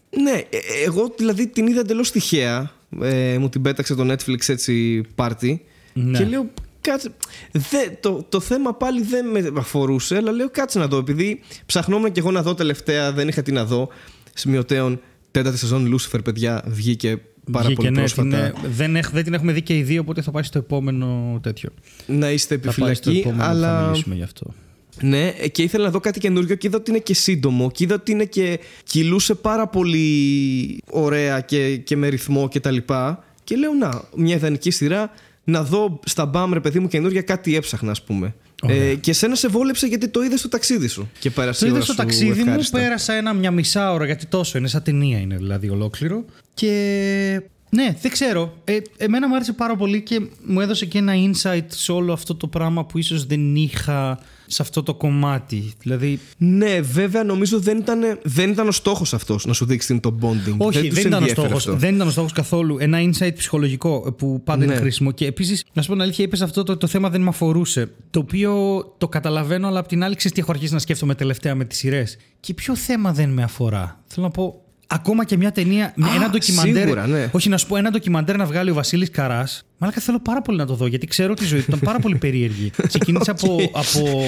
Ναι, ε, ε, εγώ δηλαδή την είδα εντελώς τυχαία. Ε, μου την πέταξε το Netflix έτσι πάρτι. Ναι. Και λέω, κάτσε. Δε, το, το θέμα πάλι δεν με αφορούσε, αλλά λέω κάτσε να δω. Επειδή ψαχνόμουν και εγώ να δω τελευταία, δεν είχα τι να δω. Σημειωτέων, τέταρτη σεζόν Lucifer, παιδιά, βγήκε πάρα Βγήκε, πολύ ναι, πρόσφατα. την, ε, δεν, έχ- δεν την έχουμε δει και οι δύο, οπότε θα πάει στο επόμενο τέτοιο. Να είστε Θα πάει στο επιφυλακοί, επόμενο θα αλλά. μιλήσουμε γι' αυτό. Ναι, ε, και ήθελα να δω κάτι καινούριο και είδα ότι είναι και σύντομο και είδα ότι είναι και κυλούσε πάρα πολύ ωραία και, και με ρυθμό και τα λοιπά. Και λέω να, μια ιδανική σειρά να δω στα μπαμ ρε παιδί μου καινούργια κάτι έψαχνα ας πούμε. Ε, και σένα σε βόλεψε γιατί το είδες στο ταξίδι σου. Και πέρασε Το η είδα ώρα στο σου ταξίδι μου, ευχάριστα. πέρασα ένα μια μισά ώρα γιατί τόσο είναι, σαν ταινία είναι δηλαδή ολόκληρο. Και ναι, δεν ξέρω. Ε, εμένα μου άρεσε πάρα πολύ και μου έδωσε και ένα insight σε όλο αυτό το πράγμα που ίσως δεν είχα σε αυτό το κομμάτι. Δηλαδή, Ναι, βέβαια νομίζω δεν ήταν, δεν ήταν ο στόχος αυτός να σου δείξει το bonding. όχι, δεν, τους ήταν ο ενδιέφερε στόχος, αυτό. δεν ήταν ο στόχος καθόλου. Ένα insight ψυχολογικό που πάντα είναι Ναι. χρήσιμο. Και επίσης, να σου πω την αλήθεια, είπες αυτό το, το θέμα δεν με αφορούσε. Το οποίο το καταλαβαίνω, αλλά απ' την άλλη, ξέρεις τι έχω αρχίσει να σκέφτομαι τελευταία με τις σειρές. Και ποιο θέμα δεν με αφορά. Θέλω να πω, ακόμα και μια ταινία, με Α, ένα ντοκιμαντέρ. σίγουρα, ναι. Όχι, να σου πω, ένα ντοκιμαντέρ να βγάλει ο Βασίλης Καράς. Μάλακα θέλω πάρα πολύ να το δω, γιατί ξέρω τη ζωή του ήταν πάρα πολύ περίεργη. Ξεκίνησε από, από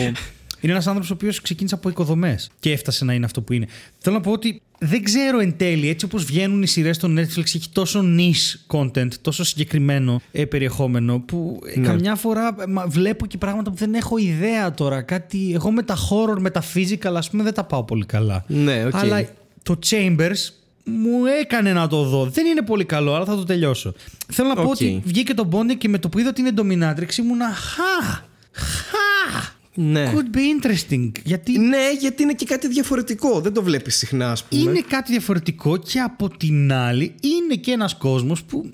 είναι ένας άνθρωπος ο οποίος ξεκίνησε από οικοδομές και έφτασε να είναι αυτό που είναι. Θέλω να πω ότι δεν ξέρω εν τέλει, έτσι όπως βγαίνουν οι σειρές στο Netflix, έχει τόσο niche content, τόσο συγκεκριμένο ε, περιεχόμενο, που ε, Ναι. καμιά φορά ε, μα, βλέπω και πράγματα που δεν έχω ιδέα τώρα. Κάτι, εγώ με τα horror, με τα physical, ας πούμε, δεν τα πάω πολύ καλά. Ναι, οκ. Αλλά το Chambers μου έκανε να το δω. Δεν είναι πολύ καλό, αλλά θα το τελειώσω. Θέλω να πω Οκ. ότι βγήκε το Bonding και με το που είδα ότι είναι Dominatrix ήμουνα χα! Χα! Ναι. Could be interesting. Γιατί ναι, γιατί είναι και κάτι διαφορετικό. Δεν το βλέπεις συχνά, ας πούμε. είναι κάτι διαφορετικό και από την άλλη είναι και ένας κόσμος που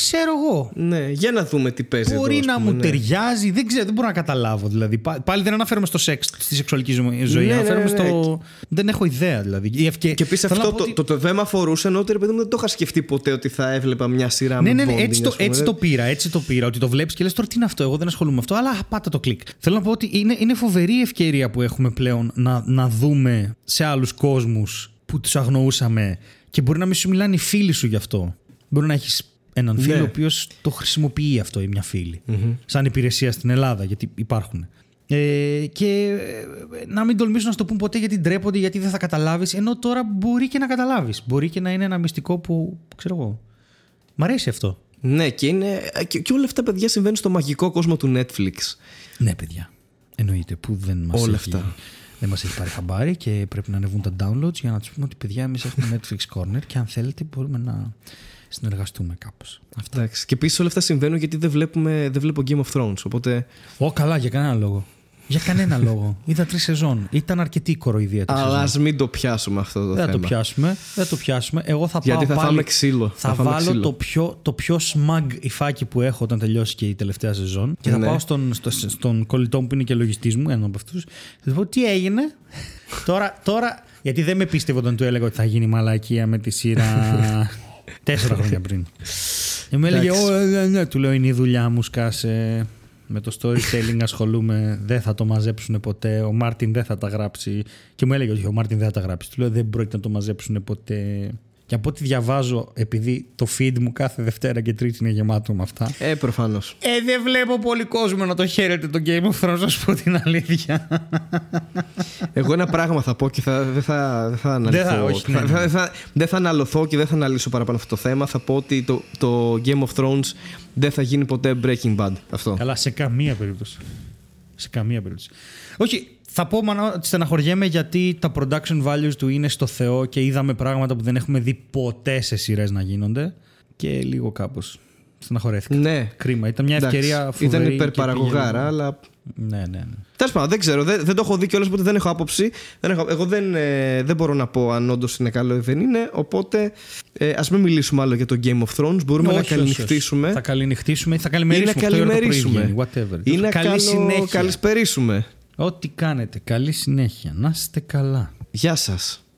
ξέρω εγώ. Ναι, για να δούμε τι παίζει Μπορεί εδώ, ας να πούμε, μου ναι. ταιριάζει, δεν ξέρω, δεν μπορώ να καταλάβω. Δηλαδή. Πά- Πάλι δεν αναφέρομαι στο σεξ, στη σεξουαλική ζω- ζωή. Ναι, ναι, αναφέρομαι ναι, ναι. στο. Δεν έχω ιδέα δηλαδή. Η ευκαι- Και επίσης θέλω να αυτό πω το, ότι- το, το, δεν με αφορούσε, ενώ ότι ρε παιδί μου δεν το είχα σκεφτεί ποτέ ότι θα έβλεπα μια σειρά Ναι, με ναι, ναι, bonding, έτσι, το, ας πούμε. έτσι το πήρα. Έτσι το πήρα. Ότι το βλέπεις και λες τώρα τι είναι αυτό. Εγώ δεν ασχολούμαι με αυτό, αλλά α, πάτα το κλικ. Θέλω να πω ότι είναι, είναι φοβερή η ευκαιρία που έχουμε πλέον να, να δούμε σε άλλους κόσμους που τους αγνοούσαμε και μπορεί να μην σου μιλάνε οι φίλοι σου γι' αυτό. Μπορεί να έχεις έναν φίλο Ναι. ο οποίος το χρησιμοποιεί αυτό ή μια φίλη. Σαν υπηρεσία στην Ελλάδα, γιατί υπάρχουν. Ε, και ε, να μην τολμήσουν να σου το πούν ποτέ γιατί ντρέπονται, γιατί δεν θα καταλάβεις. Ενώ τώρα μπορεί και να καταλάβεις. Μπορεί και να είναι ένα μυστικό που ξέρω εγώ. Μ' αρέσει αυτό. Ναι, και, είναι, και, και όλα αυτά παιδιά συμβαίνουν στο μαγικό κόσμο του Netflix. Ναι, παιδιά. Εννοείται που δεν μας Όλα έχει, αυτά. δεν μας έχει πάρει χαμπάρι και πρέπει να ανεβούν τα downloads για να τους πούμε ότι παιδιά, εμείς έχουμε Netflix Corner και αν θέλετε μπορούμε να συνεργαστούμε κάπως. Εντάξει. Και επίσης όλα αυτά συμβαίνουν γιατί δεν, βλέπουμε, δεν βλέπω Game of Thrones. Οπότε. Ω, καλά, για κανένα λόγο. Για κανένα λόγο. Είδα τρεις σεζόν. Ήταν αρκετή η κοροϊδία τη Αλλά σεζόν. ας μην το πιάσουμε αυτό το Δεν θα θέμα. το πιάσουμε. Δεν θα το πιάσουμε. Εγώ θα Γιατί πάω θα πάλι... φάμε ξύλο. Θα, Θα φάμε βάλω ξύλο. το πιο, το πιο smug υφάκι που έχω όταν τελειώσει και η τελευταία σεζόν και θα Ναι. πάω στον, στο, στον κολλητό μου που είναι και λογιστής μου, έναν από αυτούς. Θα τους πω τι έγινε; τώρα, τώρα, γιατί δεν με πίστευε όταν του έλεγα ότι θα γίνει μαλακία με τη σειρά τέσσερα χρόνια πριν. Και μου έλεγε, Εντάξει. Ω, ε, ναι, ναι, του λέω είναι η δουλειά μου, σκάσε. Με το storytelling ασχολούμαι, δεν θα το μαζέψουν ποτέ. Ο Μάρτιν δεν θα τα γράψει. Και μου έλεγε ότι ο Μάρτιν δεν θα τα γράψει. Του λέω δεν πρόκειται να το μαζέψουν ποτέ. Και από ό,τι διαβάζω, επειδή το feed μου κάθε Δευτέρα και Τρίτη είναι γεμάτο με αυτά. Ε, προφανώς. Ε, δεν βλέπω πολύ κόσμο να το χαίρεται το Game of Thrones, να σου πω την αλήθεια. Εγώ ένα πράγμα θα πω και θα, δεν θα, δεν θα αναλυθώ. Δεν θα, όχι, ναι, θα- ναι. θα- θα- δεν θα αναλωθώ και δεν θα αναλύσω παραπάνω αυτό το θέμα. Θα πω ότι το, το Game of Thrones δεν θα γίνει ποτέ Breaking Bad. Αυτό. Καλά, σε καμία περίπτωση. Σε καμία περίπτωση. Όχι, θα πω μάνα ότι στεναχωριέμαι γιατί τα production values του είναι στο Θεό και είδαμε πράγματα που δεν έχουμε δει ποτέ σε σειρές να γίνονται. Και λίγο κάπως. Στεναχωρέθηκα. Ναι. Κρίμα. Ήταν μια Εντάξει, ευκαιρία φοβερή. Ήταν και υπερπαραγωγάρα, πήγε- αλλά Ναι, ναι, ναι. Τέλος πάντων, δεν ξέρω. Δεν, δεν το έχω δει κιόλας, οπότε δεν έχω άποψη. Δεν έχω, εγώ δεν, ε, δεν μπορώ να πω αν όντως είναι καλό ή δεν είναι. Οπότε ε, ας μην μιλήσουμε άλλο για το Game of Thrones. Μπορούμε να Όχι, όχι, όχι. καληνυχτήσουμε. Θα καληνυχτήσουμε ή θα Ή να καλημερίσουμε. αυτό η ώρα το πρωί καλημερίσουμε. βγαίνει, Whatever. Ή να Καλή καλο- συνέχεια. καλησπερίσουμε. Ό,τι κάνετε. Καλή συνέχεια. Να είστε καλά. Γεια σας.